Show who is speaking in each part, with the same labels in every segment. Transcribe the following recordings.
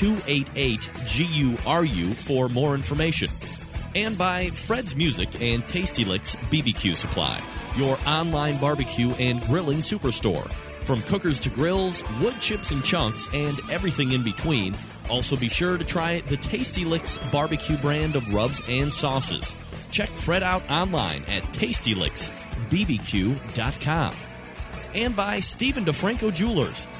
Speaker 1: 288 GURU for more information. And by Fred's Music and Tasty Licks BBQ Supply, your online barbecue and grilling superstore. From cookers to grills, wood chips and chunks, and everything in between. Also, be sure to try the Tasty Licks barbecue brand of rubs and sauces. Check Fred out online at tastylicksbbq.com. And by Stephen DeFranco Jewelers.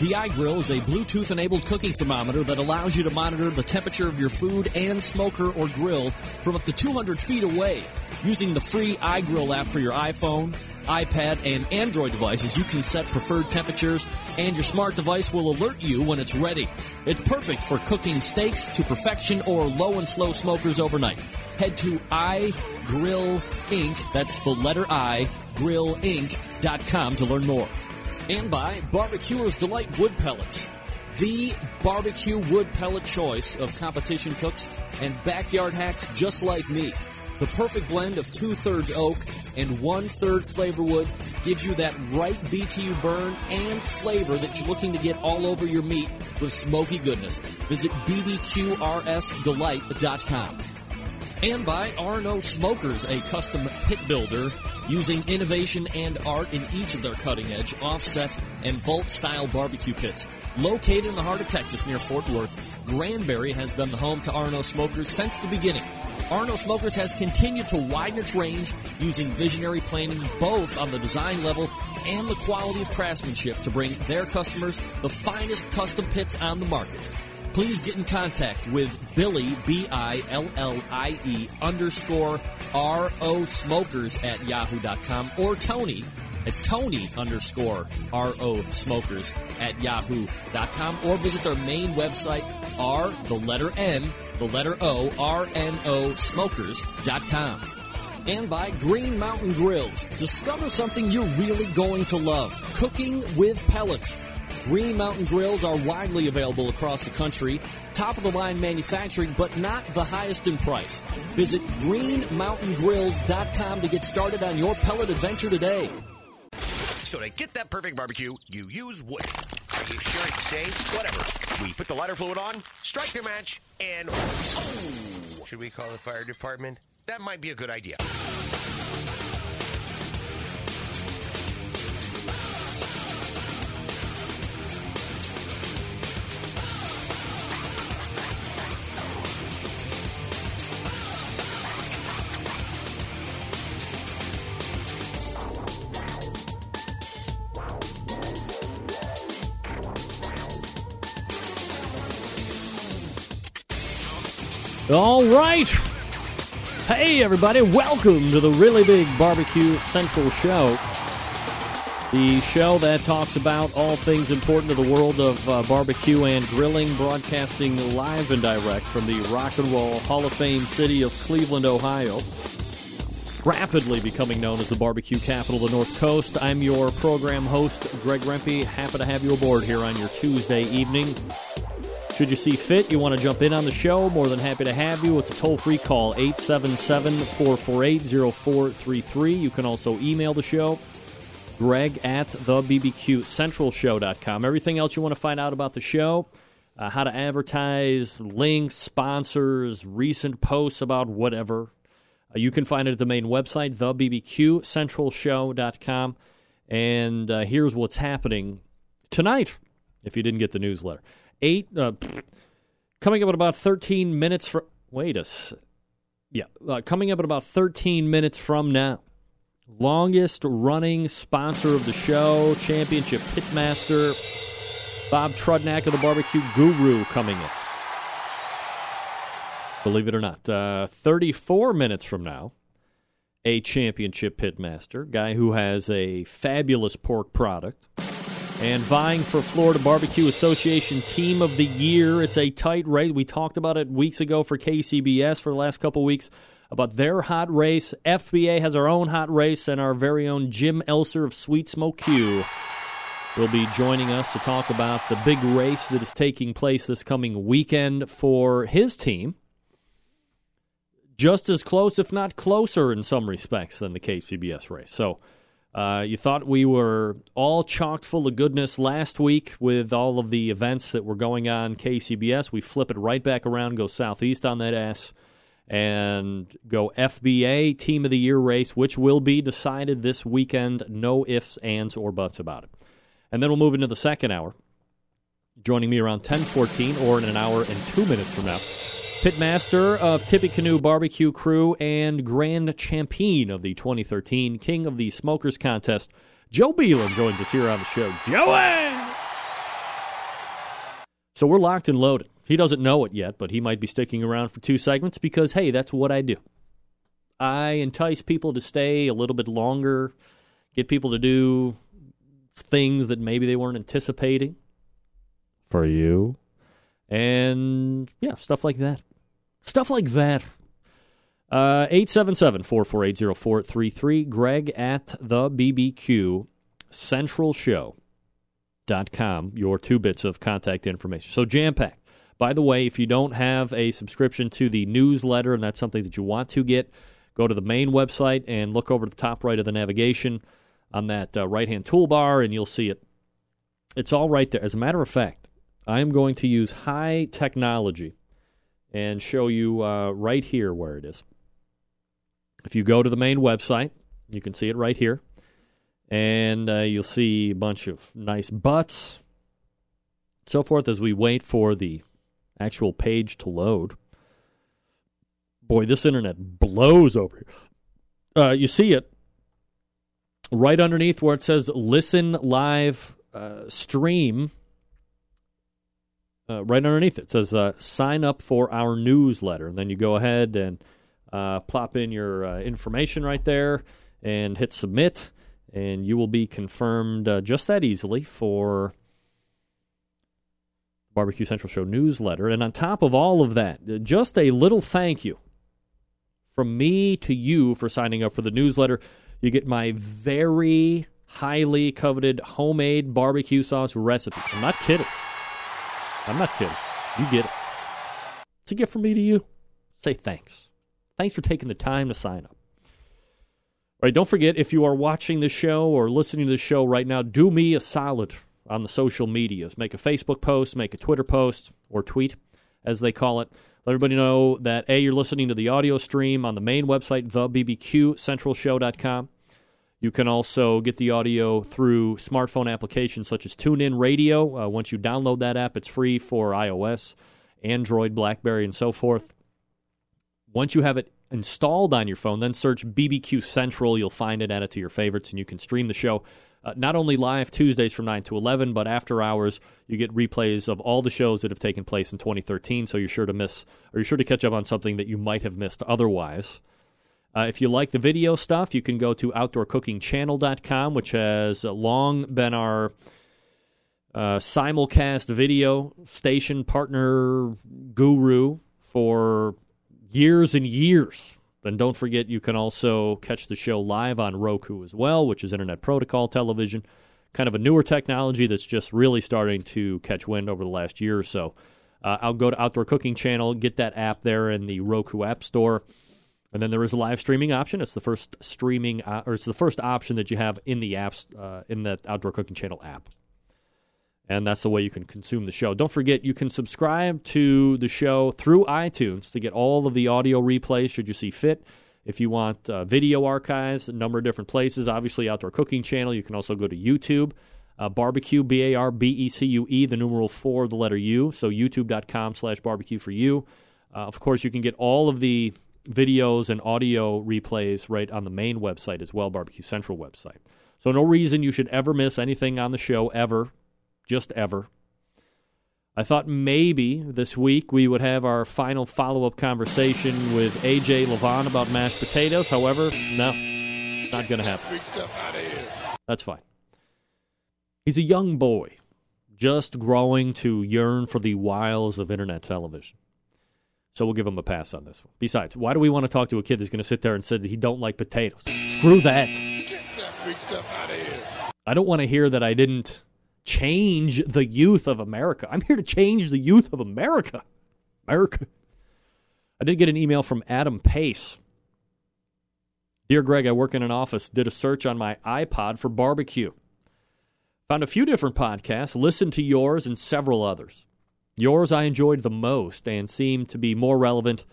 Speaker 2: The iGrill is a Bluetooth enabled cooking thermometer that allows you to monitor the temperature of your food and smoker or grill from up to 200 feet away. Using the free iGrill app for your iPhone, iPad, and Android devices, you can set preferred temperatures, and your smart device will alert you when it's ready. It's perfect for cooking steaks to perfection or low and slow smokers overnight. Head to iGrill Inc., that's the letter I, grillinc.com to learn more. And by Barbecuer's Delight Wood Pellets. The barbecue wood pellet choice of competition cooks and backyard hacks just like me. The perfect blend of two thirds oak and one third flavor wood gives you that right BTU burn and flavor that you're looking to get all over your meat with smoky goodness. Visit bbqrsdelight.com. And by Arno Smokers, a custom pit builder using innovation and art in each of their cutting edge, offset, and vault style barbecue pits. Located in the heart of Texas near Fort Worth, Granbury has been the home to Arno Smokers since the beginning. Arno Smokers has continued to widen its range using visionary planning both on the design level and the quality of craftsmanship to bring their customers the finest custom pits on the market. Please get in contact with Billy, B I L L I E underscore R O Smokers at yahoo.com or Tony at Tony underscore R O Smokers at yahoo.com or visit their main website, R, the letter N, the letter O, R N O Smokers.com. And by Green Mountain Grills. Discover something you're really going to love cooking with pellets. Green Mountain Grills are widely available across the country, top of the line manufacturing, but not the highest in price. Visit greenmountaingrills.com to get started on your pellet adventure today.
Speaker 3: So to get that perfect barbecue, you use wood. Are you sure it's safe? Whatever. We put the lighter fluid on, strike the match, and oh! Should we call the fire department? That might be a good idea.
Speaker 4: All right. Hey, everybody. Welcome to the Really Big Barbecue Central Show. The show that talks about all things important to the world of uh, barbecue and grilling, broadcasting live and direct from the Rock and Roll Hall of Fame city of Cleveland, Ohio. Rapidly becoming known as the barbecue capital of the North Coast. I'm your program host, Greg Rempe. Happy to have you aboard here on your Tuesday evening. Should you see fit, you want to jump in on the show, more than happy to have you. It's a toll free call, 877 448 0433. You can also email the show, greg at the bbqcentralshow.com. Everything else you want to find out about the show,
Speaker 2: uh, how to advertise, links, sponsors, recent posts about whatever. Uh, you can find it at the main website, thebbqcentralshow.com. And uh, here's what's happening tonight, if you didn't get the newsletter. Eight, uh, coming up at about 13 minutes from. Wait a. Yeah, uh, coming up at about 13 minutes from now. Longest running sponsor of the show, Championship Pitmaster, Bob Trudnak of the Barbecue Guru coming in. Believe it or not. Uh, 34 minutes from now, a championship pitmaster, guy who has a fabulous pork product, and vying for Florida Barbecue Association Team of the Year. It's a tight race. We talked about it weeks ago for KCBS for the last couple weeks about their hot race. FBA has our own hot race, and our very own Jim Elser of Sweet Smoke Q will be joining us to talk about the big race that is taking place this coming weekend for his team just as close, if not closer, in some respects than the KCBS race. So uh, you thought we were all chocked full of goodness last week with all of the events that were going on KCBS. We flip it right back around, go southeast on that ass, and go FBA Team of the Year race, which will be decided this weekend. No ifs, ands, or buts about it. And then we'll move into the second hour. Joining me around 10:14 or in an hour and two minutes from now Pitmaster of Tippecanoe Barbecue Crew and Grand Champion of the 2013 King of the Smokers Contest, Joe Beelan joins us here on the show. Joey! So we're locked and loaded. He doesn't know it yet, but he might be sticking around for two segments because, hey, that's what I do. I entice people to stay a little bit longer, get people to do things that maybe they weren't anticipating for you, and yeah, stuff like that. Stuff like that. Uh, 877 448 0433. Greg at the BBQ Central Show.com. Your two bits of contact information. So jam packed. By the way, if you don't have a subscription to the newsletter and that's something that you want to get, go to the main website and look over the top right of the navigation on that uh, right hand toolbar and you'll see it. It's all right there. As a matter of fact, I am going to use high technology and show you uh, right here where it is. If you go to the main website, you can see it right here. And uh, you'll see a bunch of nice butts, so forth, as we wait for the actual page to load. Boy, this internet blows over here. Uh, you see it right underneath where it says listen live uh, stream uh, right underneath it says uh, sign up for our newsletter. And then you go ahead and uh, plop in your uh, information right there and hit submit, and you will be confirmed uh, just that easily for Barbecue Central Show newsletter. And on top of all of that, uh, just a little thank you from me to you for signing up for the newsletter. You get my very highly coveted homemade barbecue sauce recipe. I'm not kidding. I'm not kidding. You get it. It's a gift from me to you. Say thanks. Thanks for taking the time to sign up. All right, don't forget if you are watching the show or listening to the show right now, do me a solid on the social medias. Make a Facebook post, make a Twitter post, or tweet, as they call it. Let everybody know that A, you're listening to the audio stream on the main website, thebbqcentralshow.com. You can also get the audio through smartphone applications such as TuneIn Radio. Uh, once you download that app, it's free for iOS, Android, Blackberry, and so forth. Once you have it installed on your phone, then search BBQ Central. You'll find it, add it to your favorites, and you can stream the show. Uh, not only live Tuesdays from 9 to 11, but after hours, you get replays of all the shows that have taken place in 2013. So you're sure to miss, or you're sure to catch up on something that you might have missed otherwise. Uh, if you like the video stuff, you can go to OutdoorCookingChannel.com, which has long been our uh, simulcast video station partner guru for years and years. Then don't forget, you can also catch the show live on Roku as well, which is Internet Protocol Television. Kind of a newer technology that's just really starting to catch wind over the last year or so. Uh, I'll go to Outdoor Cooking Channel, get that app there in the Roku App Store. And then there is a live streaming option. It's the first streaming, uh, or it's the first option that you have in the apps, uh, in the Outdoor Cooking Channel app. and that's the way you can consume the show. Don't forget, you can subscribe to the show through iTunes to get all of the audio replays should you see fit. If you want uh, video archives, a number of different places, obviously Outdoor Cooking Channel. You can also go to YouTube, uh, barbecue, B A R B E C U E, the numeral four, the letter U. So youtube.com slash barbecue for you. Uh, of course, you can get all of the videos and audio replays right on the main website as well, Barbecue Central website. So no reason you should ever miss anything on the show ever just ever. I thought maybe this week we would have our final follow up conversation with AJ Levon about mashed potatoes. However, no, not going to happen. That's fine. He's a young boy, just growing to yearn for the wiles of internet television. So we'll give him a pass on this one. Besides, why do we want to talk to a kid that's going to sit there and say that he don't like potatoes? Screw that. I don't want to hear that I didn't change the youth of America. I'm here to change the youth of America. America. I did get an email from Adam Pace. Dear Greg, I work in an office, did a search on my iPod for barbecue. Found a few different podcasts, listened to yours and several others. Yours I enjoyed the most and seemed to be more relevant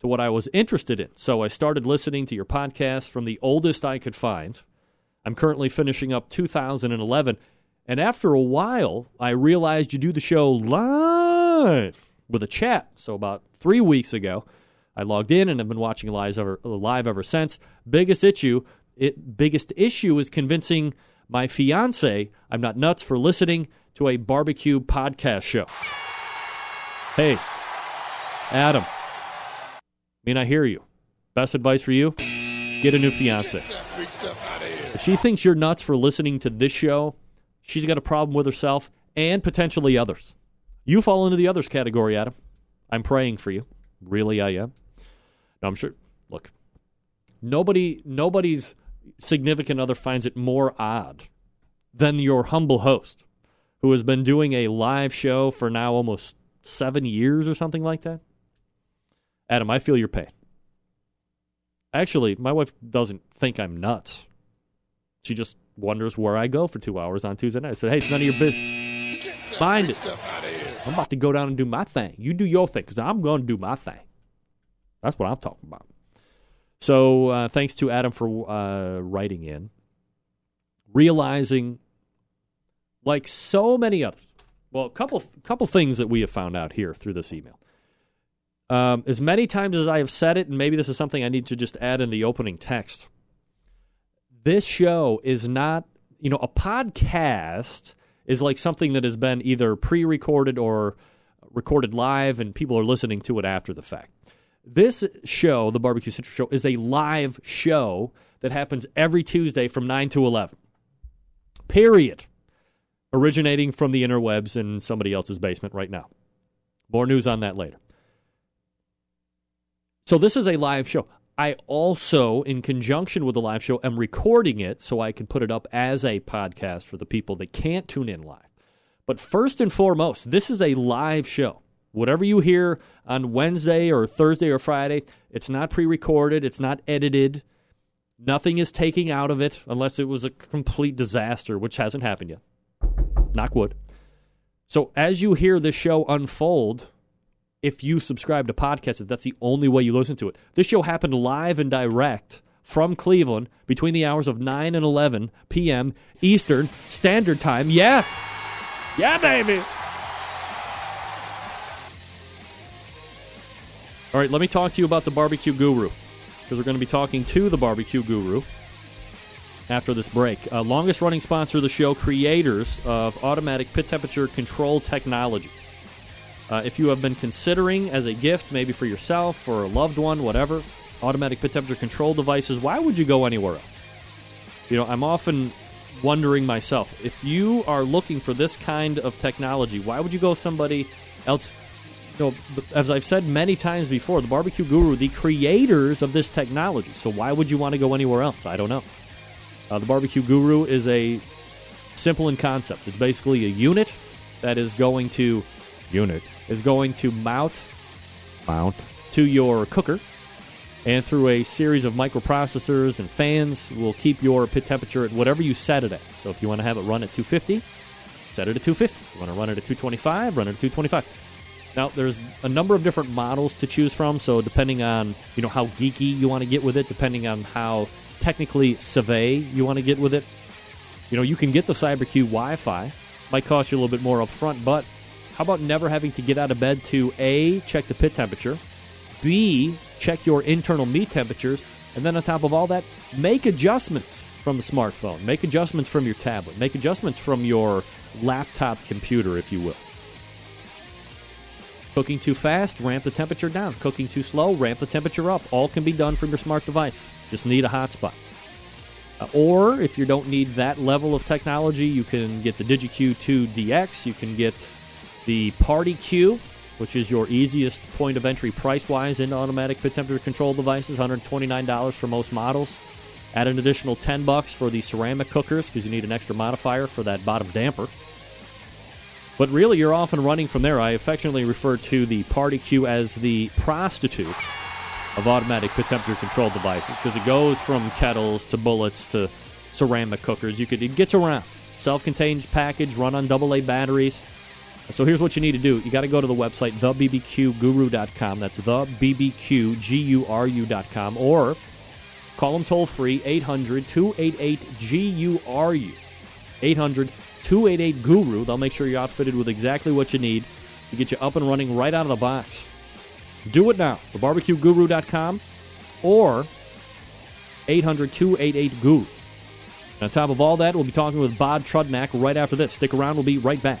Speaker 2: to what I was interested in. So I started listening to your podcast from the oldest I could find. I'm currently finishing up 2011 and after a while, I realized you do the show live with a chat. So about three weeks ago, I logged in and have been watching live ever, live ever since. Biggest issue, it, biggest issue is convincing my fiance I'm not nuts for listening to a barbecue podcast show. Hey, Adam, I mean I hear you. Best advice for you: get a new fiance. If she thinks you're nuts for listening to this show, She's got a problem with herself and potentially others. You fall into the others category, Adam. I'm praying for you. Really, I am. No, I'm sure. Look, nobody, nobody's significant other finds it more odd than your humble host, who has been doing a live show for now almost seven years or something like that. Adam, I feel your pain. Actually, my wife doesn't think I'm nuts. She just wonders where I go for two hours on Tuesday night. I said, hey, it's none of your business. Mind it. I'm about to go down and do my thing. You do your thing because I'm going to do my thing. That's what I'm talking about. So uh, thanks to Adam for uh, writing in, realizing, like so many others, well, a couple couple things that we have found out here through this email. Um, as many times as I have said it, and maybe this is something I need to just add in the opening text this show is not, you know, a podcast is like something that has been either pre recorded or recorded live and people are listening to it after the fact. This show, the Barbecue Central Show, is a live show that happens every Tuesday from 9 to 11. Period. Originating from the interwebs in somebody else's basement right now. More news on that later. So, this is a live show. I also, in conjunction with the live show, am recording it so I can put it up as a podcast for the people that can't tune in live. But first and foremost, this is a live show. Whatever you hear on Wednesday or Thursday or Friday, it's not pre recorded, it's not edited. Nothing is taking out of it unless it was a complete disaster, which hasn't happened yet. Knock wood. So as you hear this show unfold, if you subscribe to podcasts, that's the only way you listen to it. This show happened live and direct from Cleveland between the hours of 9 and 11 p.m. Eastern Standard Time. Yeah. Yeah, baby. All right, let me talk to you about the barbecue guru because we're going to be talking to the barbecue guru after this break. Uh, longest running sponsor of the show, creators of automatic pit temperature control technology. Uh, if you have been considering as a gift, maybe for yourself or a loved one, whatever, automatic pit temperature control devices, why would you go anywhere else? You know, I'm often wondering myself, if you are looking for this kind of technology, why would you go somebody else? You know, as I've said many times before, the barbecue guru, the creators of this technology. So why would you want to go anywhere else? I don't know. Uh, the barbecue guru is a simple in concept. It's basically a unit that is going to unit is going to mount mount to your cooker and through a series of microprocessors and fans will keep your pit temperature at whatever you set it at. So if you want to have it run at 250, set it at 250. You want to run it at 225, run it at 225. Now, there's a number of different models to choose from, so depending on you know how geeky you want to get with it, depending on how technically savvy you want to get with it, you know, you can get the CyberQ Wi-Fi. Might cost you a little bit more up front, but how about never having to get out of bed to A, check the pit temperature, B, check your internal meat temperatures, and then on top of all that, make adjustments from the smartphone, make adjustments from your tablet, make adjustments from your laptop computer, if you will. Cooking too fast, ramp the temperature down. Cooking too slow, ramp the temperature up. All can be done from your smart device. Just need a hotspot. Uh, or if you don't need that level of technology, you can get the DigiQ 2DX. You can get the Party Q, which is your easiest point of entry price wise into automatic temperature control devices, $129 for most models. Add an additional 10 bucks for the ceramic cookers because you need an extra modifier for that bottom damper. But really, you're off and running from there. I affectionately refer to the Party Q as the prostitute of automatic temperature control devices because it goes from kettles to bullets to ceramic cookers. You could it gets around. Self-contained package, run on AA batteries. So here's what you need to do. You got to go to the website thebbqguru.com. That's thebbqguru.com or call them toll free 800 288 GURU. 800 288 Guru. They'll make sure you're outfitted with exactly what you need to get you up and running right out of the box. Do it now. TheBarbecueGuru.com or 800 288 Guru. On top of all that, we'll be talking with Bob Trudnak right after this. Stick around, we'll be right back.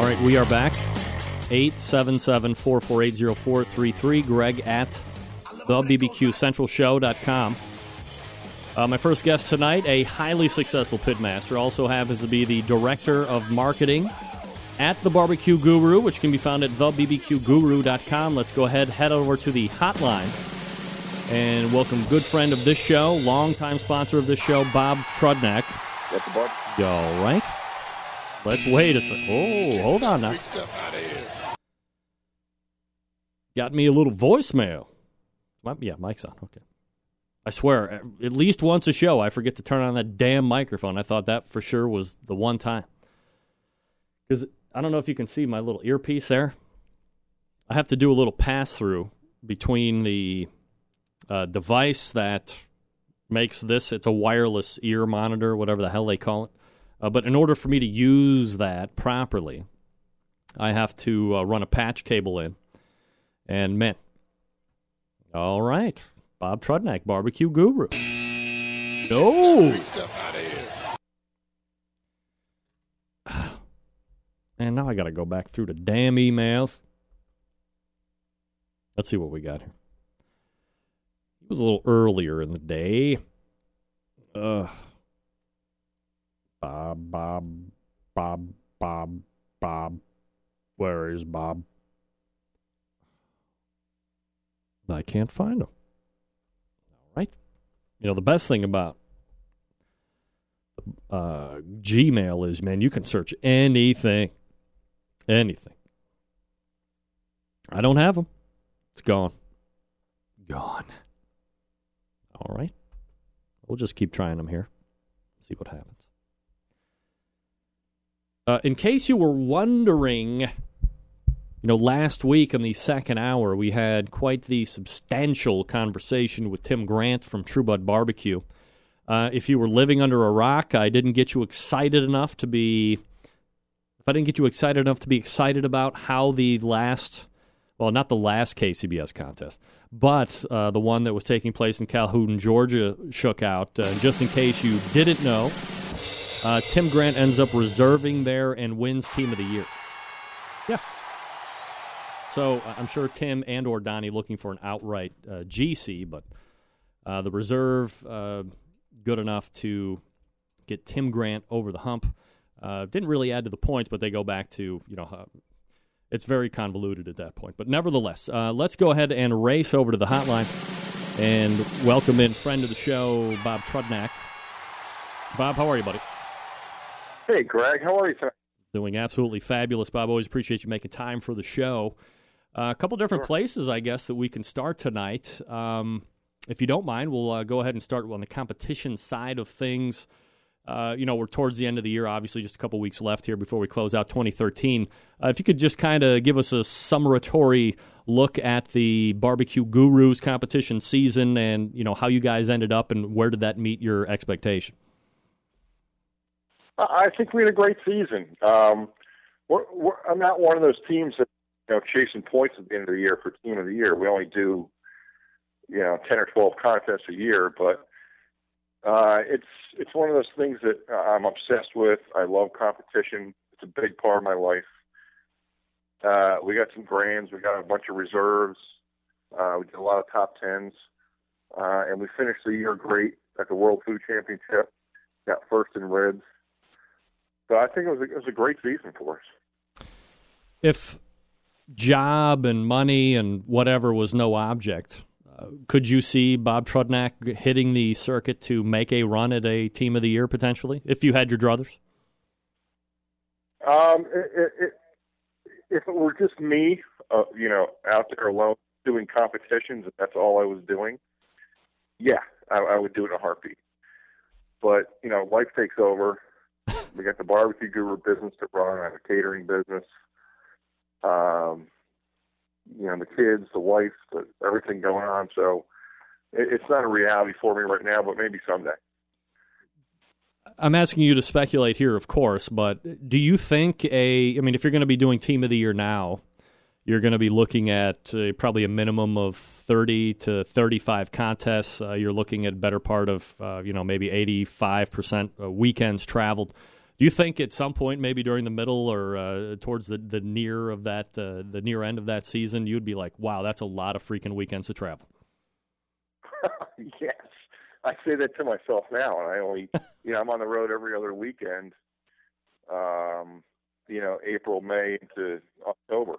Speaker 2: All right, we are back. 877 448 0433. Greg at thebbqcentralshow.com. Uh, my first guest tonight, a highly successful pitmaster, also happens to be the director of marketing at the Barbecue Guru, which can be found at thebbqguru.com. Let's go ahead, head over to the hotline, and welcome good friend of this show, longtime sponsor of this show, Bob Trudnak.
Speaker 5: At the bar.
Speaker 2: All right. Let's wait a second. Oh, hold on now. Got me a little voicemail. My, yeah, mic's on. Okay. I swear, at least once a show, I forget to turn on that damn microphone. I thought that for sure was the one time. Because I don't know if you can see my little earpiece there. I have to do a little pass through between the uh, device that makes this, it's a wireless ear monitor, whatever the hell they call it. Uh, but in order for me to use that properly, I have to uh, run a patch cable in. And man, all right, Bob Trudnak, barbecue guru. No. And now I got to go back through the damn emails. Let's see what we got here. It was a little earlier in the day. Ugh. Bob, Bob, Bob, Bob, Bob. Where is Bob? I can't find him. All right. You know, the best thing about uh, Gmail is, man, you can search anything. Anything. I don't have them. It's gone. Gone. All right. We'll just keep trying them here. See what happens. Uh, in case you were wondering, you know, last week in the second hour, we had quite the substantial conversation with Tim Grant from True Bud Barbecue. Uh, if you were living under a rock, I didn't get you excited enough to be. If I didn't get you excited enough to be excited about how the last well, not the last KCBS contest, but uh, the one that was taking place in Calhoun, Georgia, shook out. Uh, just in case you didn't know, uh, Tim Grant ends up reserving there and wins Team of the Year. Yeah. So uh, I'm sure Tim and or Donnie looking for an outright uh, GC, but uh, the reserve good enough to get Tim Grant over the hump. didn't really add to the points, but they go back to you know it's very convoluted at that point. But nevertheless, uh, let's go ahead and race over to the hotline and welcome in friend of the show, Bob Trudnak. Bob, how are you, buddy?
Speaker 5: Hey, Greg. How are you, sir?
Speaker 2: Doing absolutely fabulous, Bob. Always appreciate you making time for the show. Uh, a couple different sure. places, I guess, that we can start tonight. Um, if you don't mind, we'll uh, go ahead and start on the competition side of things. Uh, you know, we're towards the end of the year, obviously, just a couple weeks left here before we close out 2013. Uh, if you could just kind of give us a summatory look at the Barbecue Gurus competition season and, you know, how you guys ended up and where did that meet your expectation?
Speaker 5: I think we had a great season. Um, we're, we're, I'm not one of those teams that, you know, chasing points at the end of the year for team of the year. We only do, you know, 10 or 12 contests a year, but uh, it's it's one of those things that I'm obsessed with. I love competition. It's a big part of my life. Uh, we got some grands. We got a bunch of reserves. Uh, we did a lot of top tens, uh, and we finished the year great at the World Food Championship. Got first in ribs. So I think it was a, it was a great season for us.
Speaker 2: If job and money and whatever was no object, could you see Bob Trudnak hitting the circuit to make a run at a team of the year potentially if you had your druthers?
Speaker 5: Um, it, it, if it were just me, uh, you know, out there alone doing competitions, and that's all I was doing, yeah, I, I would do it in a heartbeat. But you know, life takes over. We got the barbecue guru business to run. I have a catering business. Um, you know the kids, the wife, the, everything going on. So it, it's not a reality for me right now, but maybe someday.
Speaker 2: I'm asking you to speculate here, of course, but do you think a? I mean, if you're going to be doing Team of the Year now, you're going to be looking at uh, probably a minimum of 30 to 35 contests. Uh, you're looking at better part of uh, you know maybe 85 percent uh, weekends traveled. Do you think at some point, maybe during the middle or uh, towards the, the near of that, uh, the near end of that season, you'd be like, "Wow, that's a lot of freaking weekends to travel."
Speaker 5: yes, I say that to myself now, and I only, you know, I'm on the road every other weekend. Um, you know, April, May into October,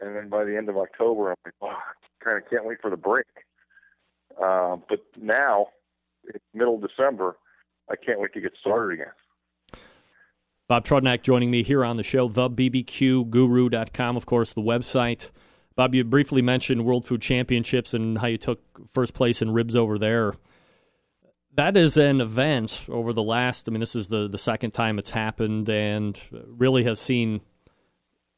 Speaker 5: and then by the end of October, I'm like, "Wow, I kind of can't wait for the break." Um, but now, it's middle of December, I can't wait to get started again.
Speaker 2: Bob Trudnak joining me here on the show, thebbqguru.com, of course, the website. Bob, you briefly mentioned World Food Championships and how you took first place in ribs over there. That is an event over the last, I mean, this is the, the second time it's happened and really has seen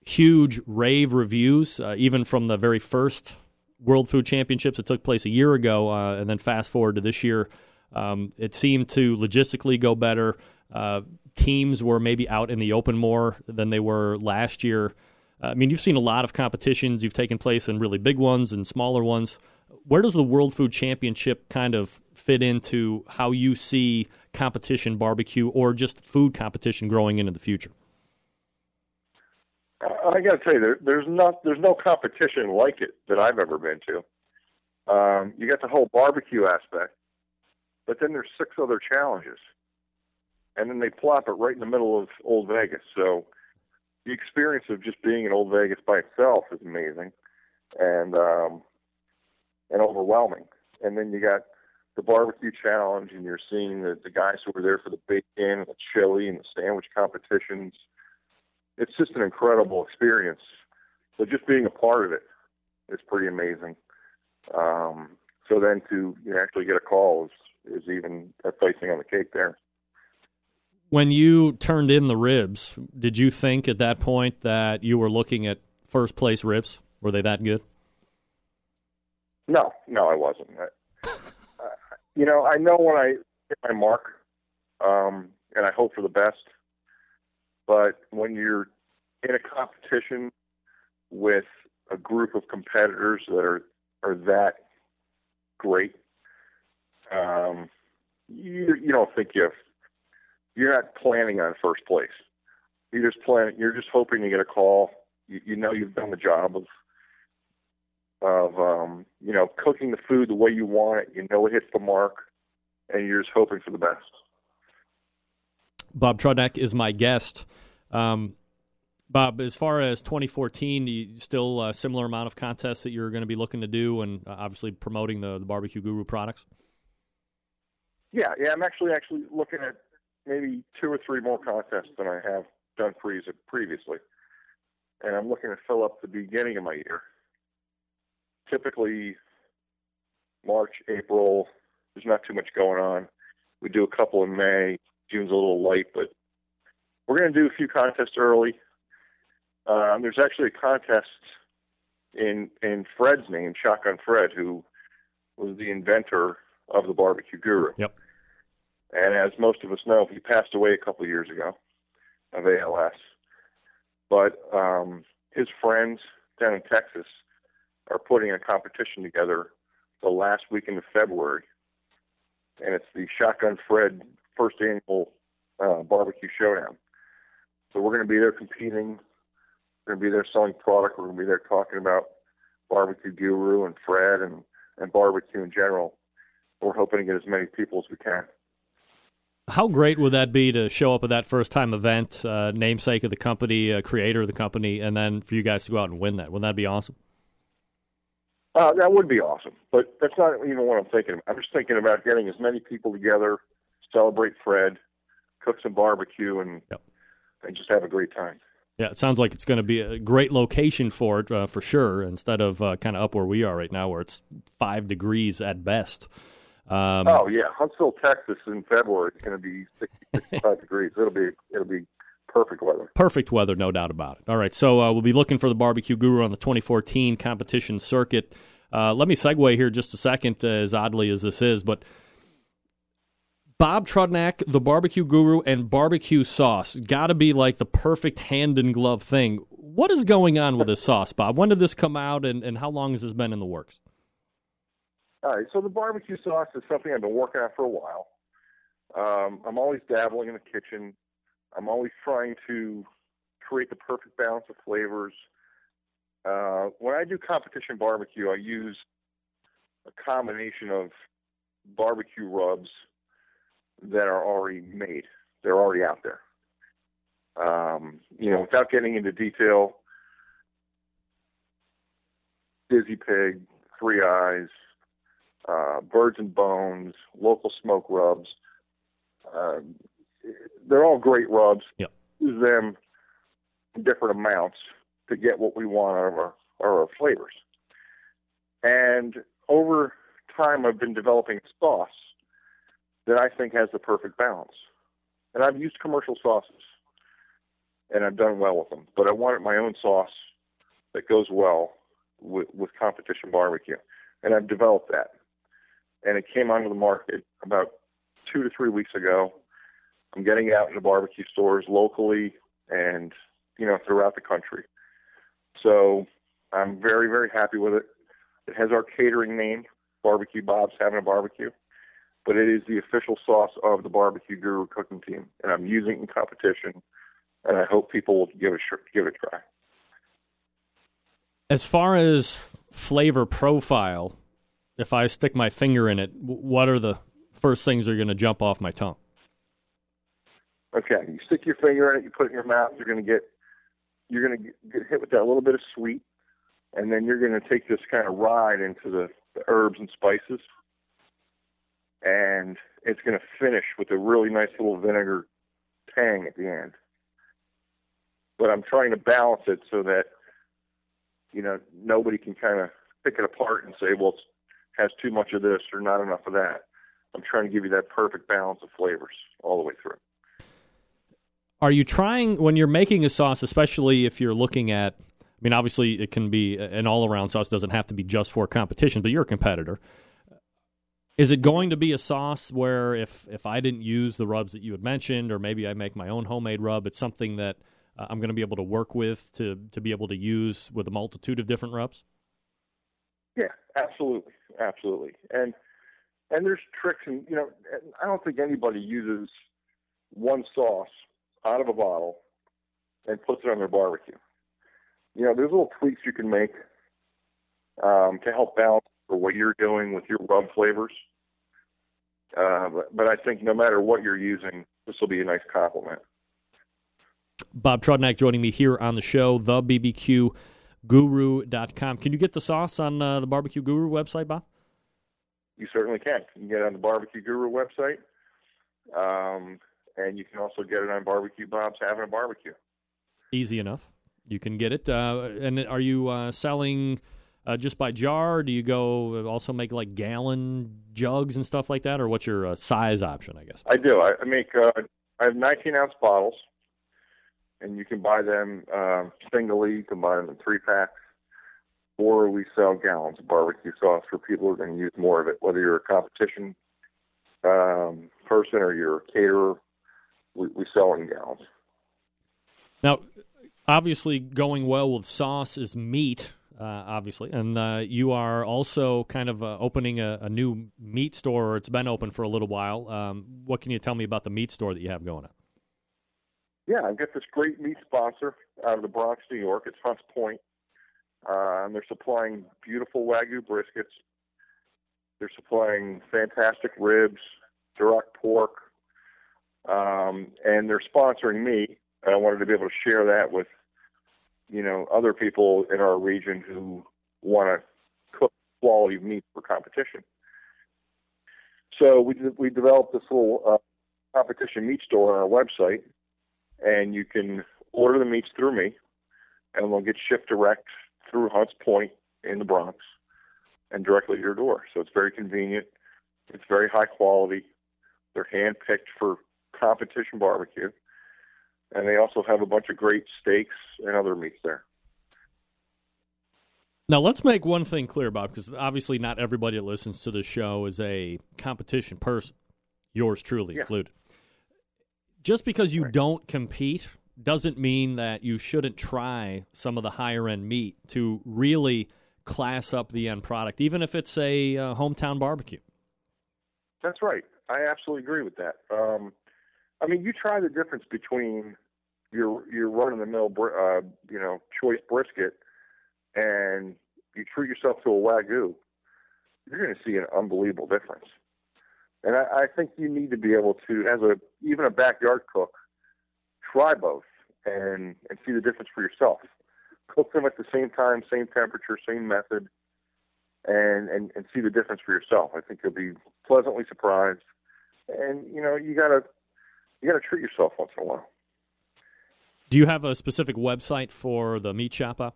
Speaker 2: huge rave reviews, uh, even from the very first World Food Championships that took place a year ago, uh, and then fast forward to this year. Um, it seemed to logistically go better. Uh, teams were maybe out in the open more than they were last year. Uh, I mean, you've seen a lot of competitions. You've taken place in really big ones and smaller ones. Where does the World Food Championship kind of fit into how you see competition barbecue or just food competition growing into the future?
Speaker 5: I got to tell you, there, there's not there's no competition like it that I've ever been to. Um, you got the whole barbecue aspect, but then there's six other challenges and then they plop it right in the middle of Old Vegas. So the experience of just being in Old Vegas by itself is amazing and um, and overwhelming. And then you got the barbecue challenge, and you're seeing the, the guys who were there for the bacon and the chili and the sandwich competitions. It's just an incredible experience. So just being a part of it is pretty amazing. Um, so then to you know, actually get a call is, is even that's icing on the cake there
Speaker 2: when you turned in the ribs, did you think at that point that you were looking at first place ribs? Were they that good?
Speaker 5: No, no, I wasn't. I, uh, you know, I know when I hit my mark, um, and I hope for the best. But when you're in a competition with a group of competitors that are are that great. Um, you you don't think you have, you're not planning on first place. You're just planning. You're just hoping to get a call. You, you know you've done the job of of um, you know cooking the food the way you want it. You know it hits the mark, and you're just hoping for the best.
Speaker 2: Bob Trudnak is my guest. Um, Bob, as far as 2014, you still a similar amount of contests that you're going to be looking to do, and uh, obviously promoting the, the barbecue guru products.
Speaker 5: Yeah, yeah, I'm actually actually looking at maybe two or three more contests than I have done previously, and I'm looking to fill up the beginning of my year. Typically, March, April, there's not too much going on. We do a couple in May. June's a little light, but we're going to do a few contests early. Um, there's actually a contest in in Fred's name, Shotgun Fred, who was the inventor of the barbecue guru.
Speaker 2: Yep.
Speaker 5: And as most of us know, he passed away a couple of years ago of ALS. But um, his friends down in Texas are putting a competition together the last weekend of February, and it's the Shotgun Fred first annual uh, barbecue showdown. So we're going to be there competing. We're going to be there selling product. We're going to be there talking about barbecue guru and Fred and, and barbecue in general. We're hoping to get as many people as we can.
Speaker 2: How great would that be to show up at that first time event, uh, namesake of the company, uh, creator of the company, and then for you guys to go out and win that? Wouldn't that be awesome?
Speaker 5: Uh, that would be awesome, but that's not even what I'm thinking. I'm just thinking about getting as many people together, celebrate Fred, cook some barbecue, and yep. and just have a great time.
Speaker 2: Yeah, it sounds like it's going to be a great location for it uh, for sure. Instead of uh, kind of up where we are right now, where it's five degrees at best.
Speaker 5: Um, oh yeah, Huntsville, Texas, in February it's going to be 60, 65 degrees. It'll be it'll be perfect weather.
Speaker 2: Perfect weather, no doubt about it. All right, so uh, we'll be looking for the barbecue guru on the 2014 competition circuit. Uh, let me segue here just a second, uh, as oddly as this is, but Bob Trudnak, the barbecue guru, and barbecue sauce got to be like the perfect hand in glove thing. What is going on with this sauce, Bob? When did this come out, and, and how long has this been in the works?
Speaker 5: All right, so the barbecue sauce is something I've been working on for a while. Um, I'm always dabbling in the kitchen. I'm always trying to create the perfect balance of flavors. Uh, when I do competition barbecue, I use a combination of barbecue rubs that are already made. They're already out there. Um, you know, without getting into detail, Dizzy Pig, Three Eyes, uh, Birds and Bones, local smoke rubs. Uh, they're all great rubs.
Speaker 2: Yep.
Speaker 5: Use them in different amounts to get what we want out of our, our flavors. And over time, I've been developing a sauce that I think has the perfect balance. And I've used commercial sauces, and I've done well with them. But I wanted my own sauce that goes well with, with competition barbecue, and I've developed that and it came onto the market about two to three weeks ago. I'm getting it out in the barbecue stores locally and you know throughout the country. So I'm very very happy with it. It has our catering name, Barbecue Bob's Having a Barbecue, but it is the official sauce of the Barbecue Guru cooking team, and I'm using it in competition, and I hope people will give it give it a try.
Speaker 2: As far as flavor profile, if I stick my finger in it, what are the first things that are going to jump off my tongue?
Speaker 5: Okay, you stick your finger in it, you put it in your mouth. You're going to get you're going to get hit with that little bit of sweet, and then you're going to take this kind of ride into the, the herbs and spices, and it's going to finish with a really nice little vinegar tang at the end. But I'm trying to balance it so that you know nobody can kind of pick it apart and say, well, it's has too much of this or not enough of that. I'm trying to give you that perfect balance of flavors all the way through.
Speaker 2: Are you trying when you're making a sauce, especially if you're looking at? I mean, obviously, it can be an all-around sauce. Doesn't have to be just for competition, but you're a competitor. Is it going to be a sauce where if if I didn't use the rubs that you had mentioned, or maybe I make my own homemade rub, it's something that uh, I'm going to be able to work with to to be able to use with a multitude of different rubs?
Speaker 5: Yeah, absolutely, absolutely. And and there's tricks, and you know, I don't think anybody uses one sauce out of a bottle and puts it on their barbecue. You know, there's little tweaks you can make um, to help balance for what you're doing with your rub flavors. Uh, but, but I think no matter what you're using, this will be a nice compliment.
Speaker 2: Bob Trudnak joining me here on the show, the BBQGuru.com. Can you get the sauce on uh, the Barbecue Guru website, Bob?
Speaker 5: You certainly can. You can get it on the Barbecue Guru website, um, and you can also get it on Barbecue Bob's Having a Barbecue.
Speaker 2: Easy enough. You can get it. Uh, and are you uh, selling uh, just by jar? do you go also make like gallon jugs and stuff like that, or what's your uh, size option? I guess
Speaker 5: I do. I, make. Uh, I have 19 ounce bottles, and you can buy them uh, singly. You can buy them in three packs, or we sell gallons of barbecue sauce for people who are going to use more of it. Whether you're a competition um, person or you're a caterer, we, we sell in gallons.
Speaker 2: Now, obviously, going well with sauce is meat uh, obviously. And uh, you are also kind of uh, opening a, a, new meat store. It's been open for a little while. Um, what can you tell me about the meat store that you have going on?
Speaker 5: Yeah, I've got this great meat sponsor out of the Bronx, New York. It's Hunts Point. Uh, and they're supplying beautiful Wagyu briskets. They're supplying fantastic ribs, direct pork, um, and they're sponsoring me. And I wanted to be able to share that with you know, other people in our region who want to cook quality meat for competition. So we we developed this little uh, competition meat store on our website, and you can order the meats through me, and they'll get shipped direct through Hunts Point in the Bronx, and directly to your door. So it's very convenient. It's very high quality. They're hand picked for competition barbecue and they also have a bunch of great steaks and other meats there.
Speaker 2: Now let's make one thing clear, Bob, because obviously not everybody that listens to the show is a competition person. Yours truly
Speaker 5: yeah.
Speaker 2: included. Just because you
Speaker 5: right.
Speaker 2: don't compete doesn't mean that you shouldn't try some of the higher end meat to really class up the end product, even if it's a uh, hometown barbecue.
Speaker 5: That's right. I absolutely agree with that. Um, I mean, you try the difference between your your run of the mill, uh, you know, choice brisket, and you treat yourself to a wagyu. You're going to see an unbelievable difference. And I, I think you need to be able to, as a even a backyard cook, try both and and see the difference for yourself. Cook them at the same time, same temperature, same method, and and and see the difference for yourself. I think you'll be pleasantly surprised. And you know, you gotta you got to treat yourself once in a while.
Speaker 2: Do you have a specific website for the meat shop?
Speaker 5: Uh,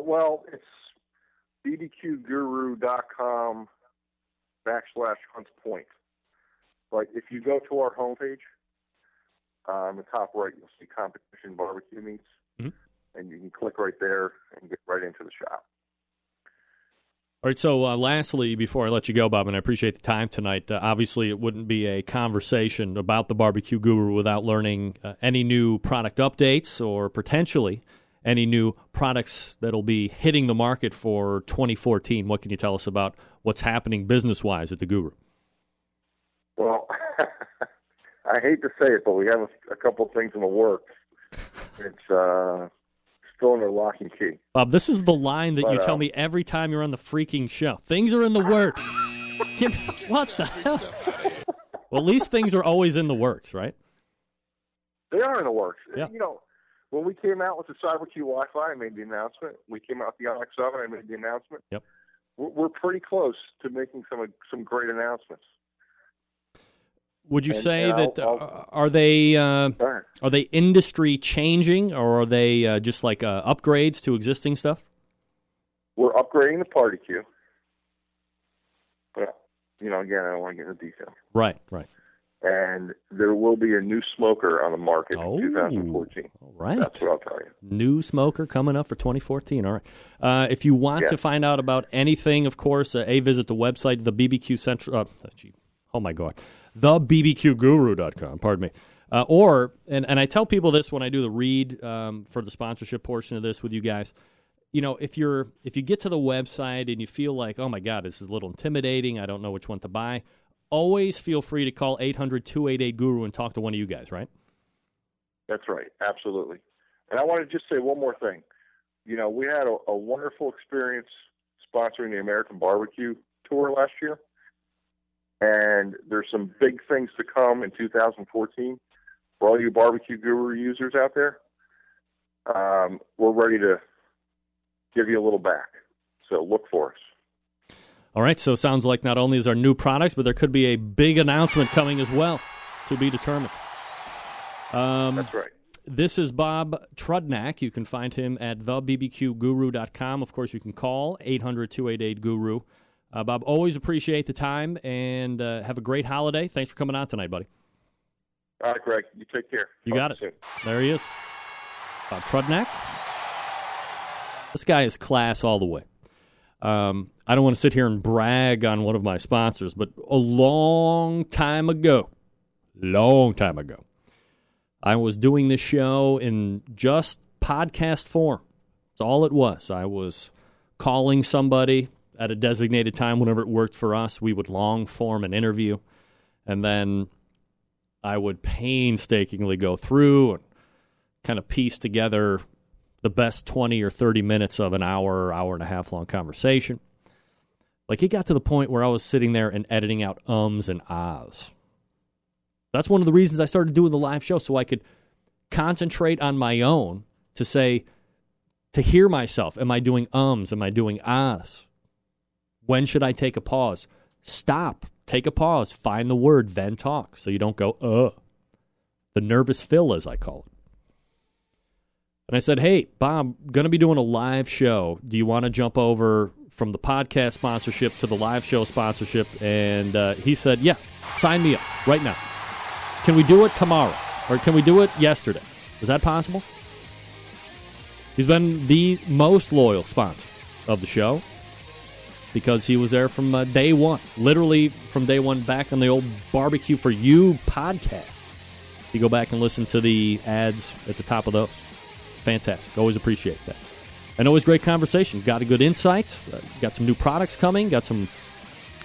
Speaker 5: well, it's bbqguru.com backslash hunts point. But if you go to our homepage, uh, on the top right, you'll see competition barbecue meats, mm-hmm. and you can click right there and get right into the shop.
Speaker 2: All right. So, uh, lastly, before I let you go, Bob, and I appreciate the time tonight. Uh, obviously, it wouldn't be a conversation about the barbecue guru without learning uh, any new product updates or potentially any new products that'll be hitting the market for 2014. What can you tell us about what's happening business wise at the Guru?
Speaker 5: Well, I hate to say it, but we have a, a couple things in the works. It's uh, still under lock and key.
Speaker 2: Bob, this is the line that but, you tell uh, me every time you're on the freaking show. Things are in the works. what the hell? well, at least things are always in the works, right?
Speaker 5: They are in the works.
Speaker 2: Yeah.
Speaker 5: You know, when we came out with the CyberQ Wi-Fi, I made the announcement. We came out with the Onyx Oven, I made the announcement.
Speaker 2: Yep.
Speaker 5: We're, we're pretty close to making some some great announcements.
Speaker 2: Would you and, say and that I'll, I'll, uh, are they uh, are they industry changing or are they uh, just like uh, upgrades to existing stuff?
Speaker 5: We're upgrading the PartyQ, but you know, again, I don't want to get into detail.
Speaker 2: Right, right.
Speaker 5: And there will be a new smoker on the market
Speaker 2: oh,
Speaker 5: in 2014.
Speaker 2: All right.
Speaker 5: That's what I'll tell you.
Speaker 2: New smoker coming up for 2014. All right. Uh, if you want to find out about anything, of course, uh, A, visit the website, the BBQ Central. Uh, Oh my God. TheBBQGuru.com, pardon me. Uh, or, and, and I tell people this when I do the read um, for the sponsorship portion of this with you guys. You know, if you're if you get to the website and you feel like, oh my God, this is a little intimidating, I don't know which one to buy, always feel free to call 800 288 Guru and talk to one of you guys, right?
Speaker 5: That's right, absolutely. And I want to just say one more thing. You know, we had a, a wonderful experience sponsoring the American Barbecue Tour last year, and there's some big things to come in 2014 for all you barbecue guru users out there. Um, we're ready to give you a little back, so look for us.
Speaker 2: All right, so sounds like not only is our new products, but there could be a big announcement coming as well to be determined. Um,
Speaker 5: That's right.
Speaker 2: This is Bob Trudnak. You can find him at thebbqguru.com. Of course, you can call 800 288 Guru. Uh, Bob, always appreciate the time and uh, have a great holiday. Thanks for coming on tonight, buddy.
Speaker 5: All right, Greg. You take care.
Speaker 2: You
Speaker 5: Talk
Speaker 2: got it.
Speaker 5: soon.
Speaker 2: There he is. Bob Trudnak. This guy is class all the way. Um, I don't want to sit here and brag on one of my sponsors, but a long time ago, long time ago, I was doing this show in just podcast form. That's all it was. I was calling somebody at a designated time whenever it worked for us. We would long form an interview, and then I would painstakingly go through and kind of piece together the best 20 or 30 minutes of an hour, hour and a half long conversation. Like it got to the point where I was sitting there and editing out ums and ahs. That's one of the reasons I started doing the live show so I could concentrate on my own to say, to hear myself. Am I doing ums? Am I doing ahs? When should I take a pause? Stop. Take a pause. Find the word, then talk. So you don't go, uh. The nervous fill, as I call it. And I said, hey, Bob, going to be doing a live show. Do you want to jump over from the podcast sponsorship to the live show sponsorship? And uh, he said, yeah, sign me up right now. Can we do it tomorrow? Or can we do it yesterday? Is that possible? He's been the most loyal sponsor of the show because he was there from uh, day one, literally from day one, back on the old Barbecue for You podcast. You go back and listen to the ads at the top of those. Fantastic. Always appreciate that. And always great conversation. Got a good insight. Uh, got some new products coming. Got some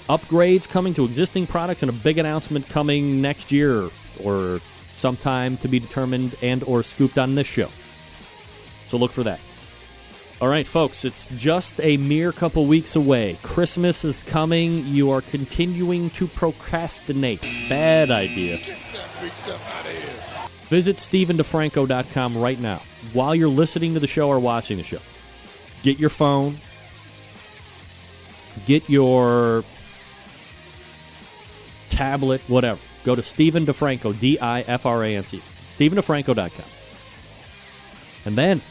Speaker 2: upgrades coming to existing products, and a big announcement coming next year or sometime to be determined and or scooped on this show. So look for that. All right, folks, it's just a mere couple weeks away. Christmas is coming. You are continuing to procrastinate. Bad idea. Visit StephenDiFranco.com right now while you're listening to the show or watching the show. Get your phone, get your tablet, whatever. Go to Stephen DiFranco, D I F R A N C, StephenDiFranco.com. And then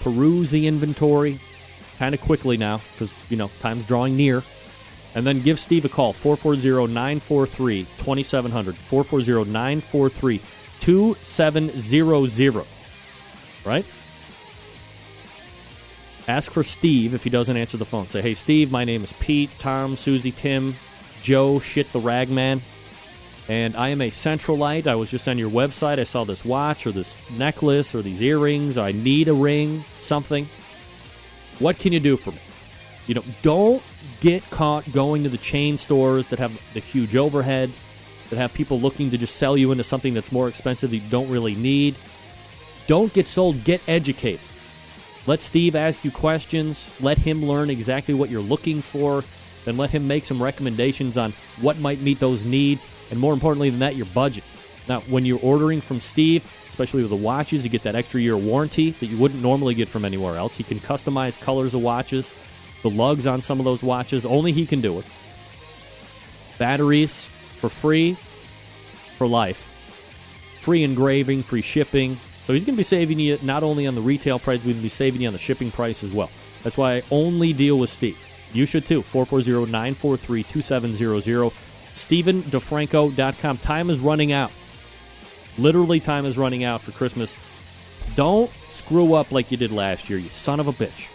Speaker 2: peruse the inventory kind of quickly now because, you know, time's drawing near. And then give Steve a call, 440 943 2700. 440 943 2700. Right? Ask for Steve if he doesn't answer the phone. Say, hey, Steve, my name is Pete, Tom, Susie, Tim, Joe, shit the ragman. And I am a centralite. I was just on your website. I saw this watch or this necklace or these earrings. I need a ring, something. What can you do for me? You know, don't get caught going to the chain stores that have the huge overhead, that have people looking to just sell you into something that's more expensive that you don't really need. Don't get sold, get educated. Let Steve ask you questions. Let him learn exactly what you're looking for. Then let him make some recommendations on what might meet those needs. And more importantly than that, your budget. Now, when you're ordering from Steve, especially with the watches, you get that extra year warranty that you wouldn't normally get from anywhere else. He can customize colors of watches, the lugs on some of those watches. Only he can do it. Batteries for free for life. Free engraving, free shipping. So he's going to be saving you not only on the retail price, but he's going to be saving you on the shipping price as well. That's why I only deal with Steve. You should too. 440 943 2700. StephenDiFranco.com. Time is running out. Literally, time is running out for Christmas. Don't screw up like you did last year, you son of a bitch.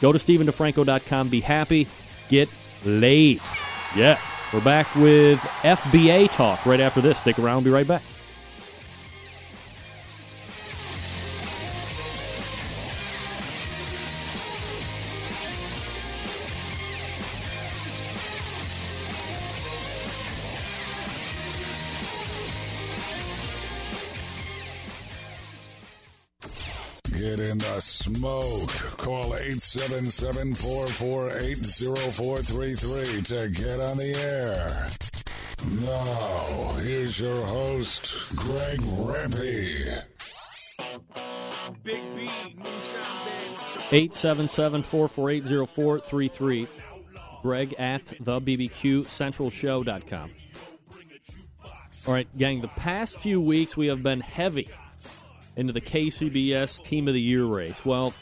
Speaker 2: Go to StephenDiFranco.com. Be happy. Get laid. Yeah. We're back with FBA talk right after this. Stick around. We'll be right back.
Speaker 6: Get in the smoke. Call 877-448-0433 to get on the air. Now, here's your host, Greg Rempe.
Speaker 2: 877-448-0433. Greg at thebbqcentralshow.com. All right, gang, the past few weeks we have been heavy into the KCBS Team of the Year race. Well,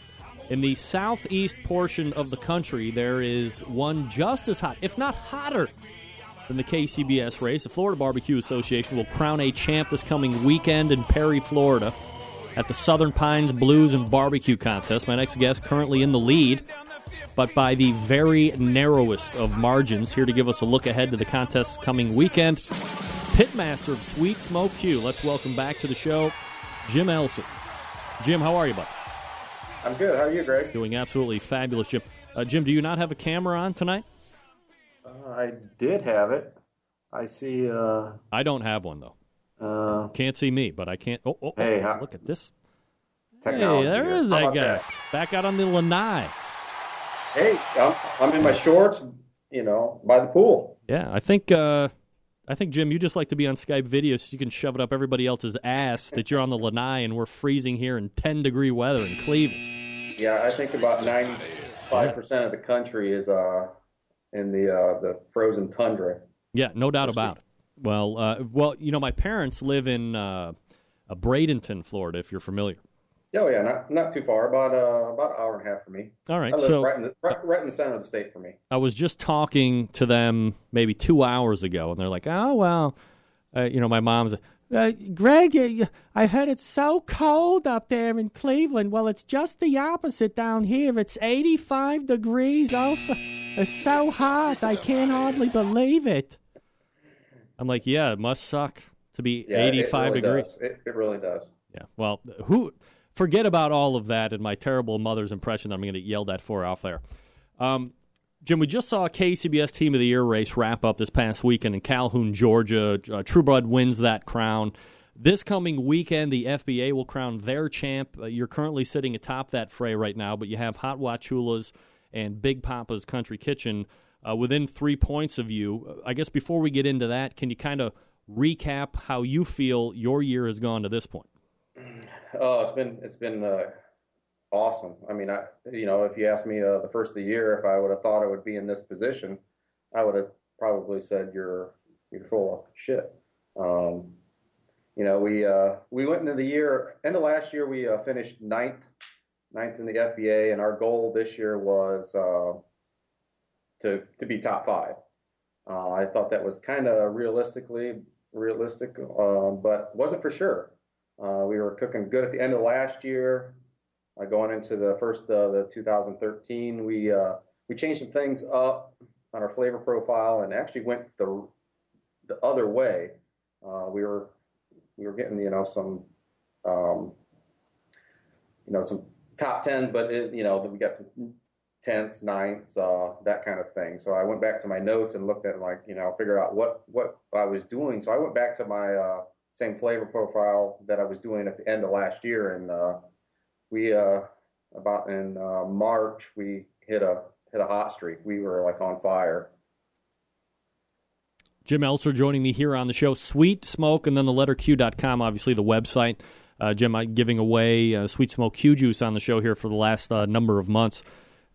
Speaker 2: in the southeast portion of the country, there is one just as hot, if not hotter, than the KCBS race. The Florida Barbecue Association will crown a champ this coming weekend in Perry, Florida, at the Southern Pines Blues and Barbecue Contest. My next guest currently in the lead, but by the very narrowest of margins. Here to give us a look ahead to the contest coming weekend, pitmaster of Sweet Smoke Q. Let's welcome back to the show Jim Elser. Jim, how are you, bud?
Speaker 7: I'm good. How are you, Greg?
Speaker 2: Doing absolutely fabulous, Jim. Uh, Jim, do you not have a camera on tonight?
Speaker 7: Uh, I did have it. I see. Uh,
Speaker 2: I don't have one though.
Speaker 7: uh,
Speaker 2: Can't see me, but I can't. Oh, oh, oh,
Speaker 7: Hey, how-
Speaker 2: look at this.
Speaker 7: technology.
Speaker 2: Hey, there
Speaker 7: here.
Speaker 2: is that guy back out on the lanai.
Speaker 7: Hey, I'm, I'm in my shorts. You know, by the pool.
Speaker 2: Yeah, I think. I think Jim, you just like to be on Skype video so you can shove it up everybody else's ass that you're on the lanai and we're freezing here in 10 degree weather in Cleveland.
Speaker 7: Yeah, I think about 95 percent of the country is uh in the uh the frozen tundra.
Speaker 2: Yeah, no doubt about it. Well, uh, well, you know, my parents live in uh, uh, Bradenton, Florida. If you're familiar.
Speaker 7: Oh yeah, not not too far. About uh about an hour and a half for me.
Speaker 2: All right, so
Speaker 7: right in the right, right in the center of the state for me.
Speaker 2: I was just talking to them maybe two hours ago, and they're like, "Oh well, uh, you know, my mom's." Uh, Greg, uh, I heard it's so cold up there in Cleveland. Well, it's just the opposite down here. It's 85 degrees. Oh, it's so hot. I can't hardly believe it. I'm like, yeah, it must suck to be
Speaker 7: Yeah, it
Speaker 2: 85
Speaker 7: really
Speaker 2: degrees.
Speaker 7: It, it really does.
Speaker 2: Yeah. Well, who? Forget about all of that and my terrible mother's impression. that I'm going to get yelled at for off air. Um, Jim, we just saw a KCBS Team of the Year race wrap up this past weekend in Calhoun, Georgia. Uh, Trueblood wins that crown. This coming weekend, the FBA will crown their champ. Uh, you're currently sitting atop that fray right now, but you have Hot Wachulas and Big Papa's Country Kitchen uh, within three points of you. Uh, I guess before we get into that, can you kind of recap how you feel your year has gone to this point?
Speaker 7: Oh, it's been it's been uh, awesome. I mean, I you know, if you asked me uh, the first of the year if I would have thought I would be in this position, I would have probably said you're you're full of shit. Um, you know, we uh, we went into the year end of last year we uh, finished ninth ninth in the FBA, and our goal this year was uh, to to be top five. Uh, I thought that was kind of realistically realistic, uh, but wasn't for sure. Uh, we were cooking good at the end of last year. Uh, going into the first of the 2013, we uh, we changed some things up on our flavor profile and actually went the the other way. Uh, we were we were getting you know some um, you know some top ten, but it, you know we got some tenths, ninths, uh, that kind of thing. So I went back to my notes and looked at like you know figure out what what I was doing. So I went back to my uh, same flavor profile that I was doing at the end of last year, and uh, we uh, about in uh, March we hit a hit a hot streak. We were like on fire.
Speaker 2: Jim Elser joining me here on the show. Sweet Smoke and then the letter Q.com, obviously the website. Uh, Jim, I'm giving away uh, Sweet Smoke Q Juice on the show here for the last uh, number of months.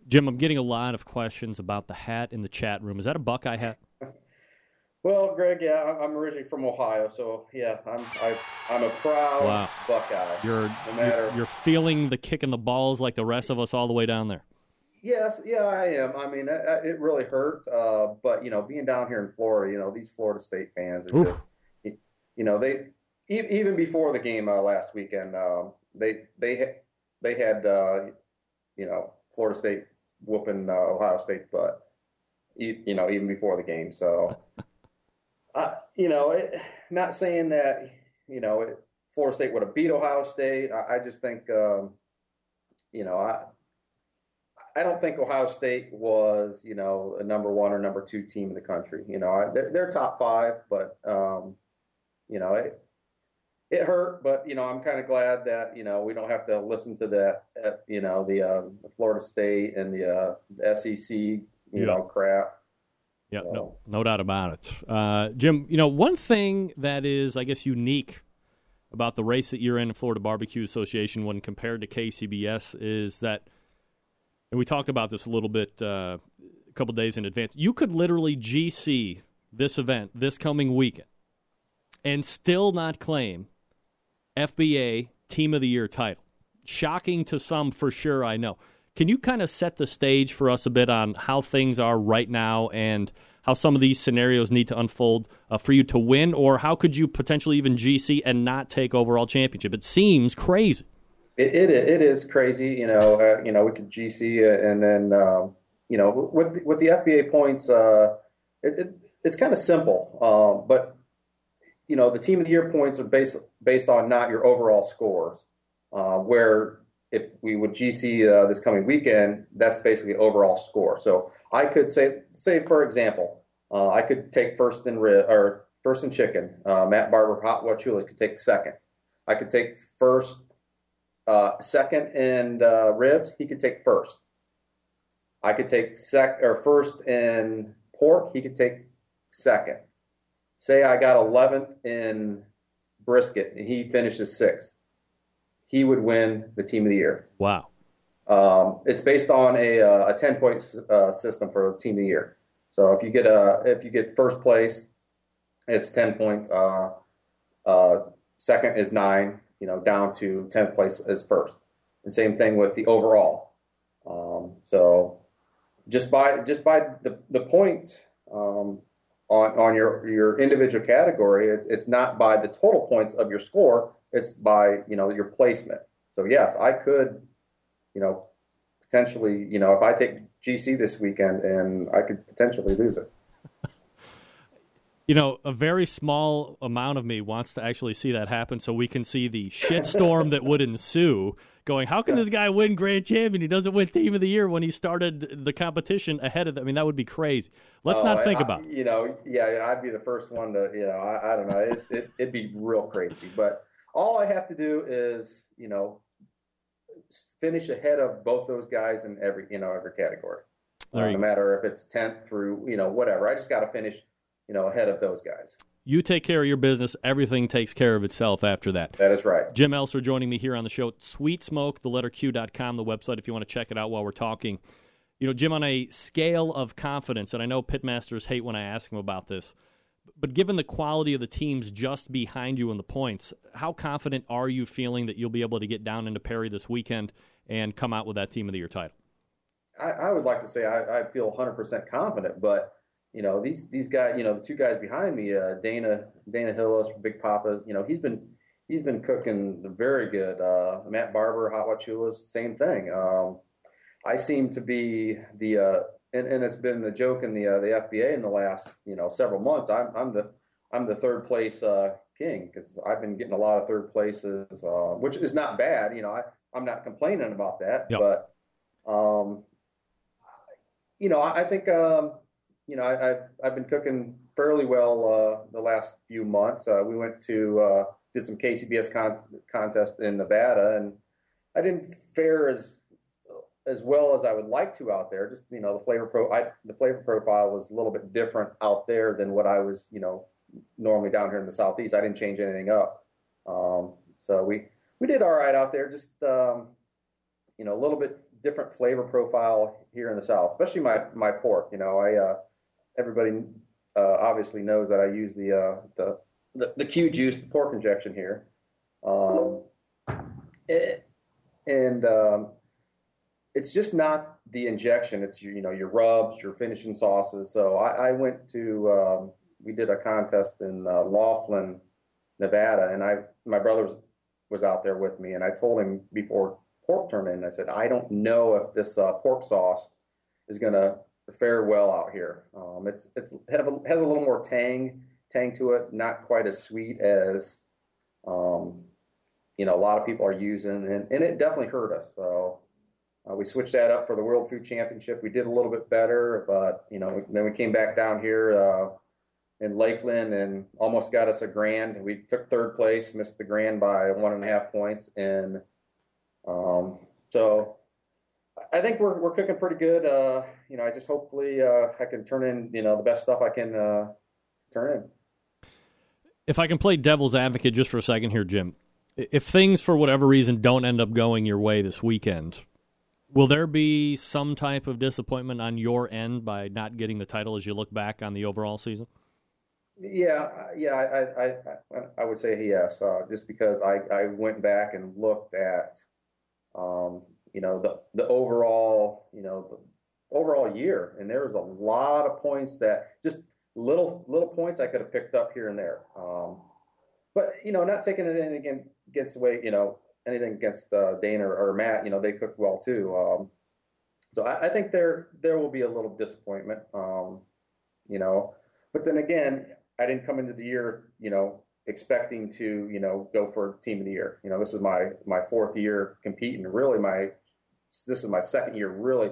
Speaker 2: Jim, I'm getting a lot of questions about the hat in the chat room. Is that a Buckeye hat?
Speaker 7: Well, Greg, yeah, I'm- originally from Ohio, so yeah, I'm I, I'm a proud
Speaker 2: Wow.
Speaker 7: Buckeye.
Speaker 2: You're,
Speaker 7: no matter.
Speaker 2: you're you're feeling the kick in the balls like the rest of us all the way down there.
Speaker 7: Yes, yeah, I am. I mean, it, it really hurt, uh, but you know, being down here in Florida, you know, these Florida State fans are
Speaker 2: Oof.
Speaker 7: just, you- you know, they even before the game uh, last weekend, um, they they they had uh, you know Florida State whooping uh, Ohio State's butt. you know, even before the game. So, uh, you know, it, not saying that you know it, Florida State would have beat Ohio State. I, I just think, um, you know, I I don't think Ohio State was, you know, a number one or number two team in the country. You know, they're, they're top five, but um, you know, it, it hurt. But you know, I'm kind of glad that you know we don't have to listen to that. Uh, you know, the, um, the Florida State and the, uh, SEC, you yeah. know, crap.
Speaker 2: Yeah, so. no, no doubt about it. Uh, Jim, you know, one thing that is, I guess, unique about the race that you're in, Florida Barbecue Association, when compared to KCBS, is that and we talked about this a little bit uh, a couple days in advance. You could literally GC this event this coming weekend and still not claim FBA Team of the Year title. Shocking to some, for sure. I know. Can you kind of set the stage for us a bit on how things are right now and how some of these scenarios need to unfold uh, for you to win, or how could you potentially even GC and not take overall championship? It seems crazy.
Speaker 7: It, it, it is crazy, you know. Uh, you know, we could GC and then um, you know with with the FBA points, uh, it, it, it's kind of simple. Um, but you know, the team of the year points are based based on not your overall scores. Uh, where if we would GC uh, this coming weekend, that's basically overall score. So I could say, say for example, uh, I could take first in rib or first in chicken. Uh, Matt Barber, Hot Wachulas could take second. I could take first uh, second and uh, ribs, he could take first. I could take sec or first in pork, he could take second. Say I got 11th in brisket and he finishes sixth. He would win the team of the year.
Speaker 2: Wow.
Speaker 7: Um, it's based on a, uh, a 10 point uh, system for team of the year. So if you get a, if you get first place, it's 10 points. Uh, uh, second is nine you know, down to 10th place is first. And same thing with the overall. Um, so just by just by the, the points um, on, on your, your individual category, it's, it's not by the total points of your score, it's by, you know, your placement. So yes, I could, you know, potentially, you know, if I take GC this weekend and I could potentially lose it
Speaker 2: you know, a very small amount of me wants to actually see that happen so we can see the shitstorm that would ensue. Going, how can this guy win grand champion? He doesn't win team of the year when he started the competition ahead of. The, I mean, that would be crazy. Let's oh, not think
Speaker 7: I,
Speaker 2: about.
Speaker 7: You know, yeah, I'd be the first one to. You know, I, I don't know. It, it, it'd be real crazy, but all I have to do is, you know, finish ahead of both those guys in every, you know, every category. Uh, no matter if it's tenth through, you know, whatever. I just got to finish you know, ahead of those guys.
Speaker 2: You take care of your business, everything takes care of itself after that.
Speaker 7: That is right.
Speaker 2: Jim Elser joining me here on the show. Sweet Smoke, the letter Q.com, the website, if you want to check it out while we're talking. You know, Jim, on a scale of confidence, and I know pitmasters hate when I ask them about this, but given the quality of the teams just behind you in the points, how confident are you feeling that you'll be able to get down into Perry this weekend and come out with that team of the year title?
Speaker 7: I, I would like to say I, I feel 100% confident, but you know these these guys you know the two guys behind me uh, dana dana hillis big papa you know he's been he's been cooking very good uh, matt barber hot wachulas same thing um, i seem to be the uh, and, and it's been the joke in the uh, the fba in the last you know several months i'm, I'm the i'm the third place uh, king because i've been getting a lot of third places uh, which is not bad you know I, i'm not complaining about that yep. but um, you know i, I think um, you know, I, have I've been cooking fairly well uh, the last few months. Uh, we went to uh, did some KCBS con- contest in Nevada, and I didn't fare as as well as I would like to out there. Just you know, the flavor pro I, the flavor profile was a little bit different out there than what I was you know normally down here in the southeast. I didn't change anything up, um, so we we did all right out there. Just um, you know, a little bit different flavor profile here in the south, especially my my pork. You know, I uh, everybody uh, obviously knows that I use the, uh, the, the the Q juice, the pork injection here, um, it, and um, it's just not the injection. It's your, you know your rubs, your finishing sauces. So I, I went to um, we did a contest in uh, Laughlin, Nevada, and I my brother was, was out there with me, and I told him before pork turned in, I said I don't know if this uh, pork sauce is gonna fare well out here. Um, it's it's have a, has a little more tang tang to it, not quite as sweet as um, you know a lot of people are using, and, and it definitely hurt us. So uh, we switched that up for the World Food Championship. We did a little bit better, but you know then we came back down here uh, in Lakeland and almost got us a grand. We took third place, missed the grand by one and a half points, and um, so I think we're we're cooking pretty good. Uh, you know, I just hopefully uh, I can turn in you know the best stuff I can uh, turn in.
Speaker 2: If I can play devil's advocate just for a second here, Jim, if things for whatever reason don't end up going your way this weekend, will there be some type of disappointment on your end by not getting the title as you look back on the overall season?
Speaker 7: Yeah, yeah, I I, I, I would say yes, uh, just because I, I went back and looked at um, you know the the overall you know the overall year, and there was a lot of points that just little little points I could have picked up here and there. Um, but you know, not taking it in again against the way you know anything against uh, Dana or, or, Matt. You know, they cooked well too. Um, so I, I, think there there will be a little disappointment. Um, you know, but then again, I didn't come into the year you know expecting to you know go for team of the year. You know, this is my my fourth year competing. Really, my this is my second year really,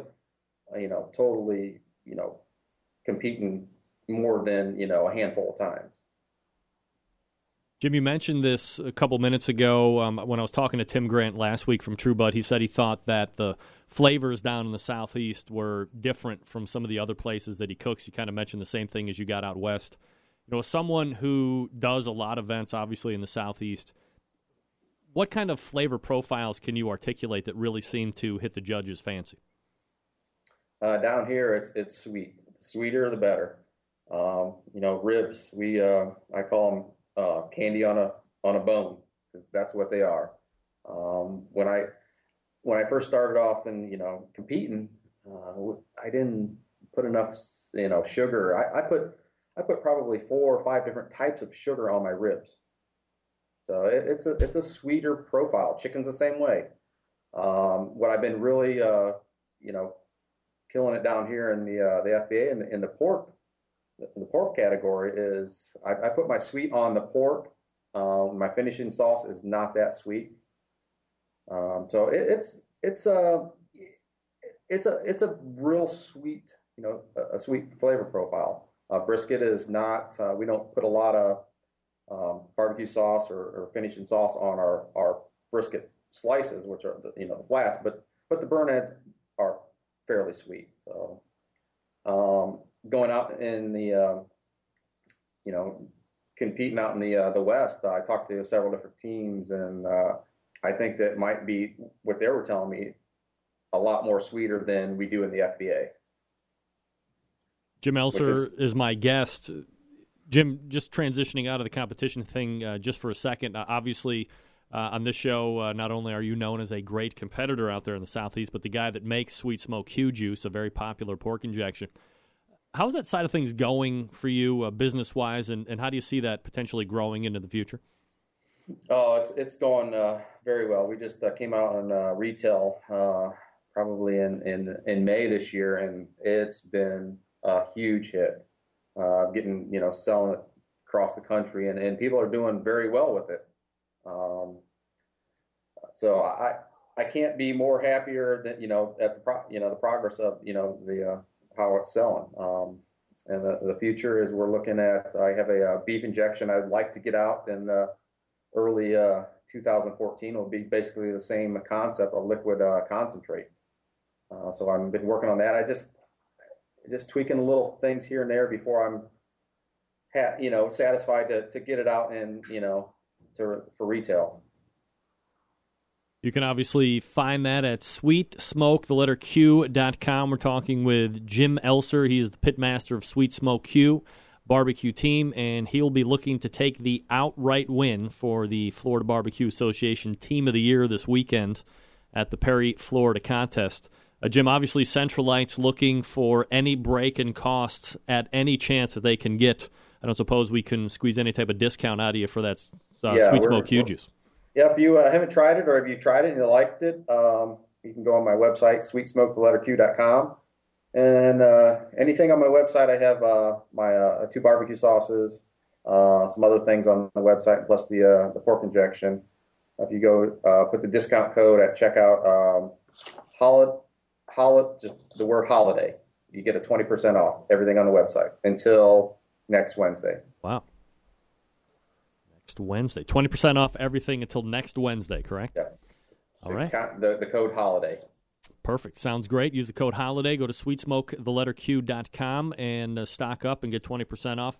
Speaker 7: you know, totally you know competing more than you know a handful of times.
Speaker 2: Jim, you mentioned this a couple minutes ago um, when I was talking to Tim Grant last week from True Bud. He said he thought that the flavors down in the southeast were different from some of the other places that he cooks. You kind of mentioned the same thing as you got out west you know, as someone who does a lot of events, obviously in the southeast, what kind of flavor profiles can you articulate that really seem to hit the judge's fancy?
Speaker 7: Uh, down here, it's it's sweet. Sweeter, the better. Um, you know, ribs. We uh, I call them uh, candy on a on a bone because that's what they are. Um, when I when I first started off and you know competing, uh, I didn't put enough you know sugar. I, I put I put probably four or five different types of sugar on my ribs. So it, it's a it's a sweeter profile. Chicken's the same way. Um, what I've been really uh, you know killing it down here in the uh, the FBA in the, in the pork in the pork category is I, I put my sweet on the pork. Um, my finishing sauce is not that sweet. Um, so it, it's it's a it's a it's a real sweet you know a, a sweet flavor profile. Uh, brisket is not, uh, we don't put a lot of um, barbecue sauce or, or, finishing sauce on our, our brisket slices, which are the, you know the flats, but but the burn ends are fairly sweet. So um, going out in the uh, you know competing out in the uh, the West, I talked to several different teams, and uh, I think that might be what they were telling me a lot more sweeter than we do in the FBA.
Speaker 2: Jim Elser is, is, my guest. Jim, just transitioning out of the competition thing uh, just for a second. Uh, obviously, uh, on this show, uh, not only are you known as a great competitor out there in the Southeast, but the guy that makes Sweet Smoke Q Juice, a very popular pork injection. How's that side of things going for you uh, business wise, and, and how do you see that potentially growing into the future?
Speaker 7: Oh, it's, it's going uh, very well. We just came out on retail probably in, in, in May this year, and it's been a huge hit. Uh, getting you know selling it across the country, and, and people are doing very well with it. Um, so I I can't be more happier than you know at the pro, you know the progress of you know the uh, how it's selling. Um, and the, the future is we're looking at. I have a, a uh, beef injection I'd like to get out in early uh, 2014. Will be basically the same concept, a liquid uh, concentrate. Uh, so I've been working on that. I just just tweaking little things here and there before I'm, ha- you know, satisfied to, to get it out and you know, to for retail.
Speaker 2: You can obviously find that at Sweet Smoke, the letter Q.com. We're talking with Jim Elser. He's the pitmaster of Sweet Smoke Q barbecue team, and he'll be looking to take the outright win for the Florida Barbecue Association Team of the Year this weekend at the Perry, Florida contest. Uh, Jim, obviously, Centralites looking for any break in costs at any chance that they can get. I don't suppose we can squeeze any type of discount out of you for that uh, yeah, sweet smoke Q juice.
Speaker 7: Yeah, if you uh, haven't tried it or if you tried it and you liked it, um, you can go on my website, sweetsmoketheletter.com, And uh, anything on my website, I have uh, my uh, two barbecue sauces, uh, some other things on the website, plus the uh, the pork injection. If you go put the discount code at checkout, um, holiday, holiday, just the word holiday, you get a twenty percent off everything on the website until next Wednesday.
Speaker 2: Next Wednesday, twenty percent off everything until next Wednesday. Correct.
Speaker 7: Yes.
Speaker 2: All right.
Speaker 7: The, the code holiday.
Speaker 2: Perfect. Sounds great. Use the code HOLIDAY. Go to sweetsmoke, and uh, stock up and get 20% off.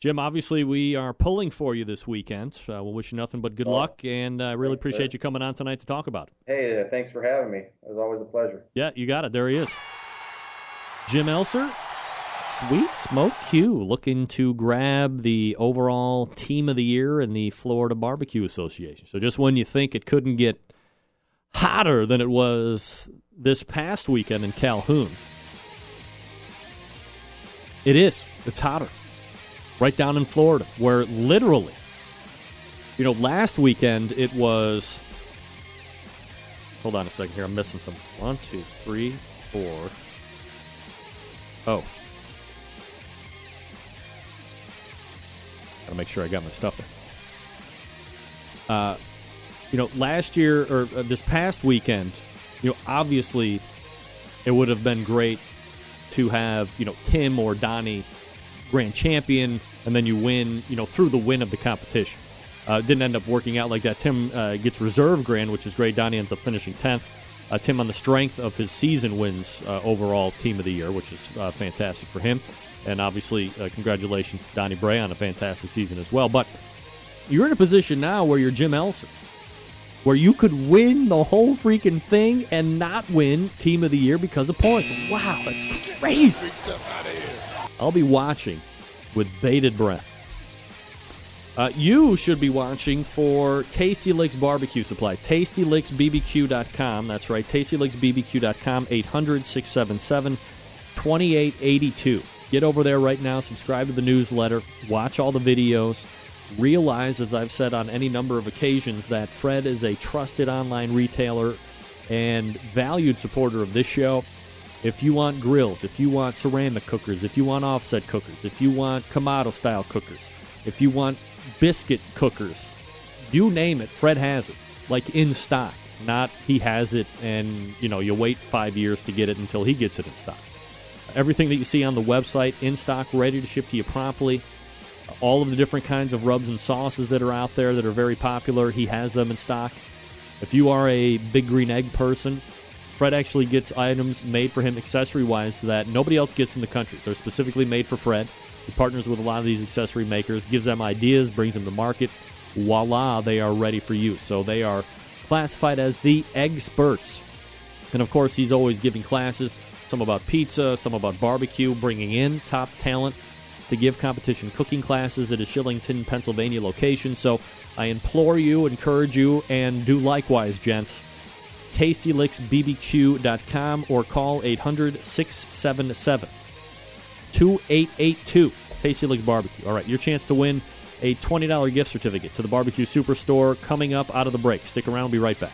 Speaker 2: Jim, obviously, we are pulling for you this weekend. Uh, we'll wish you nothing but good
Speaker 7: Oh.
Speaker 2: luck, and I uh, really appreciate
Speaker 7: sir.
Speaker 2: you coming on tonight to talk about it.
Speaker 7: Hey, uh, thanks for having me. It was always a pleasure.
Speaker 2: Yeah, you got it. There he is. Jim Elser, Sweet Smoke Q, looking to grab the overall team of the year in the Florida Barbecue Association. So just when you think it couldn't get hotter than it was this past weekend in Calhoun, it is. It's hotter. Right down in Florida, where literally, you know, last weekend it was Hold on a second here. I'm missing some. One, two, three, four. Oh. Gotta make sure I got my stuff there. Uh, you know, last year or uh, this past weekend, you know, obviously it would have been great to have, you know, Tim or Donnie grand champion, and then you win, you know, through the win of the competition. Uh, didn't end up working out like that. Tim uh, gets reserve grand, which is great. Donnie ends up finishing 10th. Uh, Tim, on the strength of his season, wins uh, overall team of the year, which is uh, fantastic for him. And obviously, uh, congratulations to Donnie Bray on a fantastic season as well. But you're in a position now where you're Jim Elser, where you could win the whole freaking thing and not win team of the year because of points. Wow, that's crazy. I'll be watching with bated breath. Uh, you should be watching for Tasty Licks Barbecue Supply. TastyLicksBBQ.com. That's right, TastyLicksBBQ.com, 800 677 2882. Get over there right now, subscribe to the newsletter, watch all the videos. Realize, as I've said on any number of occasions, that Fred is a trusted online retailer and valued supporter of this show. If you want grills, if you want ceramic cookers, if you want offset cookers, if you want Kamado style cookers, if you want biscuit cookers, you name it, Fred has it, like in stock. Not he has it and you know you wait five years to get it until he gets it in stock. Everything that you see on the website in stock, ready to ship to you promptly. All of the different kinds of rubs and sauces that are out there that are very popular, he has them in stock. If you are a big green egg person, Fred actually gets items made for him accessory wise that nobody else gets in the country. They're specifically made for Fred. He partners with a lot of these accessory makers, gives them ideas, brings them to market. Voila, they are ready for use. So they are classified as the experts. And of course, he's always giving classes, some about pizza, some about barbecue, bringing in top talent to give competition cooking classes at a Shillington, Pennsylvania location. So I implore you, encourage you, and do likewise, gents. TastyLicksBBQ.com or call 800 677 2882. Tasty Licks Barbecue. All right, your chance to win a $20 gift certificate to the Barbecue Superstore coming up out of the break. Stick around, we'll be right back.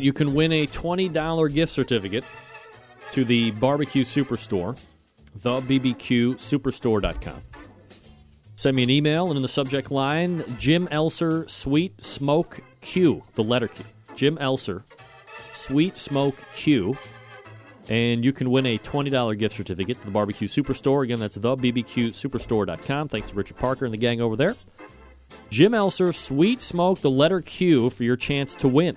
Speaker 8: You can win
Speaker 2: a $20 gift certificate to the Barbecue Superstore, thebbqsuperstore.com. Send me an email, and in the subject line, Jim Elser Sweet Smoke Q, the letter Q. Jim Elser Sweet Smoke Q. And you can win a $20 gift certificate to the Barbecue Superstore. Again, that's thebbqsuperstore.com. Thanks to Richard Parker and the gang over there. Jim Elser Sweet Smoke, the letter Q, for your chance to win.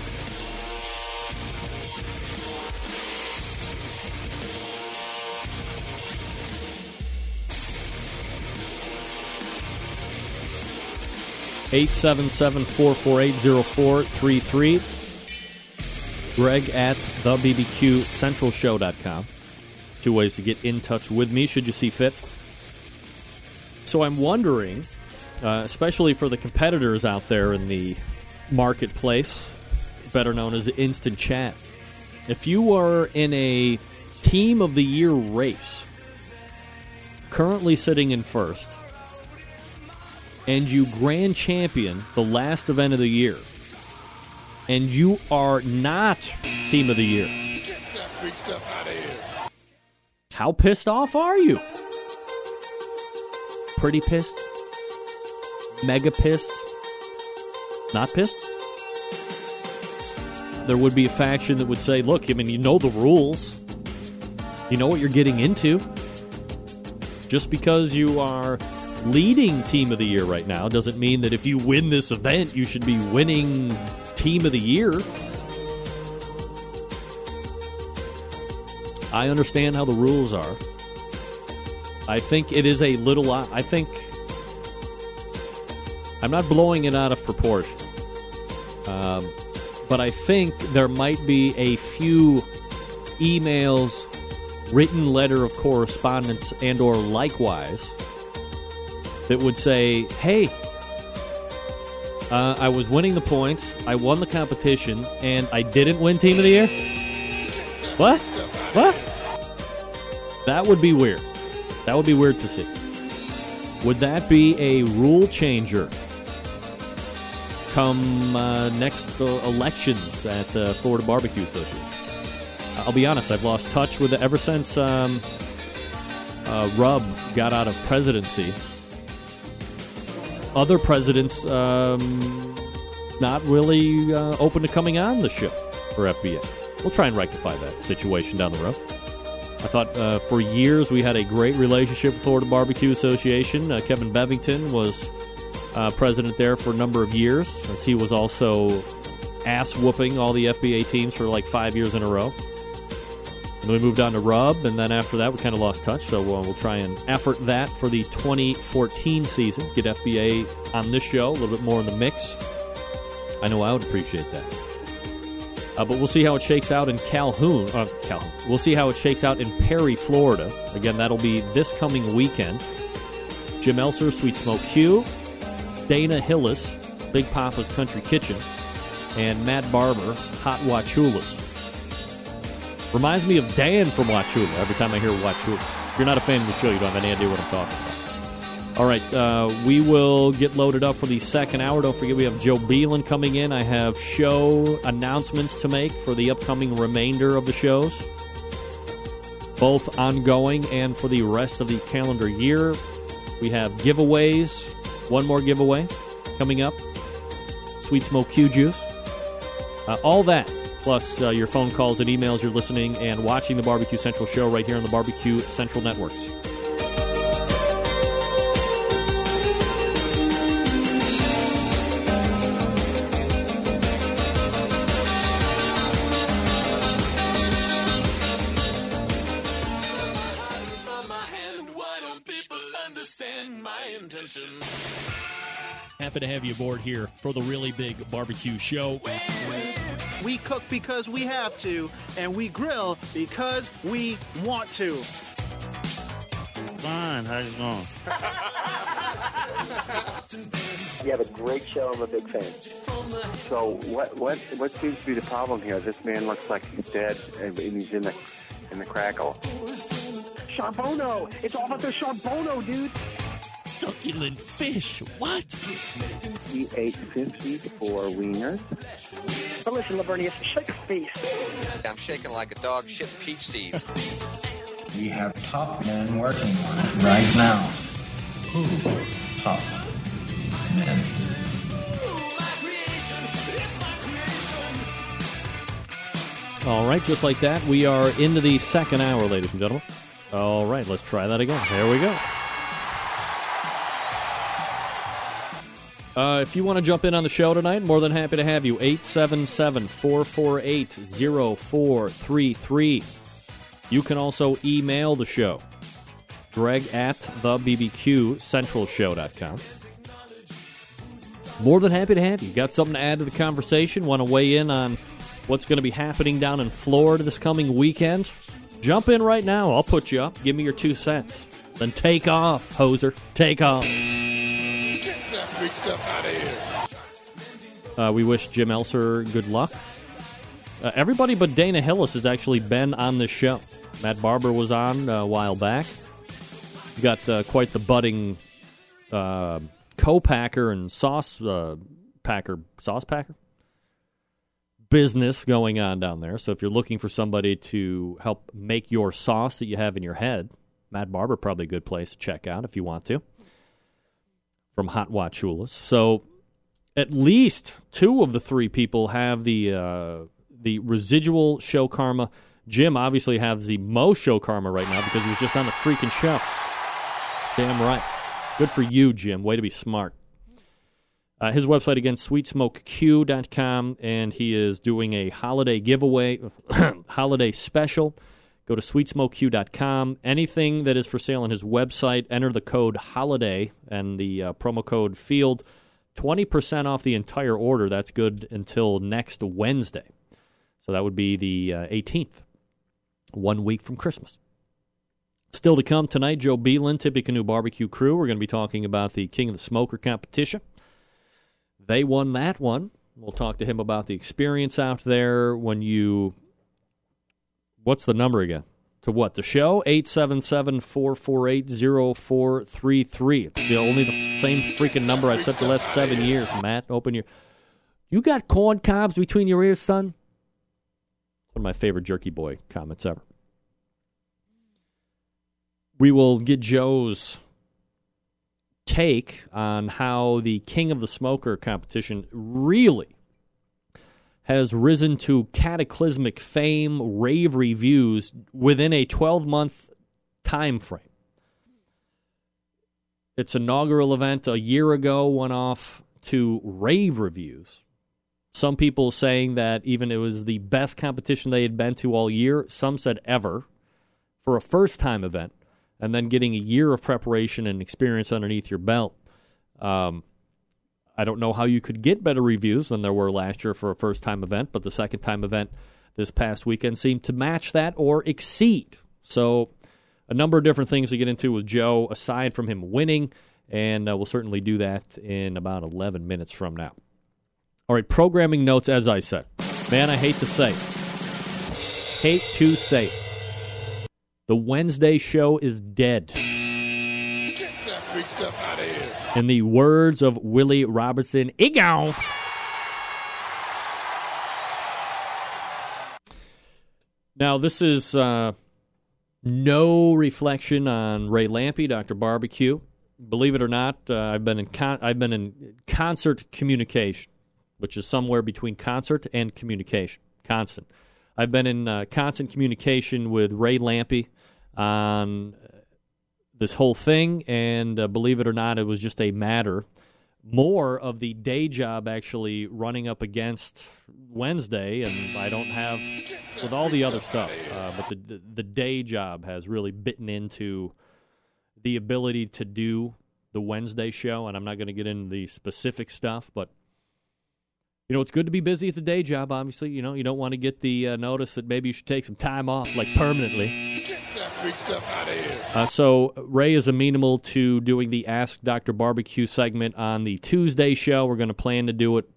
Speaker 2: Eight seven seven four four eight zero four three three. Greg at the BBQ Central Two ways to get in touch with me should you see fit. So I'm wondering, uh, especially for the competitors out there in the marketplace, better known as Instant Chat, if you are in a team of the year race, currently sitting in first, and you grand champion the last event of the year, and you are not team of the year, how pissed off are you? Pretty pissed? Mega pissed? Not pissed? There would be a faction that would say, look, I mean, you know the rules. You know what you're getting into. Just because you are leading team of the year right now doesn't mean that if you win this event, you should be winning team of the year. I understand how the rules are. I think it is a little. I think I'm not blowing it out of proportion, um, but I think there might be a few emails, written letter of correspondence, and/or likewise that would say, "Hey, uh, I was winning the points, I won the competition, and I didn't win Team of the Year." What? What? That would be weird. That would be weird to see. Would that be a rule changer come uh, next uh, elections at the Florida Barbecue Association? I'll be honest, I've lost touch with it ever since um, uh, Rub got out of presidency. Other presidents um, not really uh, open to coming on the show for FBA. We'll try and rectify that situation down the road. I thought uh, for years we had a great relationship with Florida Barbecue Association. Uh, Kevin Bevington was uh, president there for a number of years, as he was also ass whooping all the FBA teams for like five years in a row. And we moved on to Rub, and then after that we kind of lost touch. So uh, we'll try and effort that for the 2014 season. Get FBA on this show a little bit more in the mix. I know I would appreciate that. Uh, but we'll see how it shakes out in Calhoun. Uh, Calhoun. We'll see how it shakes out in Perry, Florida. Again, that'll be this coming weekend. Jim Elser, Sweet Smoke Q, Dana Hillis, Big Papa's Country Kitchen, and Matt Barber, Hot Wachulas. Reminds me of Dan from Wachula every time I hear Wachula. If you're not a fan of the show, you don't have any idea what I'm talking about. All right, uh, we will get loaded up for the second hour. Don't forget, we have Joe Beelan coming in. I have show announcements to make for the upcoming remainder of the shows, both ongoing and for the rest of the calendar year. We have giveaways. One more giveaway coming up. Sweet Smoke Q Juice. Uh, all that, plus uh, your phone calls and emails you're listening and watching the Barbecue Central show right here on the Barbecue Central Networks. Happy to have you aboard here for the really big barbecue show.
Speaker 9: We cook because we have to, and we grill because we want to.
Speaker 10: Fine, how's it going?
Speaker 11: You have a great show. I'm a big fan. So what what what seems to be the problem here? This man looks like he's dead and he's in the in the crackle.
Speaker 9: Charbono! It's all about the Charbono, dude!
Speaker 12: Succulent fish. What?
Speaker 11: We ate 54 wieners.
Speaker 9: But listen, Lavernius, shut your face.
Speaker 10: I'm shaking like a dog shit peach seeds.
Speaker 13: We have top men working on it right now. Who? Top men.
Speaker 2: All right, just like that, we are into the second hour, ladies and gentlemen. All right, let's try that again. There we go. Uh, if you want to jump in on the show tonight, more than happy to have you. 877 448 0433. You can also email the show. Greg at the BBQ Central Show.com. More than happy to have you. Got something to add to the conversation? Want to weigh in on what's going to be happening down in Florida this coming weekend? Jump in right now. I'll put you up. Give me your two cents. Then take off, hoser. Take off.
Speaker 8: Out of here.
Speaker 2: Uh, we wish Jim Elser good luck. Uh, everybody but Dana Hillis has actually been on the show. Matt Barber was on uh, a while back. He's got uh, quite the budding uh, co-packer and sauce uh, packer, sauce packer business going on down there. So if you're looking for somebody to help make your sauce that you have in your head, Matt Barber probably a good place to check out if you want to. From Hot Wachulas. So at least two of the three people have the uh, the residual show karma. Jim obviously has the most show karma right now because he was just on the freaking show. Damn right. Good for you, Jim. Way to be smart. Uh, his website again, sweetsmokeq.com, and he is doing a holiday giveaway, holiday special. Go to sweetsmokeq.com. Anything that is for sale on his website, enter the code HOLIDAY and the uh, promo code FIELD. 20% off the entire order. That's good until next Wednesday. So that would be the uh, 18th, one week from Christmas. Still to come tonight, Joe Beelan, Tippecanoe Barbecue Crew. We're going to be talking about the King of the Smoker competition. They won that one. We'll talk to him about the experience out there when you. What's the number again? To what? The show? 877 448 0433. It's the only the same freaking number I've said the last seven years, Matt. Open your. You got corn cobs between your ears, son? One of my favorite Jerky Boy comments ever. We will get Joe's take on how the King of the Smoker competition really has risen to cataclysmic fame, rave reviews within a 12 month time frame. Its inaugural event a year ago went off to rave reviews. Some people saying that even it was the best competition they had been to all year. Some said ever for a first time event and then getting a year of preparation and experience underneath your belt. Um, I don't know how you could get better reviews than there were last year for a first time event, but the second time event this past weekend seemed to match that or exceed. So, a number of different things to get into with Joe aside from him winning, and uh, we'll certainly do that in about 11 minutes from now. All right, programming notes, as I said. Man, I hate to say, hate to say, the Wednesday show is dead.
Speaker 8: Out of here.
Speaker 2: In the words of Willie Robertson, Egon. Now, this is uh, no reflection on Ray Lampe, Dr. Barbecue. Believe it or not, uh, I've been in con- I've been in concert communication, which is somewhere between concert and communication, constant. I've been in uh, constant communication with Ray Lampe on this whole thing, and uh, believe it or not, it was just a matter more of the day job actually running up against Wednesday, and I don't have with all the other stuff, uh, but the, the day job has really bitten into the ability to do the Wednesday show, and I'm not going to get into the specific stuff, but you know, it's good to be busy at the day job. Obviously, you know, you don't want to get the uh, notice that maybe you should take some time off, like permanently.
Speaker 8: Get stuff out of here.
Speaker 2: Uh, so Ray is amenable to doing the Ask Dr. Barbecue segment on the Tuesday show. We're going to plan to do it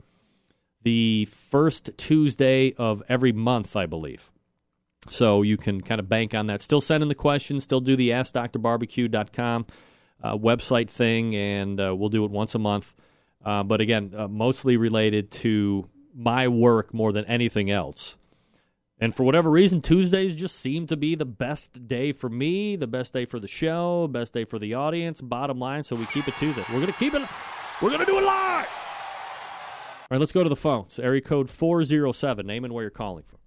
Speaker 2: the first Tuesday of every month, I believe. So you can kind of bank on that. Still send in the questions. Still do the AskDrBarbecue.com uh, website thing, and uh, we'll do it once a month. Uh, but again, uh, mostly related to my work more than anything else. And for whatever reason, Tuesdays just seem to be the best day for me, the best day for the show, best day for the audience. Bottom line, so we keep it Tuesday. We're gonna keep it. We're gonna do it live. All right, let's go to the phones. Area code four zero seven. Name and where you're calling from.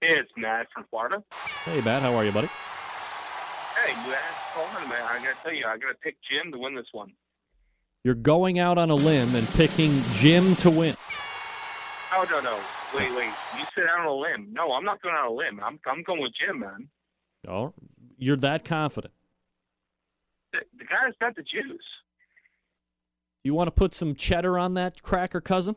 Speaker 14: Hey, it's Matt from Florida.
Speaker 2: Hey, Matt, how are you, buddy?
Speaker 14: Hey, asked Florida, man. I gotta tell you, I gotta pick Jim to win this one.
Speaker 2: You're going out on a limb and picking Jim to win.
Speaker 14: Oh no no. Wait wait. You sit out on a limb. No, I'm not going on a limb. I'm I'm going with Jim, man.
Speaker 2: Oh, you're that confident.
Speaker 14: The, the guy's got the juice.
Speaker 2: You want to put some cheddar on that cracker, cousin?